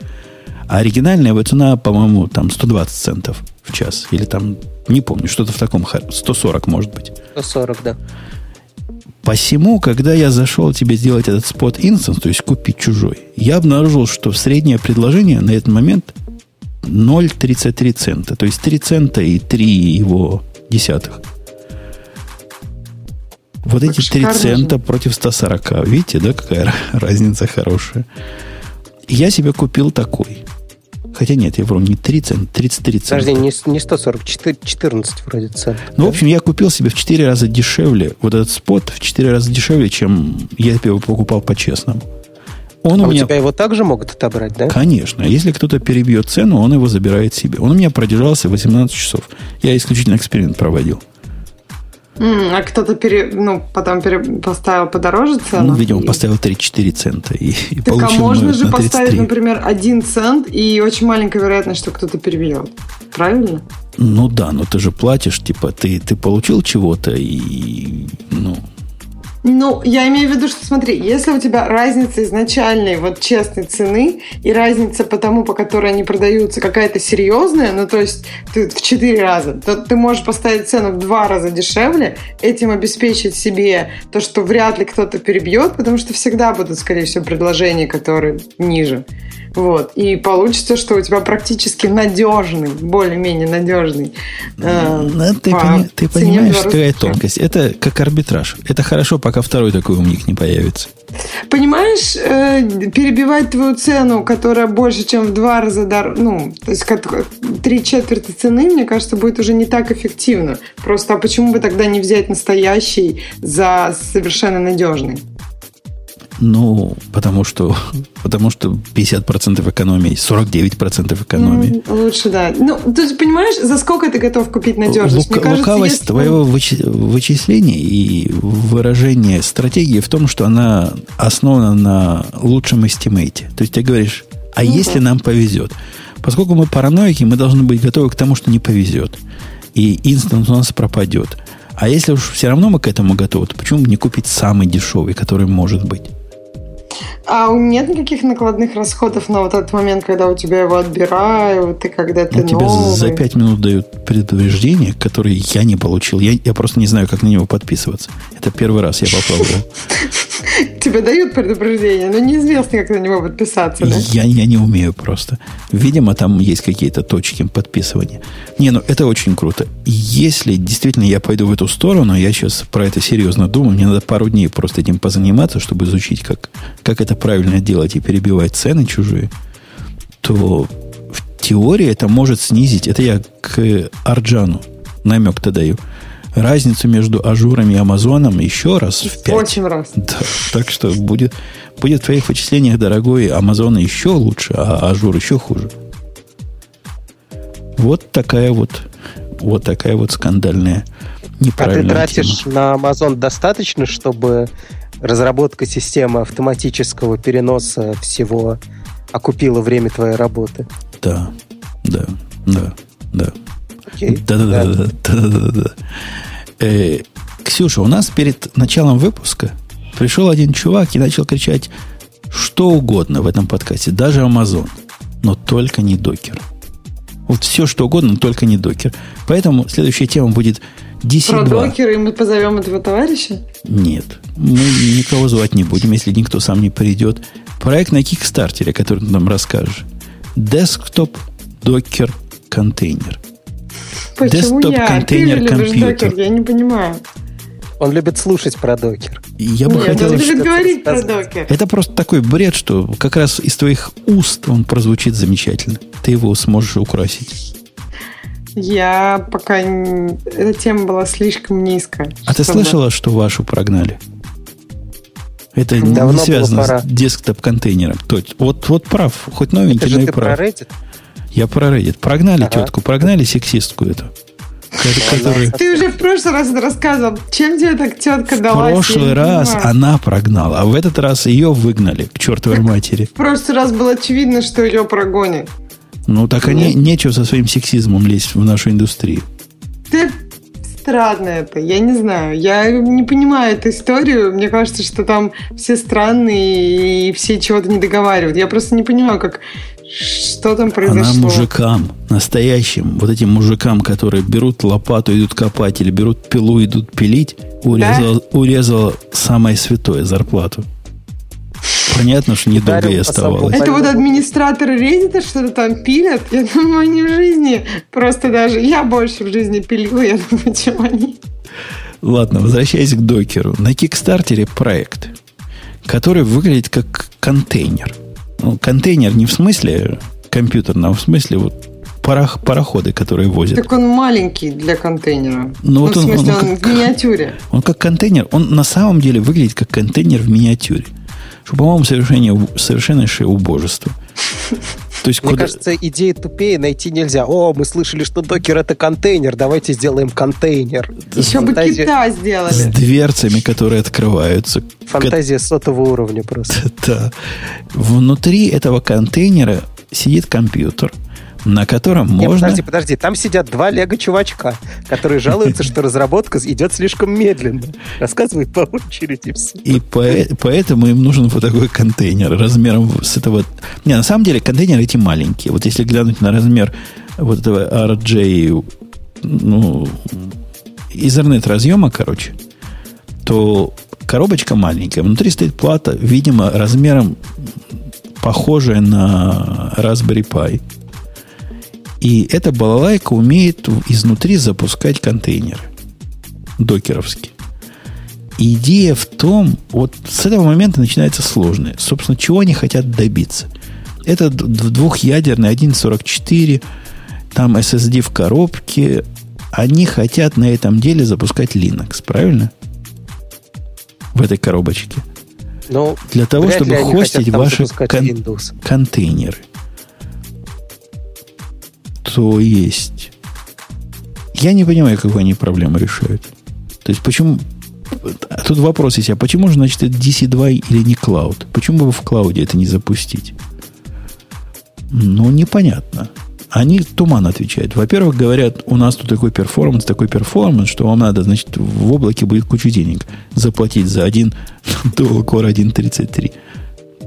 А оригинальная его цена, по-моему, там 120 центов в час. Или там, не помню, что-то в таком, 140 может быть. 140, да. Посему, когда я зашел тебе сделать этот спот инстанс, то есть купить чужой, я обнаружил, что среднее предложение на этот момент 0,33 цента. То есть 3 цента и 3 его десятых. Вот эти 3 цента же. против 140. Видите, да, какая разница хорошая. Я себе купил такой. Хотя нет, я вру, не 3 цента, 33 цента. Подожди, не, не 140, 14 вроде цен. Ну, да? в общем, я купил себе в 4 раза дешевле, вот этот спот в 4 раза дешевле, чем я его покупал по-честному. Он а у, меня... тебя его также могут отобрать, да? Конечно. Если кто-то перебьет цену, он его забирает себе. Он у меня продержался 18 часов. Я исключительно эксперимент проводил. Mm, а кто-то пере, ну, потом пере, поставил подороже цену? Ну, видимо, и... поставил 3-4 цента. И, и так а можно же поставить, например, 1 цент, и очень маленькая вероятность, что кто-то перебьет. Правильно? Ну да, но ты же платишь, типа, ты, ты получил чего-то, и, ну, ну, я имею в виду, что смотри, если у тебя разница изначальной вот честной цены и разница по тому, по которой они продаются, какая-то серьезная, ну то есть ты в 4 раза, то ты можешь поставить цену в 2 раза дешевле, этим обеспечить себе то, что вряд ли кто-то перебьет, потому что всегда будут, скорее всего, предложения, которые ниже. Вот. И получится, что у тебя практически надежный, более-менее надежный. Э, ну, ты, пони, ты понимаешь, какая тонкость? Это как арбитраж. Это хорошо, пока второй такой умник не появится. Понимаешь, э, перебивать твою цену, которая больше, чем в два раза, дор... ну, то есть три четверти цены, мне кажется, будет уже не так эффективно. Просто а почему бы тогда не взять настоящий за совершенно надежный? Ну, потому что, потому что 50% экономии, 49% экономии. Ну, лучше, да. Ну, ты понимаешь, за сколько ты готов купить надежность? Лук, кажется, лукавость если... твоего вычи- вычисления и выражения стратегии в том, что она основана на лучшем эстимейте. То есть ты говоришь, а ну, если да. нам повезет? Поскольку мы параноики, мы должны быть готовы к тому, что не повезет. И инстант у нас пропадет. А если уж все равно мы к этому готовы, то почему бы не купить самый дешевый, который может быть? А нет никаких накладных расходов на вот этот момент, когда у тебя его отбирают, и когда ты ну, новый? Тебе за пять минут дают предупреждение, которое я не получил. Я, я просто не знаю, как на него подписываться. Это первый раз я попробовал. Тебе дают предупреждение, но неизвестно, как на него подписаться, да? Я, я не умею просто. Видимо, там есть какие-то точки подписывания. Не, ну это очень круто. Если действительно я пойду в эту сторону, я сейчас про это серьезно думаю, мне надо пару дней просто этим позаниматься, чтобы изучить, как, как это правильно делать и перебивать цены чужие, то в теории это может снизить, это я к Арджану намек-то даю, разницу между Azure ами и Амазоном еще раз в пять. Очень раз. Да, так что будет, будет в твоих вычислениях, дорогой, Амазон еще лучше, а Azure еще хуже. Вот такая вот, вот такая вот скандальная неправильная А ты тратишь тема. на Амазон достаточно, чтобы разработка системы автоматического переноса всего окупила время твоей работы? Да, да, да, да. Да-да-да. Э, Ксюша, у нас перед началом выпуска пришел один чувак и начал кричать что угодно в этом подкасте, даже Amazon, но только не докер. Вот все, что угодно, но только не докер. Поэтому следующая тема будет DC2. Про докер, и мы позовем этого товарища? Нет. Мы никого звать не будем, если никто сам не придет. Проект на Кикстартере, который ты нам расскажешь. Desktop Docker контейнер. Почему Desktop я? контейнер компьютер. Я не понимаю. Он любит слушать про докер. Я бы Нет, хотел... Он любит говорить про докер. Это просто такой бред, что как раз из твоих уст он прозвучит замечательно. Ты его сможешь украсить. Я пока... Эта тема была слишком низкая. А ты слышала, что вашу прогнали? Это Давно не связано с десктоп-контейнером. Вот, вот прав. Хоть новенький, Это но и прав. Про Reddit? Я про Reddit. Прогнали ага. тетку, прогнали сексистку эту. Который... Ты уже в прошлый раз рассказывал, чем тебе так тетка дала? В прошлый раз она прогнала, а в этот раз ее выгнали к чертовой матери. В прошлый раз было очевидно, что ее прогонят. Ну, так они нечего со своим сексизмом лезть в нашу индустрию. Ты странно это. Я не знаю. Я не понимаю эту историю. Мне кажется, что там все странные и все чего-то не договаривают. Я просто не понимаю, как что там произошло? Она мужикам, настоящим, вот этим мужикам, которые берут лопату, идут копать, или берут пилу, идут пилить, урезала, да? урезала самое святое зарплату. Понятно, что недолго и оставалось. Это вот администраторы Reddit что-то там пилят. Я думаю, они в жизни просто даже... Я больше в жизни пилю, я думаю, чем они. Ладно, возвращаясь к докеру. На Кикстартере проект, который выглядит как контейнер – ну, контейнер не в смысле компьютерного, а в смысле вот парох, пароходы, которые возят. Так он маленький для контейнера. Ну, ну вот в смысле, он, он, он как, в миниатюре. Он как контейнер. Он на самом деле выглядит как контейнер в миниатюре. Что, по-моему, совершенно, совершеннейшее убожество. То есть Мне куда... кажется, идеи тупее найти нельзя. О, мы слышали, что докер это контейнер, давайте сделаем контейнер. Еще бы кита сделали. С дверцами, которые открываются. Фантазия сотого уровня просто. Да. Внутри этого контейнера сидит компьютер – на котором Нет, можно... Подожди, подожди, там сидят два лего-чувачка, которые жалуются, что разработка идет слишком медленно. Рассказывают по очереди все. И по поэтому им нужен вот такой контейнер размером с этого... Не, на самом деле контейнеры эти маленькие. Вот если глянуть на размер вот этого RJ, ну, Ethernet разъема, короче, то коробочка маленькая. Внутри стоит плата, видимо, размером похожая на Raspberry Pi. И эта балалайка умеет изнутри запускать контейнеры докеровские. Идея в том, вот с этого момента начинается сложное. Собственно, чего они хотят добиться? Это двухъядерный 1.44, там SSD в коробке. Они хотят на этом деле запускать Linux, правильно? В этой коробочке. Но ну, Для того, чтобы хостить ваши кон- контейнеры. То есть... Я не понимаю, какую они проблему решают. То есть, почему... Тут вопрос есть, а почему же, значит, это EC2 или не cloud? Почему бы в cloud 'е это не запустить? Ну, непонятно. Они туман отвечают. Во-первых, говорят, у нас тут такой performance, такой performance, что вам надо, значит, в облаке будет кучу денег заплатить за один Dual Core 1.33.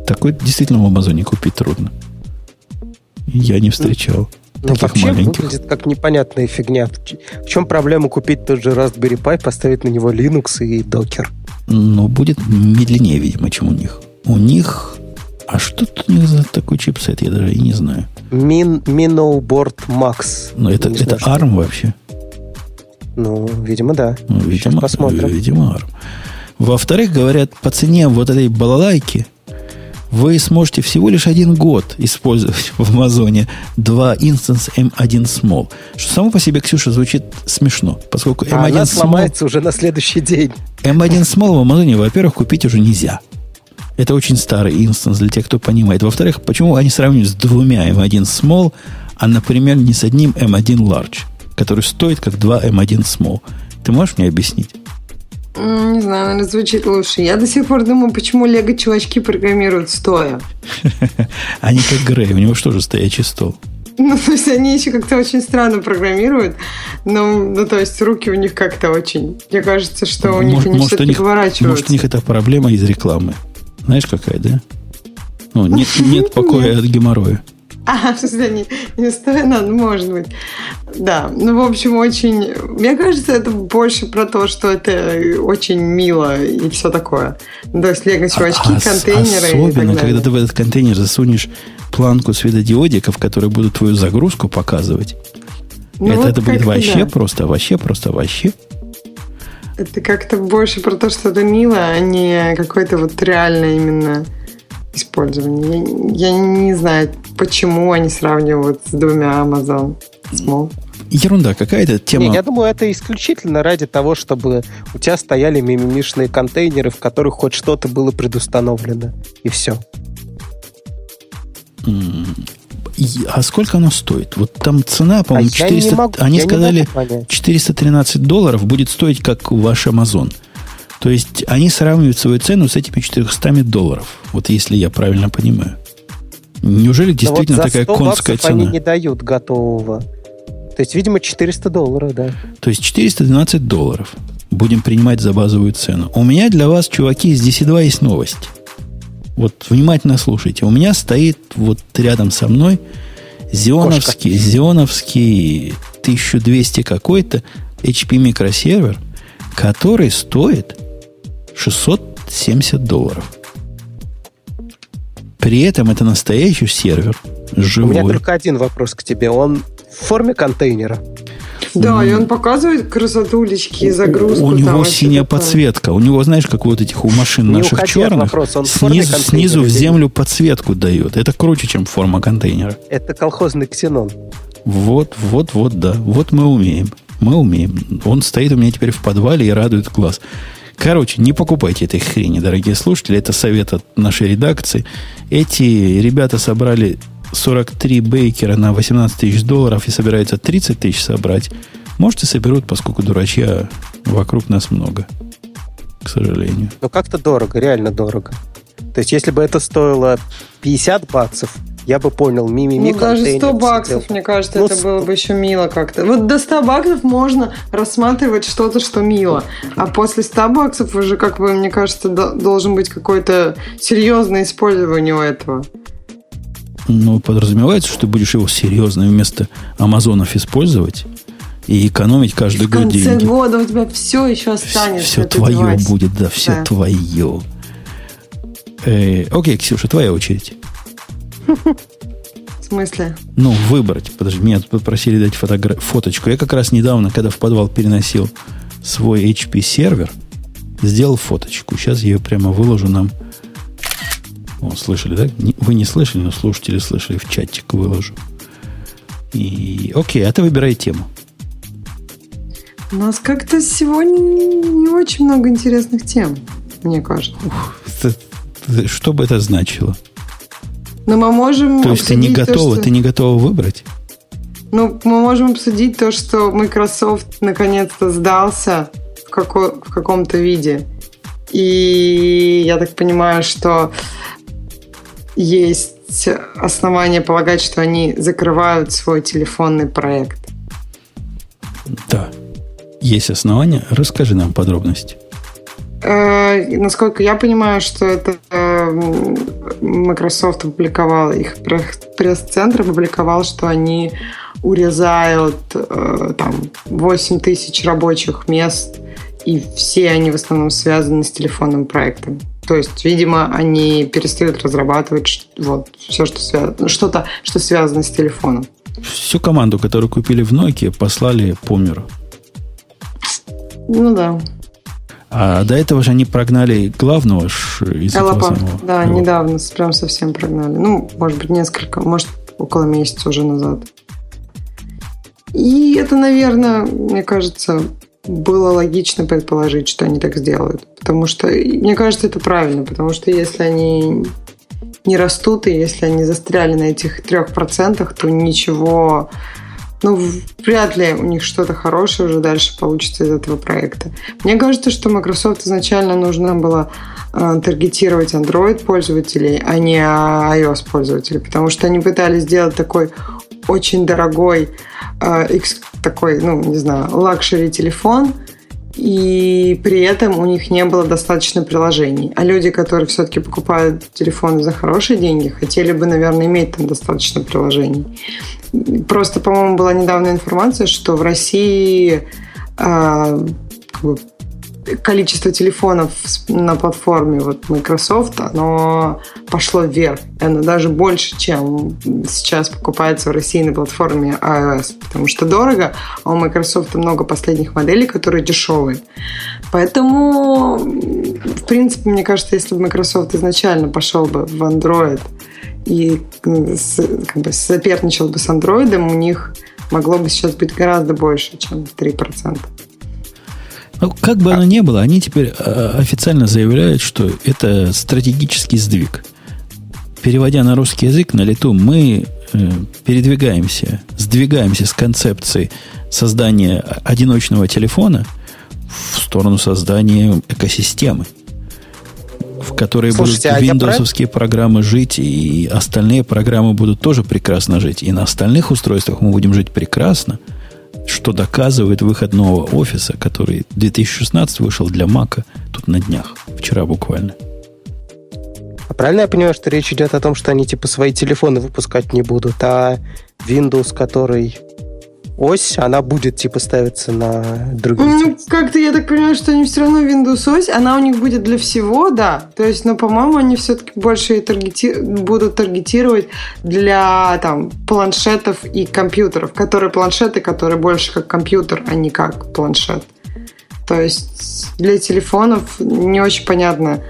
Такой действительно в Амазоне купить трудно. Я не встречал. Ну, вообще маленьких. выглядит как непонятная фигня. В чем проблема купить тот же Raspberry Pi, поставить на него Linux и Docker? Ну, будет медленнее, видимо, чем у них. У них... А что тут у них за такой чипсет, я даже и не знаю. Min, Minoboard Max. Ну, это, это знаю, ARM вообще? Ну, видимо, да. Ну, видимо, Сейчас посмотрим. Видимо, ARM. Во-вторых, говорят, по цене вот этой балалайки вы сможете всего лишь один год использовать в Амазоне два instance M1 Small. Что само по себе, Ксюша, звучит смешно, поскольку M1 а она Small... сломается уже на следующий день. M1 Small в Амазоне, во-первых, купить уже нельзя. Это очень старый инстанс для тех, кто понимает. Во-вторых, почему они сравнивают с двумя M1 Small, а, например, не с одним M1 Large, который стоит как два M1 Small? Ты можешь мне объяснить? Не знаю, наверное, звучит лучше. Я до сих пор думаю, почему лего-чувачки программируют стоя. Они как Грей, у него что же стоячий стол? Ну, то есть они еще как-то очень странно программируют. Ну, ну, то есть руки у них как-то очень... Мне кажется, что у них они может, них, Может, у них это проблема из рекламы. Знаешь, какая, да? Ну, нет, нет покоя от геморроя. А, в смысле, не, не стоит, ну, может быть. Да, ну, в общем, очень... Мне кажется, это больше про то, что это очень мило и все такое. То есть лего-чувачки, а, контейнеры Особенно, когда ты в этот контейнер засунешь планку светодиодиков, которые будут твою загрузку показывать. Ну, это, вот это будет вообще да. просто, вообще просто, вообще. Это как-то больше про то, что это мило, а не какое-то вот реальное именно использования. Я, я не знаю, почему они сравнивают с двумя Amazon Small. Ерунда какая-то тема. Не, я думаю, это исключительно ради того, чтобы у тебя стояли мимимишные контейнеры, в которых хоть что-то было предустановлено. И все. А сколько оно стоит? Вот там цена, по-моему, а 400... Могу, они сказали, 413 долларов будет стоить, как ваш Amazon. То есть они сравнивают свою цену с этими 400 долларов. Вот если я правильно понимаю. Неужели действительно вот такая конская цена? они не дают готового. То есть, видимо, 400 долларов, да. То есть 412 долларов будем принимать за базовую цену. У меня для вас, чуваки, из DC2 есть новость. Вот внимательно слушайте. У меня стоит вот рядом со мной Зионовский, Зионовский 1200 какой-то HP микросервер, который стоит 670 долларов. При этом это настоящий сервер, живой. У меня только один вопрос к тебе. Он в форме контейнера? Да, mm. и он показывает красотулечки и загрузку. У него синяя подсветка. У него, знаешь, как вот этих у машин Не наших черных, вопрос, он снизу, снизу в землю подсветку дает. Это круче, чем форма контейнера. Это колхозный ксенон. Вот, вот, вот, да. Вот мы умеем. Мы умеем. Он стоит у меня теперь в подвале и радует глаз. Короче, не покупайте этой хрени, дорогие слушатели. Это совет от нашей редакции. Эти ребята собрали 43 бейкера на 18 тысяч долларов и собираются 30 тысяч собрать. Можете соберут, поскольку дурачья вокруг нас много. К сожалению. Ну, как-то дорого, реально дорого. То есть, если бы это стоило 50 баксов, я бы понял, мимими Ну, даже 100 баксов, мне кажется, ну, это 100... было бы еще мило как-то. Вот до 100 баксов можно рассматривать что-то, что мило. А после 100 баксов уже, как бы, мне кажется, должен быть какое-то серьезное использование у этого. Ну, подразумевается, что ты будешь его серьезно вместо Амазонов использовать и экономить каждый год деньги. В конце года у тебя все еще останется. Все твое девайс. будет, да, все да. твое. Э, окей, Ксюша, твоя очередь. В смысле? Ну, выбрать. Подожди, меня тут попросили дать фотогра... фоточку. Я как раз недавно, когда в подвал переносил свой HP сервер, сделал фоточку. Сейчас я ее прямо выложу нам. О, слышали, да? Вы не слышали, но слушатели слышали. В чатик выложу. И окей, а ты выбирай тему. У нас как-то сегодня не очень много интересных тем, мне кажется. Ух, что бы это значило? Но мы можем. То есть ты не готова, то, что... ты не готова выбрать? Ну, мы можем обсудить то, что Microsoft наконец-то сдался в, како... в каком-то виде. И я так понимаю, что есть основания полагать, что они закрывают свой телефонный проект. Да, есть основания. Расскажи нам подробности. Э, насколько я понимаю, что это Microsoft опубликовал, их пресс-центр опубликовал, что они урезают э, там 8 тысяч рабочих мест, и все они в основном связаны с телефонным проектом. То есть, видимо, они перестают разрабатывать вот все, что связано, что-то, что связано с телефоном. Всю команду, которую купили в Nokia, послали по миру. Ну да. А до этого же они прогнали главного из Элапа, да, Элапа. недавно, прям совсем прогнали. Ну, может быть, несколько, может, около месяца уже назад. И это, наверное, мне кажется, было логично предположить, что они так сделают. Потому что, мне кажется, это правильно, потому что если они не растут, и если они застряли на этих трех процентах, то ничего ну, вряд ли у них что-то хорошее уже дальше получится из этого проекта. Мне кажется, что Microsoft изначально нужно было э, таргетировать Android пользователей, а не iOS пользователей, потому что они пытались сделать такой очень дорогой, э, такой, ну, не знаю, luxury телефон, и при этом у них не было достаточно приложений. А люди, которые все-таки покупают телефоны за хорошие деньги, хотели бы, наверное, иметь там достаточно приложений. Просто, по-моему, была недавно информация, что в России э, как бы, количество телефонов на платформе вот Microsoft, оно пошло вверх. Оно даже больше, чем сейчас покупается в России на платформе iOS. Потому что дорого, а у Microsoft много последних моделей, которые дешевые. Поэтому, в принципе, мне кажется, если бы Microsoft изначально пошел бы в Android и как бы соперничал бы с Android, у них могло бы сейчас быть гораздо больше, чем 3%. Ну, как бы оно ни было, они теперь э, официально заявляют, что это стратегический сдвиг. Переводя на русский язык, на лету мы э, передвигаемся, сдвигаемся с концепции создания одиночного телефона в сторону создания экосистемы, в которой Слушайте, будут виндовсовские прав... программы жить, и остальные программы будут тоже прекрасно жить. И на остальных устройствах мы будем жить прекрасно – что доказывает выход нового офиса, который 2016 вышел для Мака тут на днях, вчера буквально. А правильно я понимаю, что речь идет о том, что они типа свои телефоны выпускать не будут, а Windows, который ось, она будет типа ставиться на другие. Ну, как-то я так понимаю, что они все равно Windows ось, она у них будет для всего, да. То есть, но, по-моему, они все-таки больше таргети... будут таргетировать для там планшетов и компьютеров, которые планшеты, которые больше как компьютер, а не как планшет. То есть для телефонов не очень понятно.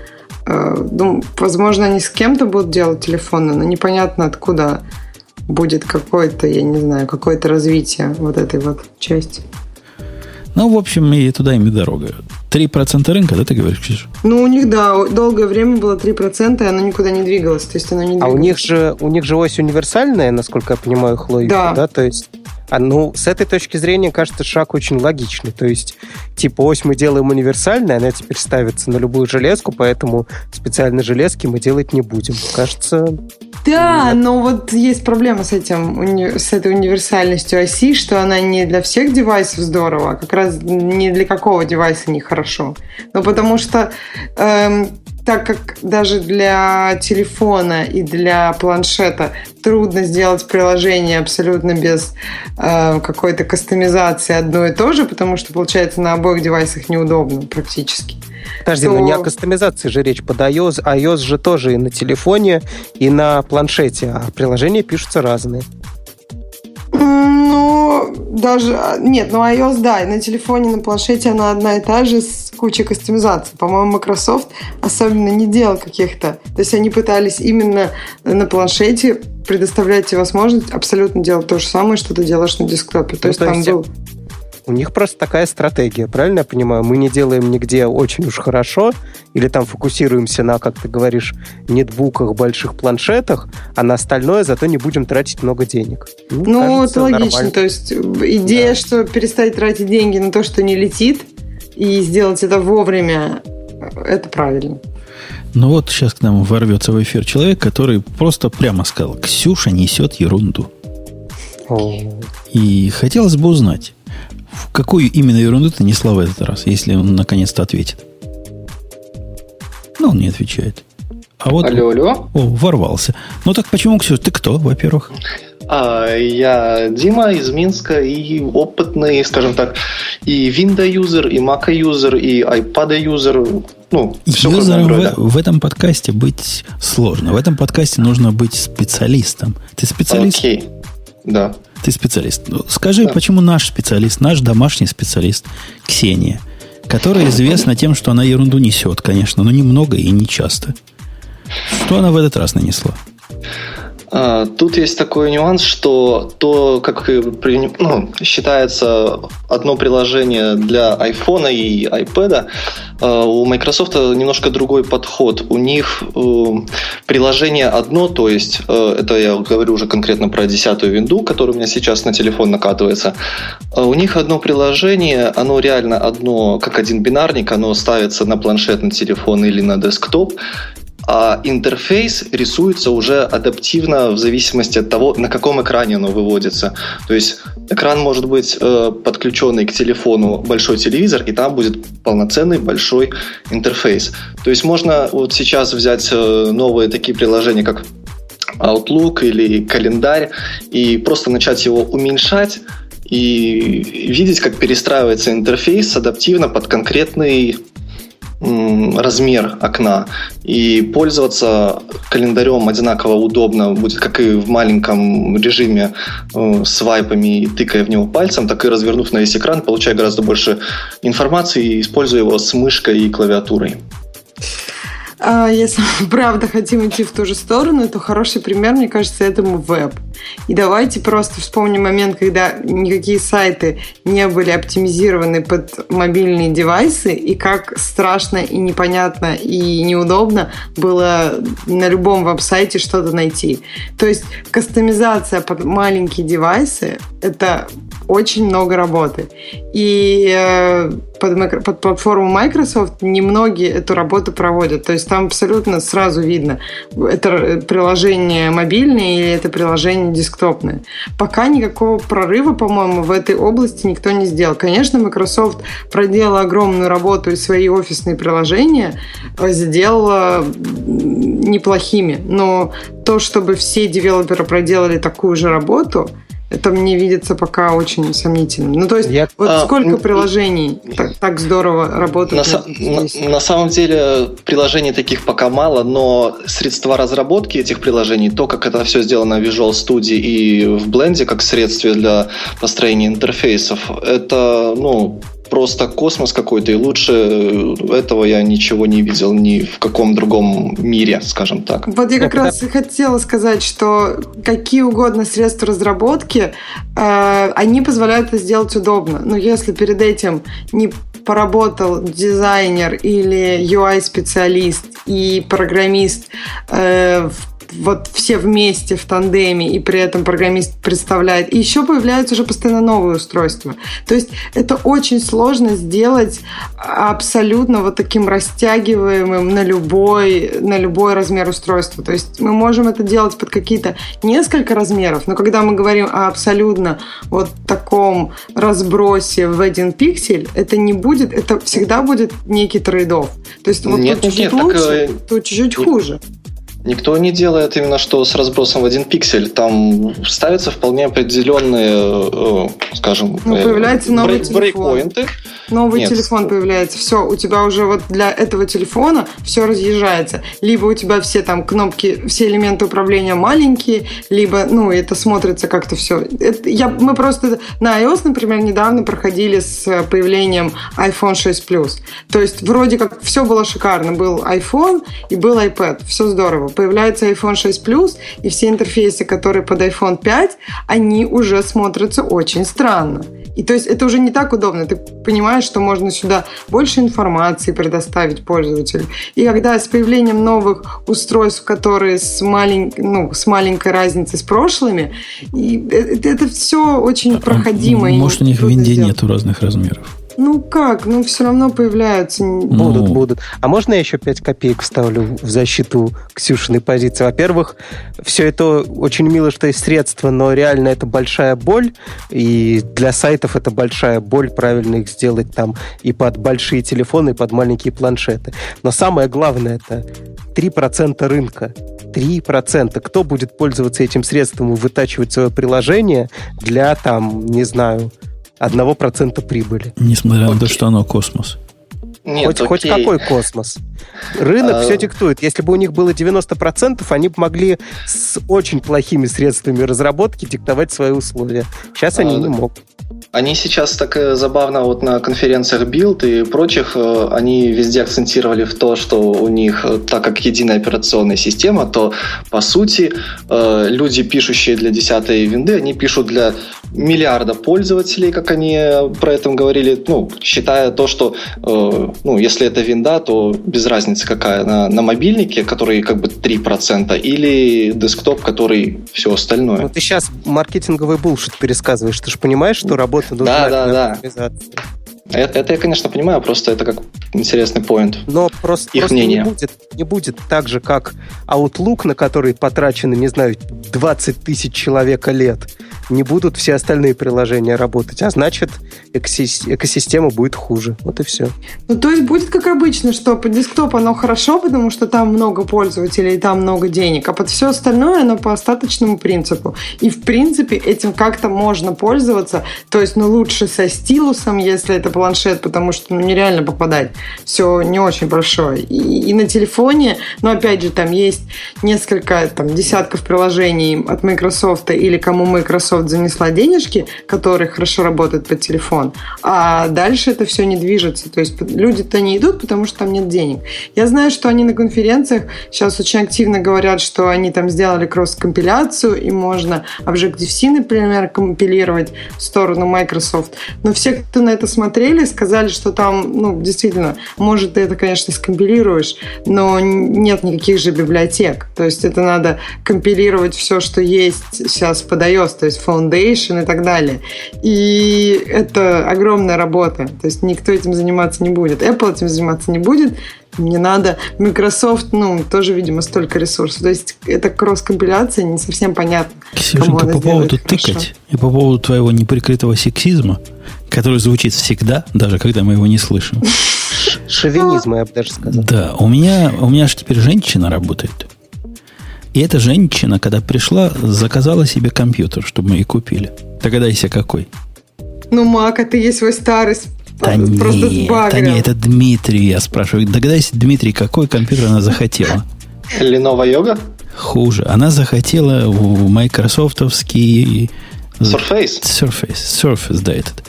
Э, ну, возможно, они с кем-то будут делать телефоны, но непонятно откуда будет какое-то, я не знаю, какое-то развитие вот этой вот части. Ну, в общем, и туда им и дорога. 3% рынка, да, ты говоришь, Ксюша? Ну, у них, да, долгое время было 3%, и оно никуда не двигалось. То есть оно не двигалось. А у них же, у них же ось универсальная, насколько я понимаю, их логику, да? да? То есть а, ну, с этой точки зрения, кажется, шаг очень логичный. То есть, типа, ось мы делаем универсальной, она теперь ставится на любую железку, поэтому специальной железки мы делать не будем. Кажется, да, но вот есть проблема с этим, с этой универсальностью оси, что она не для всех девайсов здорово, а как раз не для какого девайса нехорошо. Ну, потому что эм, так как даже для телефона и для планшета трудно сделать приложение абсолютно без э, какой-то кастомизации одно и то же, потому что получается на обоих девайсах неудобно практически. Подожди, то... ну не о кастомизации же речь под iOS. iOS же тоже и на телефоне, и на планшете, а приложения пишутся разные. Ну, даже... Нет, ну iOS, да, и на телефоне, на планшете она одна и та же с кучей кастомизации. По-моему, Microsoft особенно не делал каких-то... То есть они пытались именно на планшете предоставлять тебе возможность абсолютно делать то же самое, что ты делаешь на десктопе. То ну, есть то там есть... был у них просто такая стратегия, правильно я понимаю? Мы не делаем нигде очень уж хорошо, или там фокусируемся на, как ты говоришь, нетбуках, больших планшетах, а на остальное зато не будем тратить много денег. Ну, ну кажется, это логично. Нормально. То есть идея, да. что перестать тратить деньги на то, что не летит, и сделать это вовремя, это правильно. Ну вот сейчас к нам ворвется в эфир человек, который просто прямо сказал, Ксюша несет ерунду. И хотелось бы узнать, в какую именно ерунду ты несла в этот раз, если он наконец-то ответит? Ну, он не отвечает. А вот... Алло, алло. О, ворвался. Ну так почему, Ксюш, ты кто, во-первых? А, я Дима из Минска и опытный, скажем так, и Windows-юзер, и Mac-юзер, и iPad-юзер. Ну, Юзером в, в этом подкасте быть сложно. В этом подкасте нужно быть специалистом. Ты специалист? Окей, да. Ты специалист. Ну, скажи, да. почему наш специалист, наш домашний специалист, Ксения, которая известна тем, что она ерунду несет, конечно, но немного и не часто. Что она в этот раз нанесла? А, тут есть такой нюанс, что то, как ну, считается одно приложение для iPhone и iPad, а, у Microsoft немножко другой подход. У них э, приложение одно, то есть э, это я говорю уже конкретно про десятую винду, которая у меня сейчас на телефон накатывается. А у них одно приложение, оно реально одно, как один бинарник, оно ставится на планшет, на телефон или на десктоп, а интерфейс рисуется уже адаптивно в зависимости от того, на каком экране оно выводится. То есть экран может быть э, подключенный к телефону большой телевизор, и там будет полноценный большой интерфейс. То есть можно вот сейчас взять э, новые такие приложения, как Outlook или календарь, и просто начать его уменьшать, и видеть, как перестраивается интерфейс адаптивно под конкретный размер окна. И пользоваться календарем одинаково удобно будет как и в маленьком режиме э, с вайпами и тыкая в него пальцем, так и развернув на весь экран, получая гораздо больше информации, используя его с мышкой и клавиатурой. А если мы правда хотим идти в ту же сторону, то хороший пример, мне кажется, этому веб. И давайте просто вспомним момент, когда никакие сайты не были оптимизированы под мобильные девайсы, и как страшно и непонятно и неудобно было на любом веб-сайте что-то найти. То есть кастомизация под маленькие девайсы – это очень много работы. И э, под, под платформу Microsoft немногие эту работу проводят. То есть там абсолютно сразу видно, это приложение мобильное или это приложение десктопное. Пока никакого прорыва, по-моему, в этой области никто не сделал. Конечно, Microsoft проделала огромную работу и свои офисные приложения сделала неплохими. Но то, чтобы все девелоперы проделали такую же работу – это мне видится пока очень сомнительным. Ну, то есть, Я... вот а, сколько приложений так, так здорово работают? На, на, на самом деле, приложений таких пока мало, но средства разработки этих приложений, то, как это все сделано в Visual Studio и в Blend, как средство для построения интерфейсов, это, ну, просто космос какой-то, и лучше этого я ничего не видел ни в каком другом мире, скажем так. Вот я как раз и хотела сказать, что какие угодно средства разработки, э, они позволяют это сделать удобно. Но если перед этим не поработал дизайнер или UI-специалист и программист э, в вот все вместе в тандеме, и при этом программист представляет. И еще появляются уже постоянно новые устройства. То есть это очень сложно сделать абсолютно вот таким растягиваемым на любой, на любой размер устройства. То есть мы можем это делать под какие-то несколько размеров, но когда мы говорим о абсолютно вот таком разбросе в один пиксель, это не будет, это всегда будет некий трейдов. То есть вот нет, тут чуть-чуть лучше, так, тут чуть-чуть хуже. Никто не делает именно что с разбросом в один пиксель. Там ставятся вполне определенные, э, скажем, ну, появляется новый брейк, брейкпоинты. Новый Нет. телефон появляется. Все, у тебя уже вот для этого телефона все разъезжается. Либо у тебя все там кнопки, все элементы управления маленькие, либо, ну, это смотрится как-то все. Это, я, мы просто на iOS, например, недавно проходили с появлением iPhone 6 Plus. То есть вроде как все было шикарно. Был iPhone и был iPad. Все здорово появляется iPhone 6 Plus, и все интерфейсы, которые под iPhone 5, они уже смотрятся очень странно. И то есть это уже не так удобно. Ты понимаешь, что можно сюда больше информации предоставить пользователю. И когда с появлением новых устройств, которые с, малень... ну, с маленькой разницей с прошлыми, и это, это все очень проходимо. Может, у них в винде нету разных размеров. Ну как? Ну все равно появляются. Будут, ну. будут. А можно я еще 5 копеек вставлю в защиту Ксюшиной позиции? Во-первых, все это очень мило, что есть средства, но реально это большая боль. И для сайтов это большая боль правильно их сделать там и под большие телефоны, и под маленькие планшеты. Но самое главное это 3% рынка. 3%. Кто будет пользоваться этим средством и вытачивать свое приложение для, там, не знаю, одного процента прибыли. Несмотря окей. на то, что оно космос. Нет, хоть, хоть какой космос. Рынок а... все диктует. Если бы у них было 90%, они бы могли с очень плохими средствами разработки диктовать свои условия. Сейчас а... они не могут. Они сейчас так э, забавно вот на конференциях Build и прочих, э, они везде акцентировали в то, что у них, э, так как единая операционная система, то по сути люди, пишущие для 10 винды, они пишут для миллиарда пользователей, как они про это говорили, ну, считая то, что ну, если это винда, то без разницы какая, на, на мобильнике, который как бы 3%, или десктоп, который все остальное. Ну, ты сейчас маркетинговый булшит пересказываешь, ты же понимаешь, что работа нужна да, да, да. Это, это я, конечно, понимаю, просто это как интересный поинт. Но просто, Их просто мнение. Не, будет, не будет так же, как Outlook, на который потрачено, не знаю, 20 тысяч человека лет не будут все остальные приложения работать, а значит экосистема будет хуже. Вот и все. Ну, то есть будет как обычно, что по десктопу оно хорошо, потому что там много пользователей, там много денег, а под все остальное оно по остаточному принципу. И, в принципе, этим как-то можно пользоваться. То есть, ну, лучше со стилусом, если это планшет, потому что ну, нереально попадать. Все не очень большое. И, и на телефоне, но, опять же, там есть несколько, там, десятков приложений от Microsoft или кому Microsoft Microsoft занесла денежки, которые хорошо работают под телефон, а дальше это все не движется. То есть люди-то не идут, потому что там нет денег. Я знаю, что они на конференциях сейчас очень активно говорят, что они там сделали кросс-компиляцию, и можно Objective-C, например, компилировать в сторону Microsoft. Но все, кто на это смотрели, сказали, что там, ну, действительно, может, ты это, конечно, скомпилируешь, но нет никаких же библиотек. То есть это надо компилировать все, что есть сейчас под iOS. То есть Foundation и так далее. И это огромная работа. То есть никто этим заниматься не будет. Apple этим заниматься не будет. Не надо. Microsoft, ну, тоже, видимо, столько ресурсов. То есть это кросс-компиляция, не совсем понятно. Ксюшенька, по поводу тыкать и по поводу твоего неприкрытого сексизма, который звучит всегда, даже когда мы его не слышим. Шовинизма, я бы даже сказал. Да, у меня, у меня же теперь женщина работает. И эта женщина, когда пришла, заказала себе компьютер, чтобы мы и купили. Догадайся, какой. Ну, Мак, а ты есть свой старый да просто нет, да нет, это Дмитрий, я спрашиваю. Догадайся, Дмитрий, какой компьютер она захотела? Lenovo Yoga? Хуже. Она захотела в майкрософтовский... Surface? Surface. Surface, да, этот.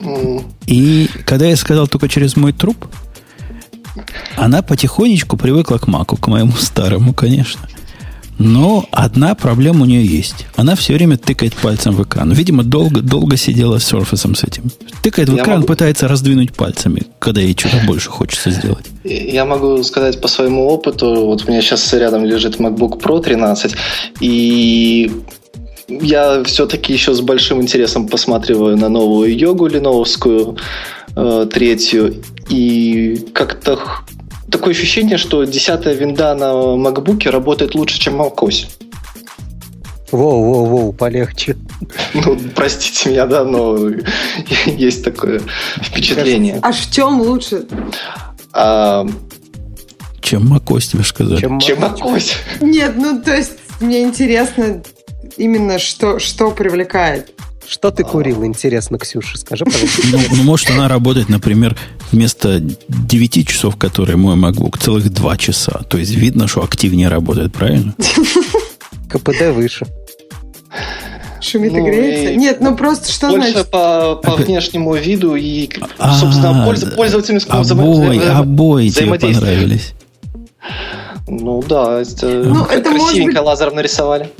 Mm. И когда я сказал только через мой труп, она потихонечку привыкла к Маку, к моему старому, конечно. Но одна проблема у нее есть. Она все время тыкает пальцем в экран. Видимо, долго, долго сидела с Surface с этим. Тыкает в экран, могу... пытается раздвинуть пальцами, когда ей что-то больше хочется сделать. Я могу сказать по своему опыту. Вот у меня сейчас рядом лежит MacBook Pro 13, и я все-таки еще с большим интересом посматриваю на новую йогу леновскую, э, третью, и как-то такое ощущение, что десятая винда на MacBook работает лучше, чем macOS. Воу-воу-воу, полегче. Ну, простите меня, да, но есть такое впечатление. А в чем лучше? А... Чем macOS, тебе сказали. Чем, чем macOS. Нет, ну, то есть, мне интересно именно, что, что привлекает. Что ты курил, интересно, Ксюша? Скажи, пожалуйста. Ну, ну, может, она работает, например, вместо 9 часов, которые мой MacBook, целых 2 часа. То есть видно, что активнее работает, правильно? КПД выше. Шумит ну, и греется? Нет, ну просто что больше значит? по, по внешнему виду и, собственно, а, пользовательскому обои, обои тебе понравились. Ну да, это ну, красивенько быть... лазером нарисовали.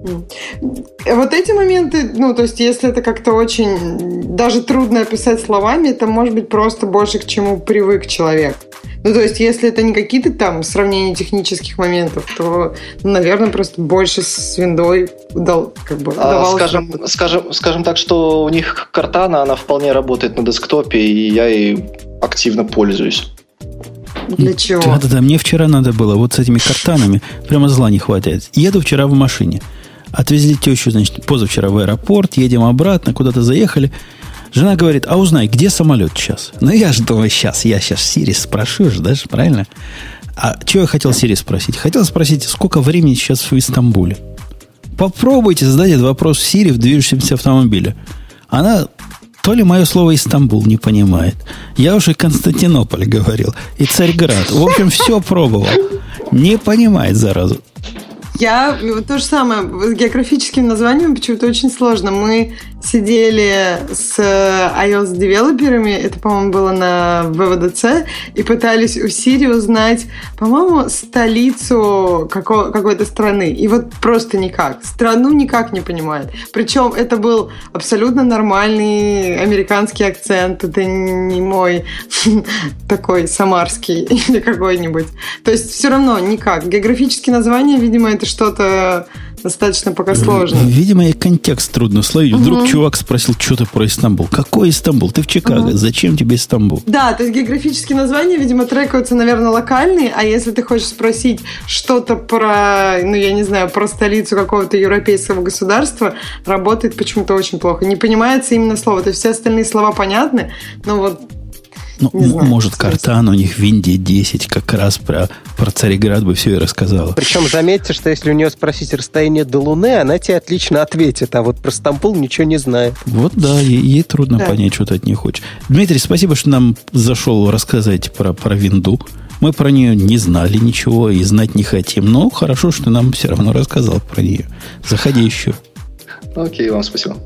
Вот эти моменты, ну, то есть, если это как-то очень даже трудно описать словами, это может быть просто больше к чему привык человек. Ну, то есть, если это не какие-то там сравнения технических моментов, то, ну, наверное, просто больше с виндой дал, как бы, а, скажем, скажем, скажем так, что у них картана, она вполне работает на десктопе, и я ей активно пользуюсь. Для чего? Да-да-да, мне вчера надо было вот с этими картанами, прямо зла не хватает. Еду вчера в машине – Отвезли тещу, значит, позавчера в аэропорт, едем обратно, куда-то заехали. Жена говорит, а узнай, где самолет сейчас? Ну, я же думаю, сейчас, я сейчас Сири спрошу же, даже, правильно? А что я хотел Сири спросить? Хотел спросить, сколько времени сейчас в Истамбуле? Попробуйте задать этот вопрос Сири в движущемся автомобиле. Она то ли мое слово Истамбул не понимает. Я уже Константинополь говорил. И Царьград. В общем, все пробовал. Не понимает заразу. Я то же самое. С географическим названием почему-то очень сложно. Мы сидели с iOS-девелоперами, это, по-моему, было на ВВДЦ, и пытались у Сири узнать, по-моему, столицу какой-то страны. И вот просто никак. Страну никак не понимает. Причем это был абсолютно нормальный американский акцент. Это не мой такой самарский или какой-нибудь. То есть все равно никак. Географические названия, видимо, это что-то достаточно пока сложно. Видимо, и контекст трудно словить. Вдруг угу. чувак спросил, что ты про Истамбул. Какой Истамбул? Ты в Чикаго. Угу. Зачем тебе Истамбул? Да, то есть географические названия, видимо, трекаются, наверное, локальные, а если ты хочешь спросить что-то про, ну, я не знаю, про столицу какого-то европейского государства, работает почему-то очень плохо. Не понимается именно слово. То есть все остальные слова понятны, но вот ну, знаю, может, Картан у них в Индии 10 как раз про, про Цареград бы все и рассказала. Причем заметьте, что если у нее спросить расстояние до Луны, она тебе отлично ответит, а вот про Стамбул ничего не знает. Вот да, ей, ей трудно да. понять, что ты от нее хочешь. Дмитрий, спасибо, что нам зашел рассказать про, про винду. Мы про нее не знали ничего и знать не хотим, но хорошо, что нам все равно рассказал про нее. Заходи еще. Окей, вам спасибо.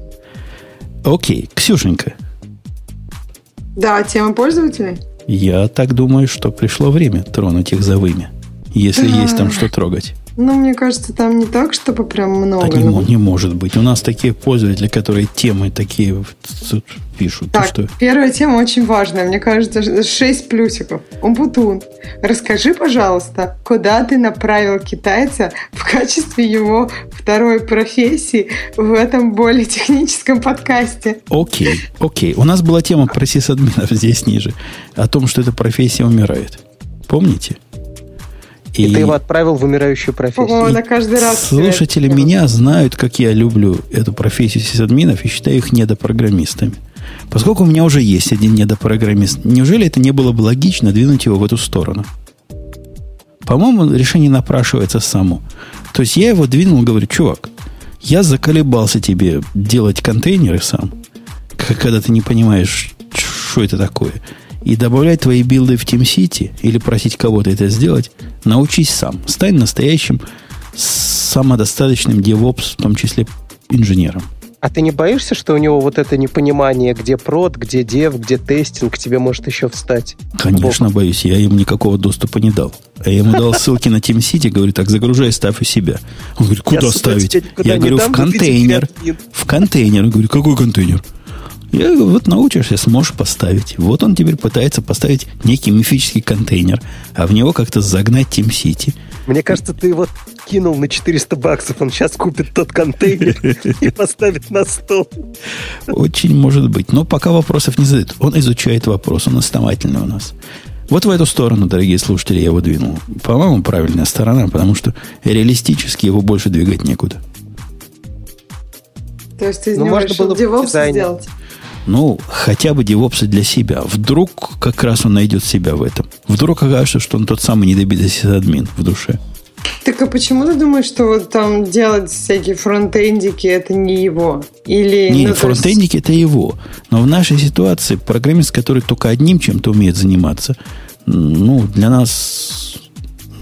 Окей, Ксюшенька, да, тема пользователей? Я так думаю, что пришло время тронуть их за вымя. Если есть там что трогать. Ну, мне кажется, там не так, чтобы прям много. Да не, но... не может быть. У нас такие пользователи, которые темы такие пишут. Так, что... первая тема очень важная. Мне кажется, 6 плюсиков. Умпутун, расскажи, пожалуйста, куда ты направил китайца в качестве его второй профессии в этом более техническом подкасте? Окей, окей. У нас была тема про сисадминов здесь ниже. О том, что эта профессия умирает. Помните? И, и ты его отправил в умирающую профессию. О, на каждый раз. Слушатели меня знают, как я люблю эту профессию сисадминов и считаю их недопрограммистами. Поскольку у меня уже есть один недопрограммист, неужели это не было бы логично двинуть его в эту сторону? По-моему, решение напрашивается само. То есть я его двинул, говорю, чувак, я заколебался тебе делать контейнеры сам, когда ты не понимаешь, что это такое и добавлять твои билды в TeamCity или просить кого-то это сделать, научись сам. Стань настоящим самодостаточным DevOps, в том числе инженером. А ты не боишься, что у него вот это непонимание, где прод, где дев, где тестинг, тебе может еще встать? Конечно, Бог. боюсь. Я им никакого доступа не дал. А я ему дал ссылки на TeamCity, говорю, так, загружай, ставь у себя. Он говорит, куда я ставить? Я говорю, в контейнер. В контейнер. Он говорит, какой контейнер? Я говорю, вот научишься, сможешь поставить. Вот он теперь пытается поставить некий мифический контейнер, а в него как-то загнать TeamCity. Мне кажется, ты его кинул на 400 баксов, он сейчас купит тот контейнер и поставит на стол. Очень может быть. Но пока вопросов не задает. Он изучает вопрос, он основательный у нас. Вот в эту сторону, дорогие слушатели, я его двинул. По-моему, правильная сторона, потому что реалистически его больше двигать некуда. То есть ты из ну, него можно было DevOps сделать? Ну, хотя бы девопса для себя. Вдруг как раз он найдет себя в этом. Вдруг окажется, что он тот самый недобитый админ в душе. Так а почему ты думаешь, что вот там делать всякие фронтендики это не его? Или, не, ну, фронтендики есть... это его. Но в нашей ситуации программист, который только одним чем-то умеет заниматься, ну, для нас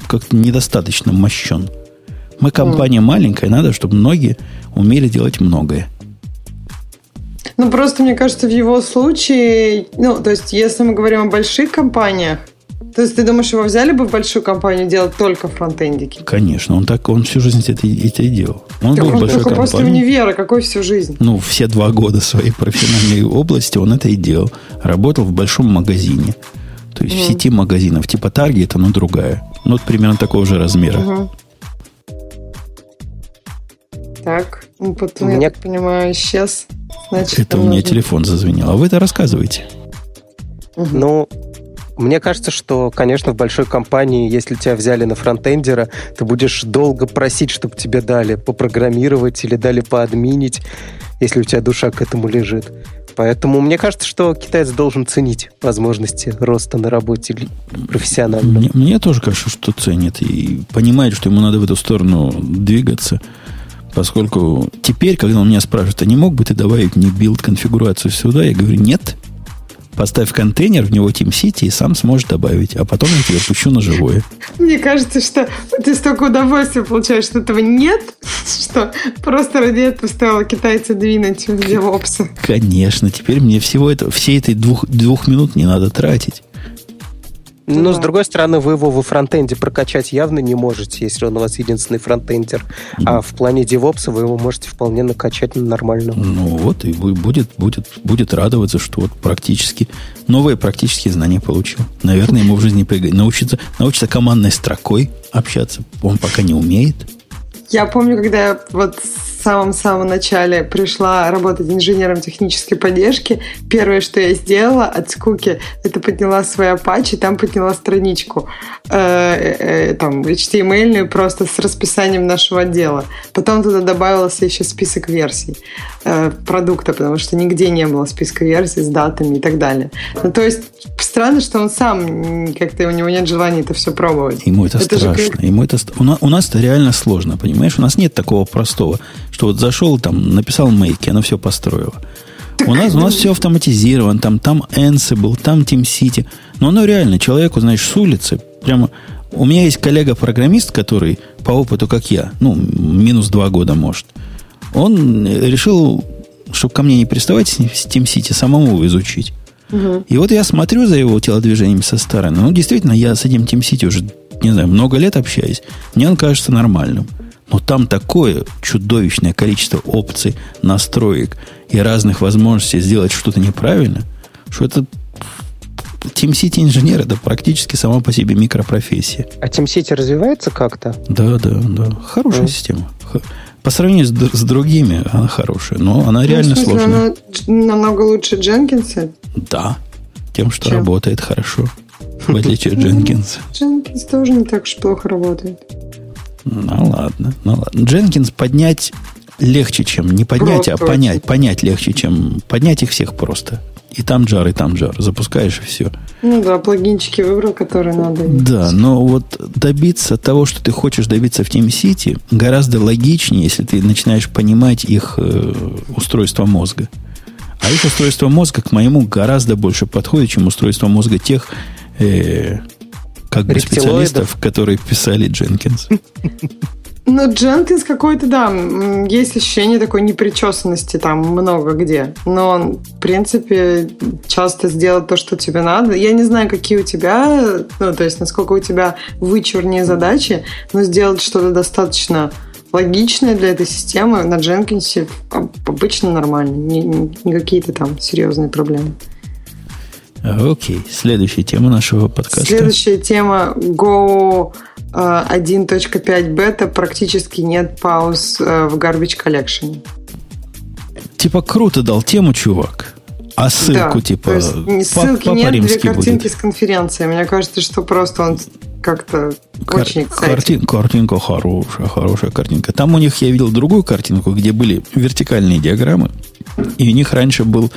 как-то недостаточно мощен. Мы компания mm. маленькая, надо, чтобы многие умели делать многое. Ну, просто мне кажется, в его случае, ну, то есть, если мы говорим о больших компаниях, то есть ты думаешь, его взяли бы в большую компанию делать только фронтендики? Конечно, он так, он всю жизнь это, это и делал. Он так был он большой только компании. после универа, какой всю жизнь? Ну, все два года своей профессиональной области он это и делал. Работал в большом магазине. То есть mm. в сети магазинов, типа Target, но другая. Ну, вот примерно такого же размера. Mm-hmm. Так, ну, потом, меня... я так понимаю, исчез. Значит, это у меня нужно... телефон зазвенел. А вы это рассказываете. Угу. Ну, мне кажется, что, конечно, в большой компании, если тебя взяли на фронтендера, ты будешь долго просить, чтобы тебе дали попрограммировать или дали поадминить, если у тебя душа к этому лежит. Поэтому мне кажется, что китаец должен ценить возможности роста на работе профессионально. Мне, мне тоже кажется, что ценит и понимает, что ему надо в эту сторону двигаться. Поскольку теперь, когда он меня спрашивает, а не мог бы ты добавить мне билд-конфигурацию сюда, я говорю, нет. Поставь контейнер, в него TeamCity и сам сможешь добавить. А потом я тебя пущу на живое. Мне кажется, что ты столько удовольствия получаешь, что этого нет, что просто ради этого стоило китайца двинуть в DevOps. Конечно. Теперь мне всего этого, всей этой двух, двух минут не надо тратить. Но, да. с другой стороны, вы его во фронтенде прокачать явно не можете, если он у вас единственный фронтендер. А в плане девопса вы его можете вполне накачать нормально. Ну вот, и будет, будет, будет радоваться, что вот практически новые практические знания получил. Наверное, ему в жизни пригодится. Научиться, научиться командной строкой общаться. Он пока не умеет. Я помню, когда я вот в самом-самом начале пришла работать инженером технической поддержки, первое, что я сделала от скуки, это подняла свой Apache, там подняла страничку э, э, там HTML просто с расписанием нашего отдела. Потом туда добавился еще список версий э, продукта, потому что нигде не было списка версий с датами и так далее. Ну, то есть странно, что он сам как-то у него нет желания это все пробовать. Ему это, это страшно. Же... Ему это у нас это реально сложно, понимаешь? У нас нет такого простого, что вот зашел там, написал мейки, оно все построило. У нас, у нас все автоматизировано, там, там Ansible, там TeamCity. Но оно реально, человеку, знаешь, с улицы, прямо... У меня есть коллега-программист, который по опыту, как я, ну, минус два года, может, он решил, чтобы ко мне не приставать с TeamCity, самому изучить. Угу. И вот я смотрю за его телодвижениями со стороны. Ну, действительно, я с этим TeamCity уже, не знаю, много лет общаюсь. Мне он кажется нормальным. Но там такое чудовищное количество опций, настроек и разных возможностей сделать что-то неправильно, что это TeamCity инженер это практически сама по себе микропрофессия. А TeamCity развивается как-то? Да, да, да. Хорошая mm. система. По сравнению с, с другими, она хорошая, но она ну, реально смысле, сложная. Она намного лучше Дженкинса? Да, тем, что Чем? работает хорошо, в отличие от Дженкинса. Дженкинс тоже не так уж плохо работает. Ну ладно, ну ладно. Дженкинс поднять легче, чем не поднять, просто, а понять. Понять легче, чем поднять их всех просто. И там джар, и там джар. Запускаешь и все. Ну да, плагинчики выбрал, которые надо. Да, но вот добиться того, что ты хочешь добиться в TeamCity, гораздо логичнее, если ты начинаешь понимать их э, устройство мозга. А их устройство мозга к моему гораздо больше подходит, чем устройство мозга тех э, как бы специалистов, которые писали Дженкинс. Ну, Дженкинс какой-то, да, есть ощущение такой непричесанности там много где. Но он, в принципе, часто сделает то, что тебе надо. Я не знаю, какие у тебя, ну, то есть, насколько у тебя вычурнее задачи, но сделать что-то достаточно логичное для этой системы на Дженкинсе обычно нормально. Не, не, не какие-то там серьезные проблемы. Окей, следующая тема нашего подкаста. Следующая тема Go 1.5 э, бета практически нет пауз э, в Garbage Collection. Типа круто дал тему, чувак. А ссылку да, типа ссылки по, нет, две картинки будет. с конференции. Мне кажется, что просто он как-то Кар- очень картин, Картинка хорошая, хорошая картинка. Там у них я видел другую картинку, где были вертикальные диаграммы, и у них раньше был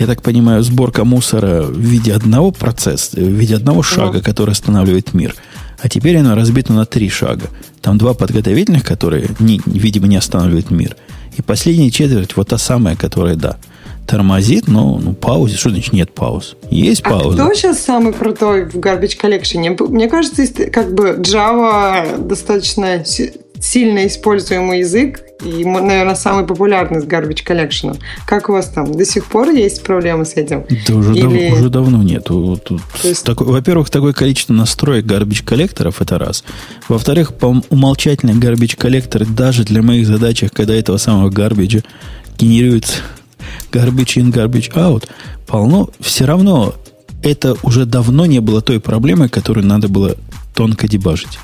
я так понимаю, сборка мусора в виде одного процесса, в виде одного шага, ну. который останавливает мир. А теперь оно разбито на три шага. Там два подготовительных, которые, не, видимо, не останавливают мир. И последняя четверть, вот та самая, которая, да, тормозит, но ну, паузе. Что значит нет пауз? Есть а пауза. кто сейчас самый крутой в Garbage Collection? Мне кажется, как бы Java достаточно сильно используемый язык и, наверное, самый популярный с Garbage Collection. Как у вас там? До сих пор есть проблемы с этим? Да уже, Или... дав- уже давно нет. Тут есть... такой, во-первых, такое количество настроек Garbage коллекторов это раз. Во-вторых, по умолчательно Garbage коллекторы даже для моих задач, когда этого самого Garbage генерируется garbage in, garbage out, полно. Все равно это уже давно не было той проблемой, которую надо было тонко дебажить.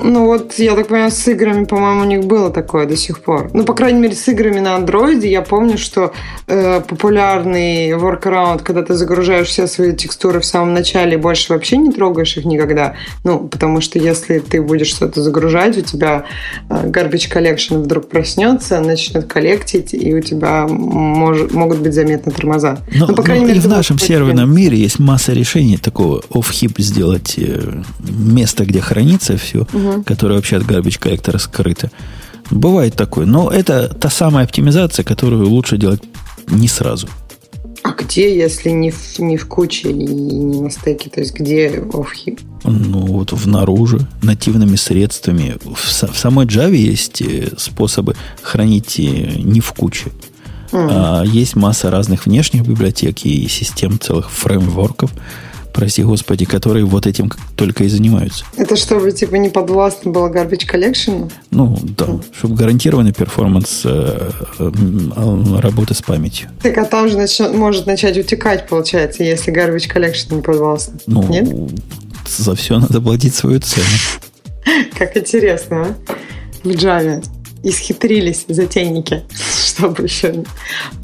Ну вот, я так понимаю, с играми, по-моему, у них было такое до сих пор. Ну, по крайней мере, с играми на андроиде я помню, что э, популярный workaround, когда ты загружаешь все свои текстуры в самом начале и больше вообще не трогаешь их никогда. Ну, потому что если ты будешь что-то загружать, у тебя э, garbage collection вдруг проснется, начнет коллектить, и у тебя мож, могут быть заметны тормоза. Но, ну, по крайней мере, и в нашем серверном мире есть масса решений такого off-hip сделать э, место, где хранится все. Угу угу. которая вообще от garbage коллектора скрыта. Бывает такое. Но это та самая оптимизация, которую лучше делать не сразу. А где, если не в, не в куче и не на стеке? То есть где офхи? Ну, вот внаружи, нативными средствами. В, в самой Java есть э, способы хранить э, не в куче. Mm. А есть масса разных внешних библиотек и систем целых фреймворков, прости господи, которые вот этим только и занимаются. Это чтобы, типа, не подвластно было garbage collection? Ну, да, mm. чтобы гарантированный перформанс э, э, работы с памятью. Так, а там же нач... может начать утекать, получается, если garbage collection не подвластно. Ну, Нет? за все надо платить свою цену. Как интересно, а? В Java исхитрились затейники, чтобы еще...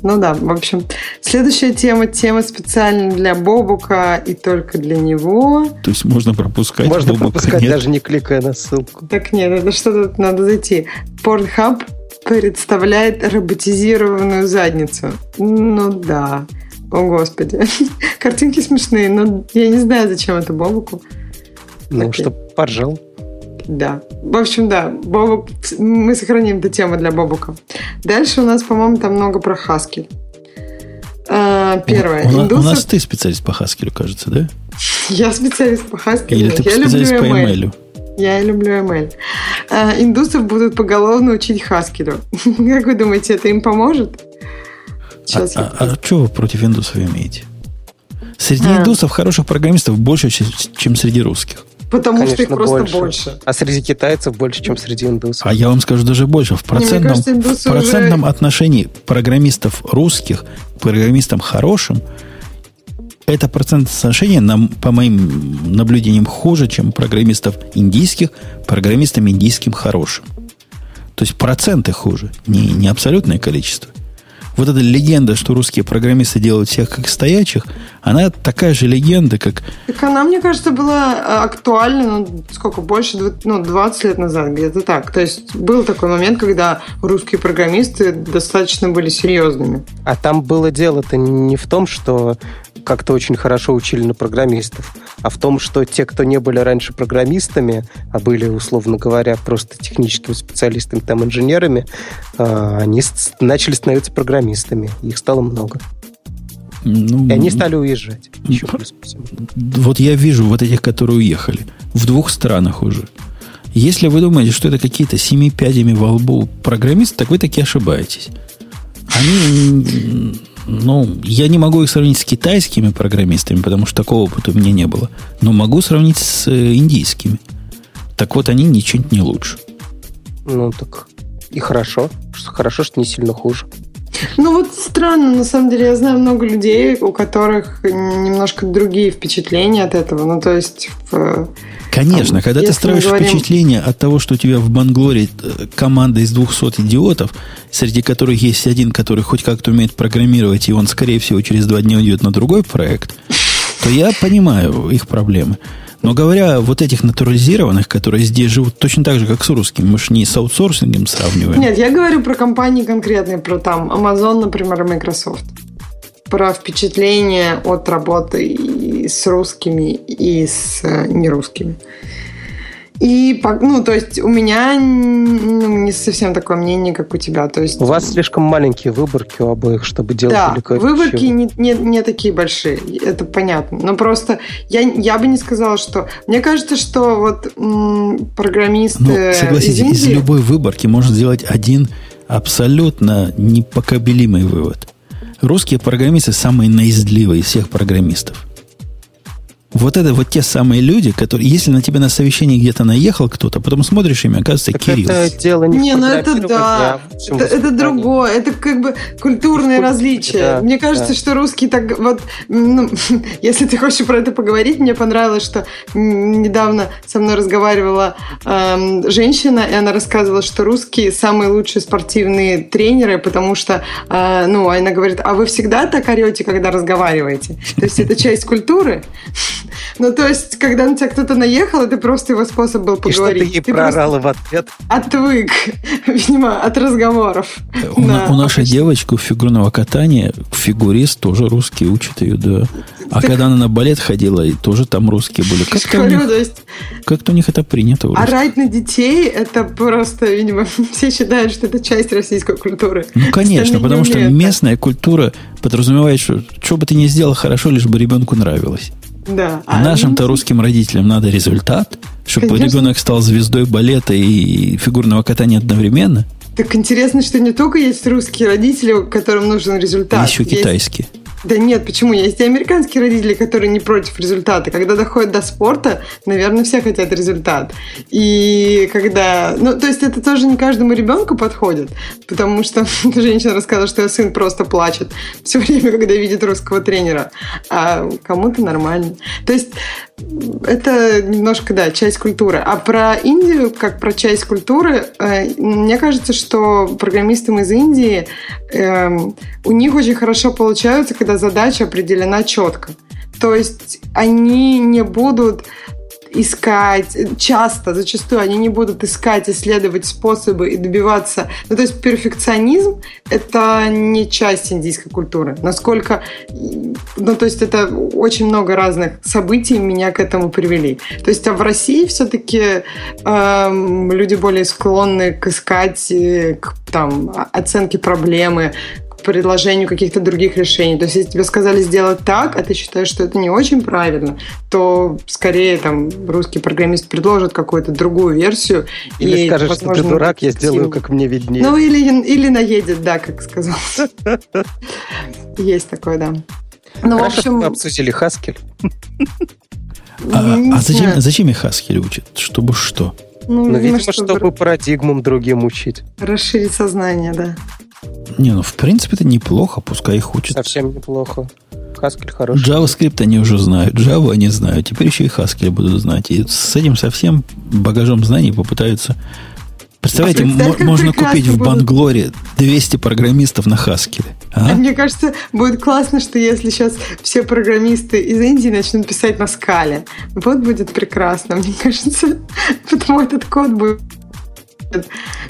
Ну да, в общем. Следующая тема, тема специально для Бобука и только для него. То есть можно пропускать Можно Бобука, пропускать, нет? даже не кликая на ссылку. Так нет, это что-то надо зайти. Pornhub представляет роботизированную задницу. Ну да. О, Господи. Картинки смешные, но я не знаю, зачем это Бобуку. Ну, чтобы поржал. Да. В общем, да, Бобук, мы сохраним эту тему для Бобука. Дальше у нас, по-моему, там много про Хаскель. А, первое. У, индусов... у нас ты специалист по Хаскелю, кажется, да? Я специалист по Хаскелю. Или ты я специалист люблю по ML. Я люблю ML. А, индусов будут поголовно учить Хаскелю. как вы думаете, это им поможет? Сейчас а, а, а что вы против индусов имеете? Среди а. индусов хороших программистов больше, чем среди русских. Потому Конечно, что их просто больше. больше. А среди китайцев больше, чем среди индусов. А я вам скажу даже больше. В процентном, кажется, в процентном уже... отношении программистов русских к программистам хорошим это процент соотношение, нам, по моим наблюдениям, хуже, чем программистов индийских, программистам индийским хорошим. То есть проценты хуже, не, не абсолютное количество вот эта легенда, что русские программисты делают всех как стоячих, она такая же легенда, как... Так она, мне кажется, была э, актуальна, ну, сколько, больше, ну, 20 лет назад, где-то так. То есть был такой момент, когда русские программисты достаточно были серьезными. А там было дело-то не в том, что как-то очень хорошо учили на программистов, а в том, что те, кто не были раньше программистами, а были, условно говоря, просто техническими специалистами, там, инженерами, а, они начали становиться программистами. Их стало много. Ну, и они стали уезжать. Еще плюс Вот я вижу вот этих, которые уехали. В двух странах уже. Если вы думаете, что это какие-то семи пядями во лбу программисты, так вы таки ошибаетесь. Они, ну, я не могу их сравнить с китайскими программистами, потому что такого опыта у меня не было. Но могу сравнить с э, индийскими. Так вот, они ничуть не лучше. Ну, так и хорошо. Хорошо, что не сильно хуже. Ну вот странно, на самом деле, я знаю много людей, у которых немножко другие впечатления от этого. Ну, то есть... В, Конечно, там, когда ты строишь говорим... впечатление от того, что у тебя в Банглоре э, команда из 200 идиотов, среди которых есть один, который хоть как-то умеет программировать, и он, скорее всего, через два дня уйдет на другой проект, то я понимаю их проблемы. Но говоря вот этих натурализированных, которые здесь живут точно так же, как с русским, мы же не с аутсорсингом сравниваем. Нет, я говорю про компании конкретные, про там Amazon, например, Microsoft. Про впечатление от работы и с русскими, и с э, нерусскими. И, ну, то есть у меня ну, не совсем такое мнение, как у тебя. То есть... У вас слишком маленькие выборки у обоих, чтобы делать да, великое выборки не, не, не такие большие, это понятно. Но просто я, я бы не сказала, что... Мне кажется, что вот м, программисты ну, согласитесь, из, Индии... из любой выборки можно сделать один абсолютно непокобелимый вывод. Русские программисты самые наездливые из всех программистов. Вот это вот те самые люди, которые, если на тебя на совещании где-то наехал кто-то, потом смотришь имя, оказывается, так Кирилл. Это дело не, не ну это да. Это, это другое. Это как бы культурные различия. Да, мне кажется, да. что русский так вот, ну, если ты хочешь про это поговорить, мне понравилось, что недавно со мной разговаривала эм, женщина, и она рассказывала, что русские самые лучшие спортивные тренеры, потому что, э, ну, она говорит, а вы всегда так орете, когда разговариваете? То есть это часть культуры. Ну, то есть, когда на тебя кто-то наехал, это просто его способ был поговорить. И что ты ей ты проорала в ответ? Отвык, видимо, от разговоров. У, на, у нашей девочки у фигурного катания фигурист тоже русский учит ее, да. А так... когда она на балет ходила, и тоже там русские были. Как-то у, них, есть... как у них это принято. Орать на детей, это просто, видимо, все считают, что это часть российской культуры. Ну, конечно, потому что местная культура подразумевает, что что бы ты ни сделал хорошо, лишь бы ребенку нравилось. Да. А, а нашим-то русским родителям надо результат, чтобы Конечно. ребенок стал звездой балета и фигурного катания одновременно. Так интересно, что не только есть русские родители, которым нужен результат. Есть еще китайские. Да нет, почему? Есть и американские родители, которые не против результата. Когда доходит до спорта, наверное, все хотят результат. И когда... Ну, то есть это тоже не каждому ребенку подходит, потому что женщина рассказывала, что ее сын просто плачет все время, когда видит русского тренера, а кому-то нормально. То есть это немножко, да, часть культуры. А про Индию, как про часть культуры, э, мне кажется, что программистам из Индии э, у них очень хорошо получается, когда задача определена четко. То есть они не будут искать, часто, зачастую они не будут искать, исследовать способы и добиваться. Ну, то есть перфекционизм — это не часть индийской культуры. Насколько... Ну, то есть это очень много разных событий меня к этому привели. То есть а в России все-таки э, эм, люди более склонны к искать, э, к там, оценке проблемы, предложению каких-то других решений. То есть, если тебе сказали сделать так, а ты считаешь, что это не очень правильно, то скорее там русский программист предложит какую-то другую версию. Или и, скажет, возможно, что ты дурак, я сделаю, как мне виднее. Ну, или, или наедет, да, как сказал. Есть такое, да. Ну, в общем... мы обсудили Хаскель. А, а зачем, зачем их Хаскель учат? Чтобы что? Ну, ну видимо, чтобы, чтобы парадигмам другим учить. Расширить сознание, да. Не, ну в принципе это неплохо, пускай их учат. Совсем неплохо. Haskell хороший. JavaScript они уже знают, Java они знают, теперь еще и Haskell будут знать. И с этим совсем багажом знаний попытаются... Представляете, можно купить в Банглоре 200 программистов на Haskell. А? а? Мне кажется, будет классно, что если сейчас все программисты из Индии начнут писать на скале. Вот будет прекрасно, мне кажется. Потому этот код будет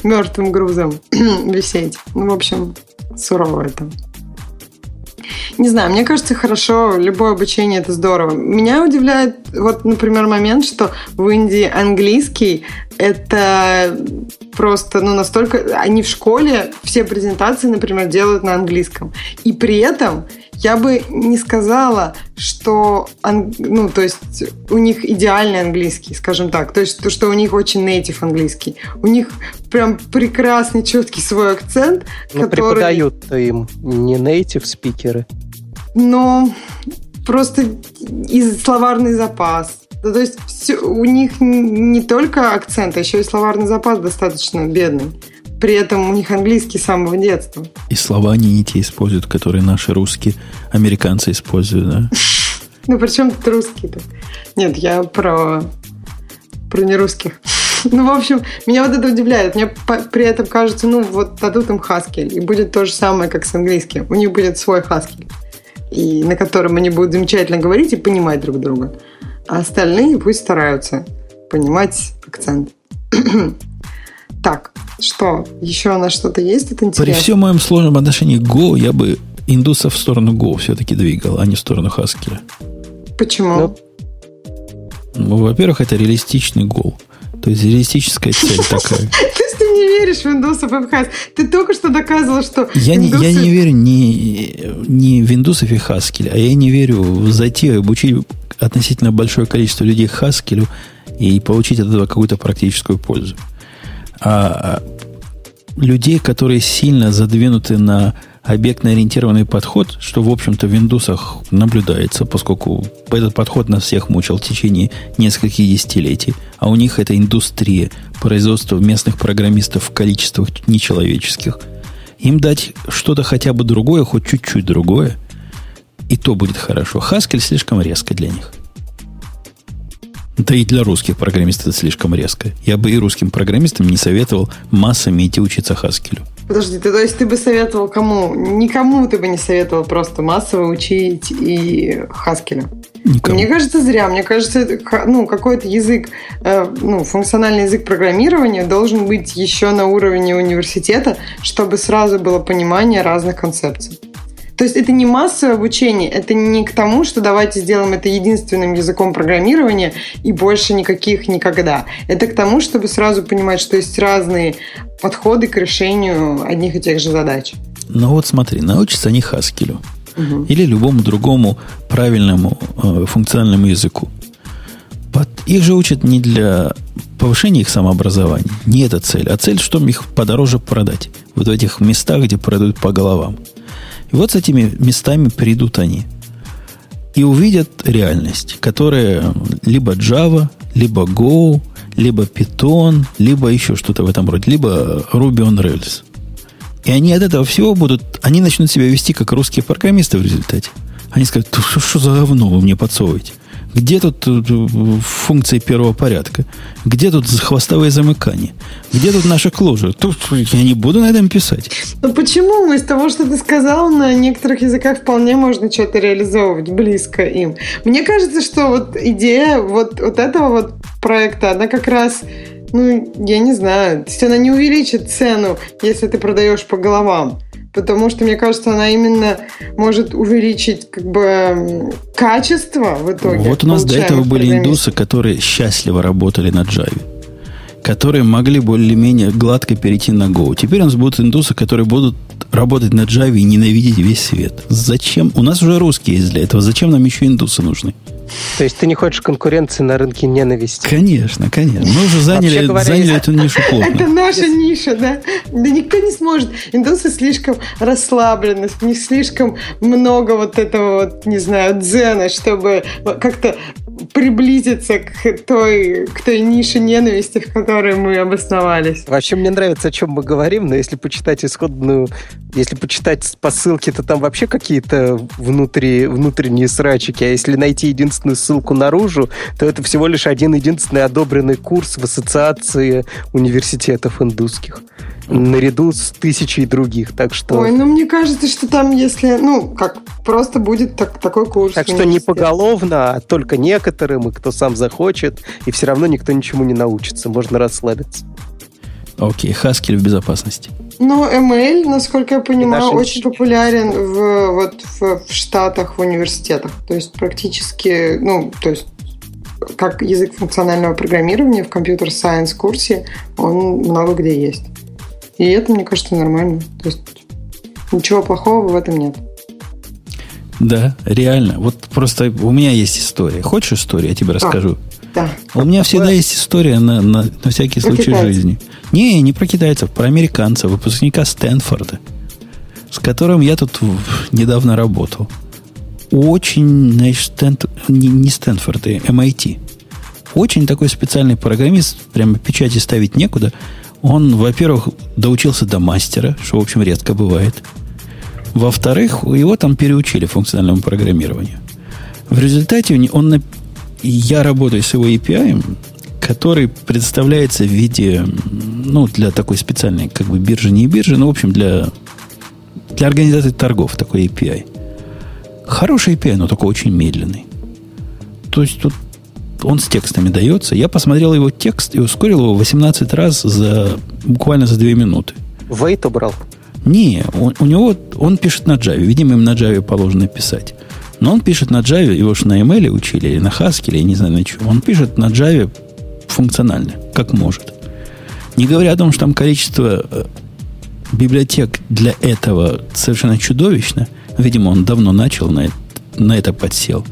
мертвым грузом висеть. Ну, в общем, сурово это. Не знаю, мне кажется, хорошо, любое обучение это здорово. Меня удивляет, вот, например, момент, что в Индии английский это просто, ну, настолько... Они в школе все презентации, например, делают на английском. И при этом я бы не сказала, что, ну, то есть у них идеальный английский, скажем так. То есть, то, что у них очень native английский. У них прям прекрасный, четкий свой акцент, Но который... преподают им не native спикеры. Но просто из словарный запас. Да, то есть все, у них не только акцент, а еще и словарный запас достаточно бедный. При этом у них английский с самого детства. И слова они не те используют, которые наши русские американцы используют, да? Ну, причем тут русские-то? Нет, я про, про нерусских. Ну, в общем, меня вот это удивляет. Мне при этом кажется, ну, вот дадут им Haskell, и будет то же самое, как с английским. У них будет свой Haskell, и на котором они будут замечательно говорить и понимать друг друга. А остальные пусть стараются понимать акцент. так, что? Еще у нас что-то есть? Это интересно. При всем моем сложном отношении к Go я бы индусов в сторону Go все-таки двигал, а не в сторону Haskell. Почему? Ну, ну, во-первых, это реалистичный Go. То есть реалистическая цель такая. То есть ты не веришь в индусов и в Haskell? Ты только что доказывал, что Я не, я не верю ни, ни в индусов и Haskell, а я не верю в затею обучить относительно большое количество людей Haskell и получить от этого какую-то практическую пользу. А, а людей, которые сильно задвинуты на объектно-ориентированный подход, что, в общем-то, в Windows наблюдается, поскольку этот подход нас всех мучил в течение нескольких десятилетий, а у них это индустрия производства местных программистов в количествах нечеловеческих. Им дать что-то хотя бы другое, хоть чуть-чуть другое, и то будет хорошо. Haskell слишком резко для них. Да и для русских программистов это слишком резко. Я бы и русским программистам не советовал массами идти учиться Хаскелю. Подожди, ты, то есть ты бы советовал кому? Никому ты бы не советовал просто массово учить и Хаскелю? Никому. Мне кажется, зря. Мне кажется, это, ну, какой-то язык, э, ну, функциональный язык программирования должен быть еще на уровне университета, чтобы сразу было понимание разных концепций. То есть это не массовое обучение, это не к тому, что давайте сделаем это единственным языком программирования и больше никаких никогда. Это к тому, чтобы сразу понимать, что есть разные подходы к решению одних и тех же задач. Ну вот смотри, научатся они Хаскелю угу. или любому другому правильному э, функциональному языку. Под, их же учат не для повышения их самообразования. Не эта цель, а цель, чтобы их подороже продать. Вот в этих местах, где продают по головам. И вот с этими местами придут они. И увидят реальность, которая либо Java, либо Go, либо Python, либо еще что-то в этом роде, либо Ruby on Rails. И они от этого всего будут, они начнут себя вести как русские программисты в результате. Они скажут, что, за говно вы мне подсовываете? Где тут э, функции первого порядка? Где тут хвостовые замыкания? Где тут наша кложа? Тут я не буду на этом писать. Ну почему? Из того, что ты сказал, на некоторых языках вполне можно что-то реализовывать близко им. Мне кажется, что вот идея вот, вот этого вот проекта, она как раз ну, я не знаю. То есть она не увеличит цену, если ты продаешь по головам потому что, мне кажется, она именно может увеличить как бы качество в итоге. Вот у нас до этого были индусы, которые счастливо работали на Java которые могли более-менее гладко перейти на Go. Теперь у нас будут индусы, которые будут работать на Java и ненавидеть весь свет. Зачем? У нас уже русские есть для этого. Зачем нам еще индусы нужны? То есть ты не хочешь конкуренции на рынке ненависти? Конечно, конечно. Мы уже заняли, говоря, заняли эту нишу плотно. Это наша ниша, да? Да никто не сможет. Индусы слишком расслаблены, не слишком много вот этого вот, не знаю, дзена, чтобы как-то приблизиться к той, к той нише ненависти, в которой мы обосновались. Вообще мне нравится, о чем мы говорим, но если почитать исходную, если почитать по ссылке, то там вообще какие-то внутри, внутренние срачики, а если найти единственную ссылку наружу, то это всего лишь один единственный одобренный курс в ассоциации университетов индусских наряду с тысячей других, так что... Ой, ну мне кажется, что там, если, ну, как, просто будет так, такой курс. Так что не поголовно, а только некоторым, и кто сам захочет, и все равно никто ничему не научится, можно расслабиться. Окей, Haskell в безопасности. Ну, ML, насколько я понимаю, очень популярен в, вот, в, в Штатах, в университетах. То есть практически, ну, то есть как язык функционального программирования в компьютер-сайенс курсе он много где есть. И это, мне кажется, нормально. То есть ничего плохого в этом нет. Да, реально. Вот просто у меня есть история. Хочешь историю? Я тебе а, расскажу. Да. У меня всегда есть история на, на, на всякий про случай китайцев. жизни. Не, не про китайцев, про американца, выпускника Стэнфорда, с которым я тут недавно работал. Очень, значит, Стэнф... не, не Стэнфорд, а MIT. Очень такой специальный программист, прямо печати ставить некуда. Он, во-первых, доучился до мастера, что, в общем, редко бывает. Во-вторых, его там переучили функциональному программированию. В результате он, я работаю с его API, который представляется в виде, ну, для такой специальной, как бы биржи, не биржи, но, в общем, для, для организации торгов такой API. Хороший API, но только очень медленный. То есть тут он с текстами дается. Я посмотрел его текст и ускорил его 18 раз за буквально за 2 минуты. Вейт убрал? Не, он, у него он пишет на Java. Видимо, им на Java положено писать. Но он пишет на Java, его же на ML учили, или на Haskell, я не знаю на чем. Он пишет на Java функционально, как может. Не говоря о том, что там количество э, библиотек для этого совершенно чудовищно. Видимо, он давно начал на это, на это подсел.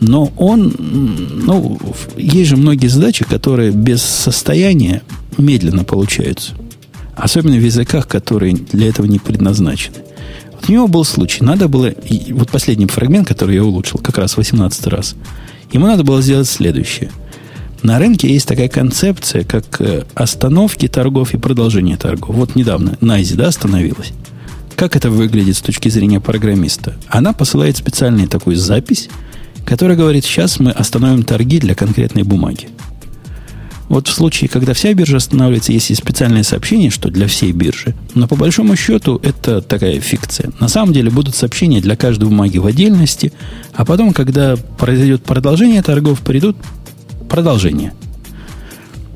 Но он, ну, есть же многие задачи, которые без состояния медленно получаются. Особенно в языках, которые для этого не предназначены. У него был случай. Надо было... Вот последний фрагмент, который я улучшил, как раз 18 раз. Ему надо было сделать следующее. На рынке есть такая концепция, как э, остановки торгов и продолжение торгов. Вот недавно Найзи, да, остановилась. Как это выглядит с точки зрения программиста? Она посылает специальную такую запись, которая говорит, сейчас мы остановим торги для конкретной бумаги. Вот в случае, когда вся биржа останавливается, есть и специальное сообщение, что для всей биржи. Но по большому счету это такая фикция. На самом деле будут сообщения для каждой бумаги в отдельности, а потом, когда произойдет продолжение торгов, придут продолжения.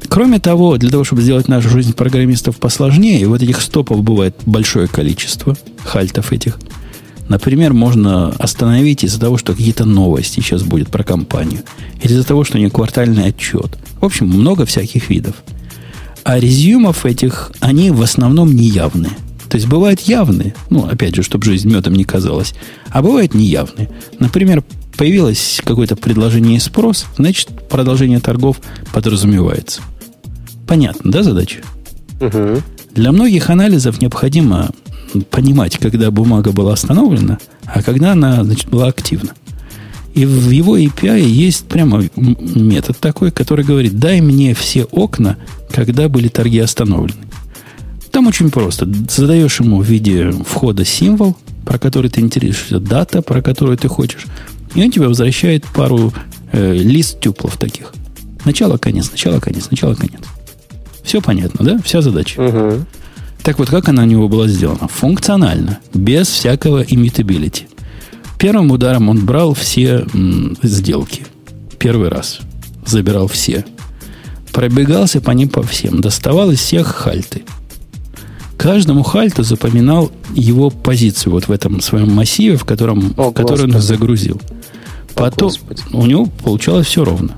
Кроме того, для того, чтобы сделать нашу жизнь программистов посложнее, вот этих стопов бывает большое количество, хальтов этих – Например, можно остановить из-за того, что какие-то новости сейчас будет про компанию. Или из-за того, что у нее квартальный отчет. В общем, много всяких видов. А резюмов этих, они в основном неявные. То есть бывают явные, ну, опять же, чтобы жизнь медом не казалась, а бывают неявные. Например, появилось какое-то предложение и спрос, значит, продолжение торгов подразумевается. Понятно, да, задача? Угу. Для многих анализов необходимо понимать, когда бумага была остановлена, а когда она значит, была активна. И в его API есть прямо метод такой, который говорит, дай мне все окна, когда были торги остановлены. Там очень просто. Задаешь ему в виде входа символ, про который ты интересуешься, дата, про которую ты хочешь, и он тебе возвращает пару э, лист тюплов таких. Начало, конец, начало, конец, начало, конец. Все понятно, да? Вся задача. Угу. Так вот, как она у него была сделана? Функционально, без всякого immutability. Первым ударом он брал все м, сделки. Первый раз. Забирал все. Пробегался по ним по всем. Доставал из всех хальты. Каждому хальту запоминал его позицию вот в этом своем массиве, в котором, О, в который он загрузил. Потом О, у него получалось все ровно.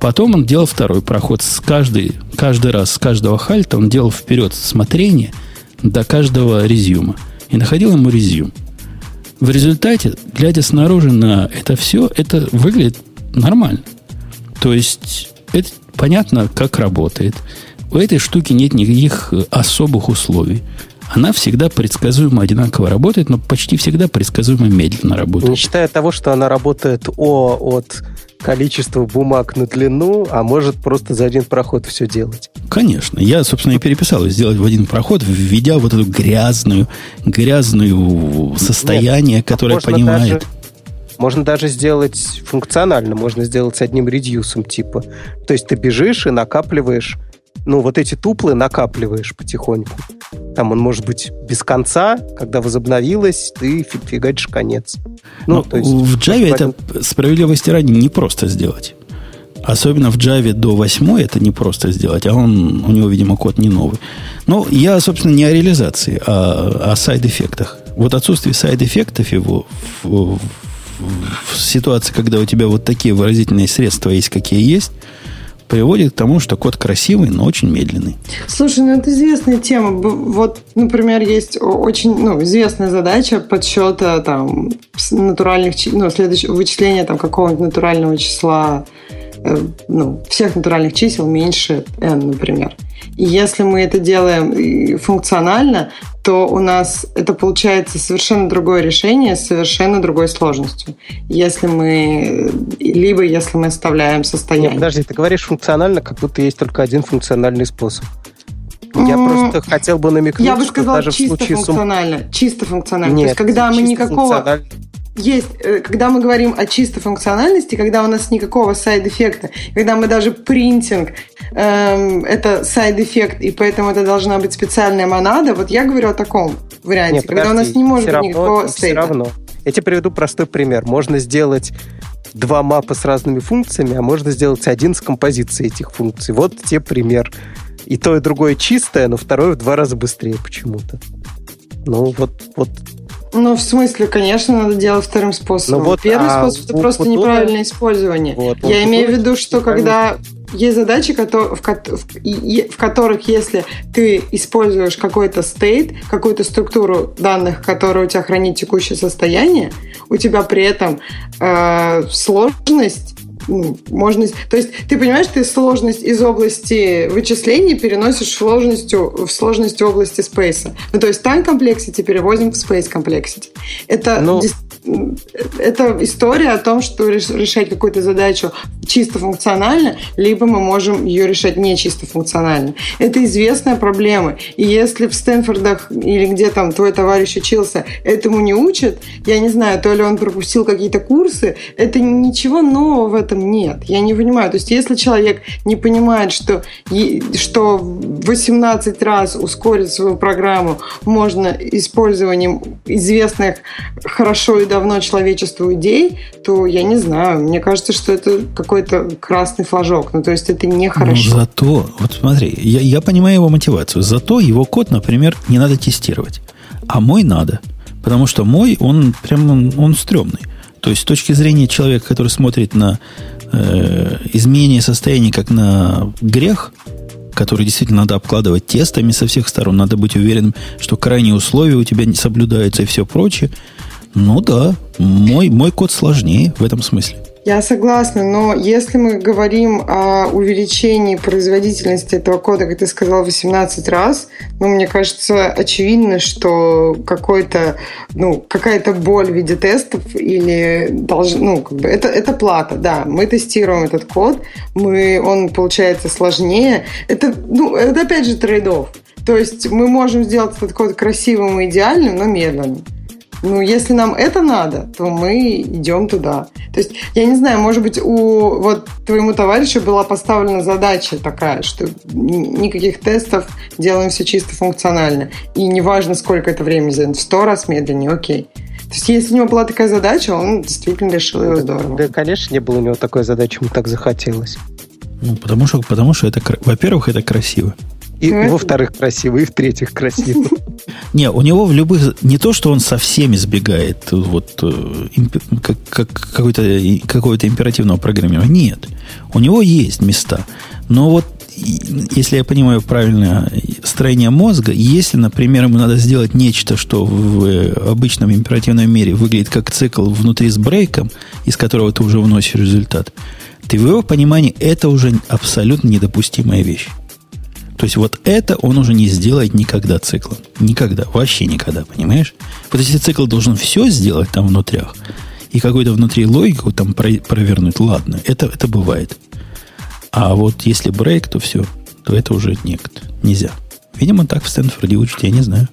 Потом он делал второй проход. С каждый, каждый раз с каждого хальта он делал вперед смотрение – до каждого резюма и находил ему резюм. В результате, глядя снаружи на это все, это выглядит нормально. То есть, это понятно, как работает. У этой штуки нет никаких особых условий. Она всегда предсказуемо одинаково работает, но почти всегда предсказуемо медленно работает. Не считая того, что она работает о, от количество бумаг на длину, а может просто за один проход все делать. Конечно. Я, собственно, и переписал сделать в один проход, введя вот эту грязную, грязную состояние, Нет, которое понимает. Даже, можно даже сделать функционально, можно сделать с одним редюсом типа. То есть ты бежишь и накапливаешь ну, вот эти туплы накапливаешь потихоньку. Там он может быть без конца, когда возобновилось, ты фигачишь конец. Ну, Но то есть, в Java это справедливости ради не просто сделать. Особенно в Java до 8 это не просто сделать, а он, у него, видимо, код не новый. Но я, собственно, не о реализации, а о сайд-эффектах. Вот отсутствие сайд-эффектов его в, в в ситуации, когда у тебя вот такие выразительные средства есть, какие есть, приводит к тому, что код красивый, но очень медленный. Слушай, ну это известная тема. Вот, например, есть очень ну, известная задача подсчета там натуральных, ну, следующего вычисления там какого-нибудь натурального числа, э, ну, всех натуральных чисел меньше n, например. И если мы это делаем функционально, то у нас это получается совершенно другое решение с совершенно другой сложностью. Если мы либо если мы оставляем состояние. Нет, подожди, ты говоришь функционально, как будто есть только один функциональный способ. Я просто хотел бы намекнуть, Я бы сказал, даже чисто в случае функционально. Сум... Чисто функционально. Нет, То есть, когда мы никакого есть, э, когда мы говорим о чисто функциональности, когда у нас никакого сайд-эффекта, когда мы даже принтинг, эм, это side effect, и поэтому это должна быть специальная монада, вот я говорю о таком варианте, Нет, когда подожди, у нас не может быть равно, никакого state 'а. Все равно. Я тебе приведу простой пример. Можно сделать два map 'а с разными функциями, а можно сделать один с композицией этих функций. Вот тебе пример. И то, и другое чистое, но второе в два раза быстрее почему-то. Ну, вот, вот ну, в смысле, конечно, надо делать вторым способом. Ну, вот, Первый а способ это просто неправильное использование. Вот, Я имею в виду, что когда есть задачи, в которых, если ты используешь какой-то стейт, какую-то структуру данных, которая у тебя хранит текущее состояние, у тебя при этом э, сложность ну, можно... То есть ты понимаешь, ты сложность из области вычислений переносишь в сложность, в сложность области спейса. Ну, то есть time complexity переводим в space complexity. Это ну, это история о том, что решать какую-то задачу чисто функционально, либо мы можем ее решать не чисто функционально. Это известная проблема. И если в Стэнфордах или где там твой товарищ учился, этому не учат, я не знаю, то ли он пропустил какие-то курсы, это ничего нового в этом нет. Я не понимаю. То есть если человек не понимает, что, что 18 раз ускорить свою программу можно использованием известных хорошо и давно человечеству идей, то я не знаю. Мне кажется, что это какой-то красный флажок. Ну, то есть это нехорошо. Ну, зато, вот смотри, я, я понимаю его мотивацию. Зато его код, например, не надо тестировать. А мой надо. Потому что мой, он прям, он, он стрёмный. То есть с точки зрения человека, который смотрит на э, изменение состояния как на грех, который действительно надо обкладывать тестами со всех сторон, надо быть уверенным, что крайние условия у тебя не соблюдаются и все прочее – ну да, мой, мой код сложнее в этом смысле. Я согласна, но если мы говорим о увеличении производительности этого кода, как ты сказал, 18 раз, ну, мне кажется, очевидно, что какой-то, ну, какая-то боль в виде тестов или долж... ну, как бы это, это плата, да. Мы тестируем этот код, мы, он получается сложнее. Это, ну, это опять же трейдов. То есть мы можем сделать этот код красивым и идеальным, но медленным. Ну, если нам это надо, то мы идем туда. То есть, я не знаю, может быть, у вот твоему товарищу была поставлена задача такая, что никаких тестов, делаем все чисто функционально. И неважно, сколько это времени займет, в сто раз медленнее, окей. То есть, если у него была такая задача, он действительно решил ее здорово. Да, конечно, не было у него такой задачи, ему так захотелось. Ну, потому что, потому что это, во-первых, это красиво. И, и во-вторых, красивый, и в-третьих, красивый. Не, у него в любых... Не то, что он со всеми сбегает вот, э, как, как какой-то, какого-то императивного программирования. Нет. У него есть места. Но вот если я понимаю правильно строение мозга, если, например, ему надо сделать нечто, что в обычном императивном мире выглядит как цикл внутри с брейком, из которого ты уже вносишь результат, ты в его понимании это уже абсолютно недопустимая вещь. То есть вот это он уже не сделает никогда циклом. Никогда. Вообще никогда, понимаешь? Вот если цикл должен все сделать там внутрях, и какую-то внутри логику там провернуть, ладно, это, это бывает. А вот если брейк, то все, то это уже нет, нельзя. Видимо, так в Стэнфорде учат, я не знаю.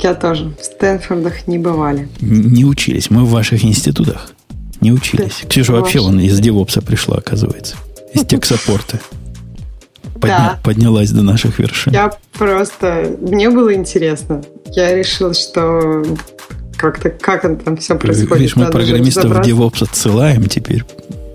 Я тоже. В Стэнфордах не бывали. Не учились. Мы в ваших институтах не учились. Да, Ксюша вообще он из девопса пришла, оказывается из техсаппорта. Подня, да. Поднялась до наших вершин. Я просто... Мне было интересно. Я решил, что как-то как там все происходит. Видишь, мы программистов в DevOps отсылаем теперь.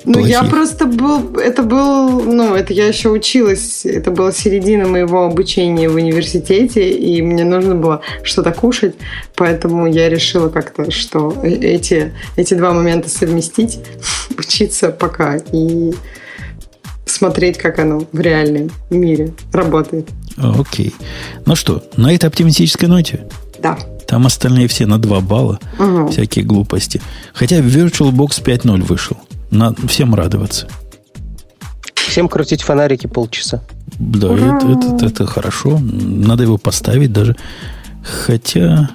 Ну, плохих. я просто был... Это был... Ну, это я еще училась. Это была середина моего обучения в университете, и мне нужно было что-то кушать, поэтому я решила как-то, что э, эти, эти два момента совместить, учиться пока и смотреть, как оно в реальном мире работает. Окей. Ну что, на этой оптимистической ноте? Да. Там остальные все на 2 балла. Угу. Всякие глупости. Хотя VirtualBox 5.0 вышел. На, всем радоваться. Всем крутить фонарики полчаса. Да, это, это, это хорошо. Надо его поставить даже. Хотя,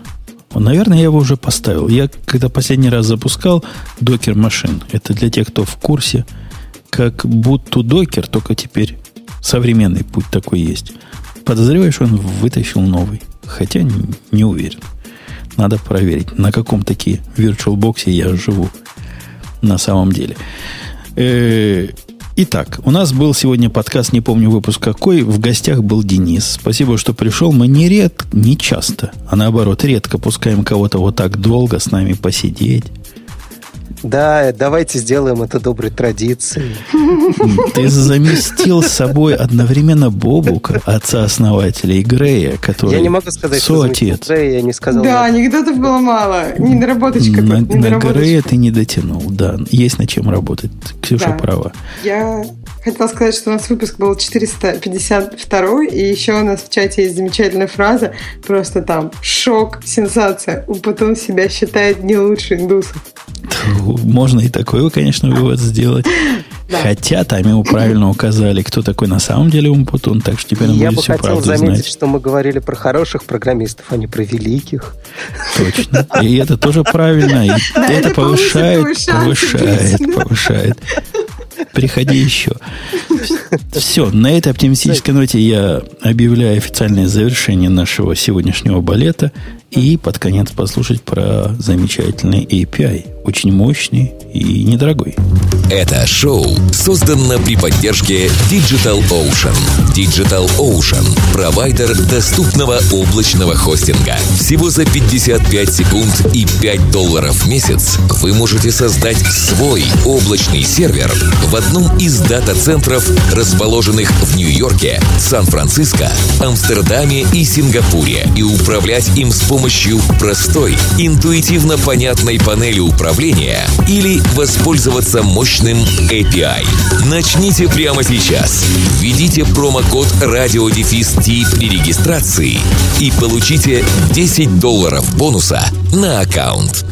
наверное, я его уже поставил. Я когда последний раз запускал докер машин, это для тех, кто в курсе, как будто докер, только теперь современный путь такой есть. Подозреваешь, он вытащил новый. Хотя не, уверен. Надо проверить, на каком таки VirtualBox я живу на самом деле. Э, итак, у нас был сегодня подкаст, не помню выпуск какой, в гостях был Денис. Спасибо, что пришел. Мы не ред, не часто, а наоборот, редко пускаем кого-то вот так долго с нами посидеть. Да, давайте сделаем это доброй традицией. Ты заместил с собой одновременно Бобука, отца-основателя, и Грея, который Я не могу сказать, что Грея, я не сказал. Да, анекдотов было мало. Недоработочка. На, на Грея ты не дотянул, да. Есть над чем работать. Ксюша да. права. Я хотела сказать, что у нас выпуск был 452, и еще у нас в чате есть замечательная фраза, просто там шок, сенсация, потом себя считает не лучше индусов. Можно и такой, конечно, вывод сделать. Да. Хотя там ему правильно указали, кто такой на самом деле Умпутун, так что теперь он Я будет бы хотел заметить, знать. что мы говорили про хороших программистов, а не про великих. Точно. И это тоже правильно. И да, это, это повышает, повышает, повышает, повышает. Приходи еще. Все, на этой оптимистической ноте я объявляю официальное завершение нашего сегодняшнего балета и под конец послушать про замечательный API. Очень мощный и недорогой. Это шоу создано при поддержке Digital Ocean. Digital Ocean – провайдер доступного облачного хостинга. Всего за 55 секунд и 5 долларов в месяц вы можете создать свой облачный сервер в одном из дата-центров, расположенных в Нью-Йорке, Сан-Франциско, Амстердаме и Сингапуре, и управлять им с помощью простой, интуитивно понятной панели управления или воспользоваться мощным API. Начните прямо сейчас. Введите промокод RadioDefist при регистрации и получите 10 долларов бонуса на аккаунт.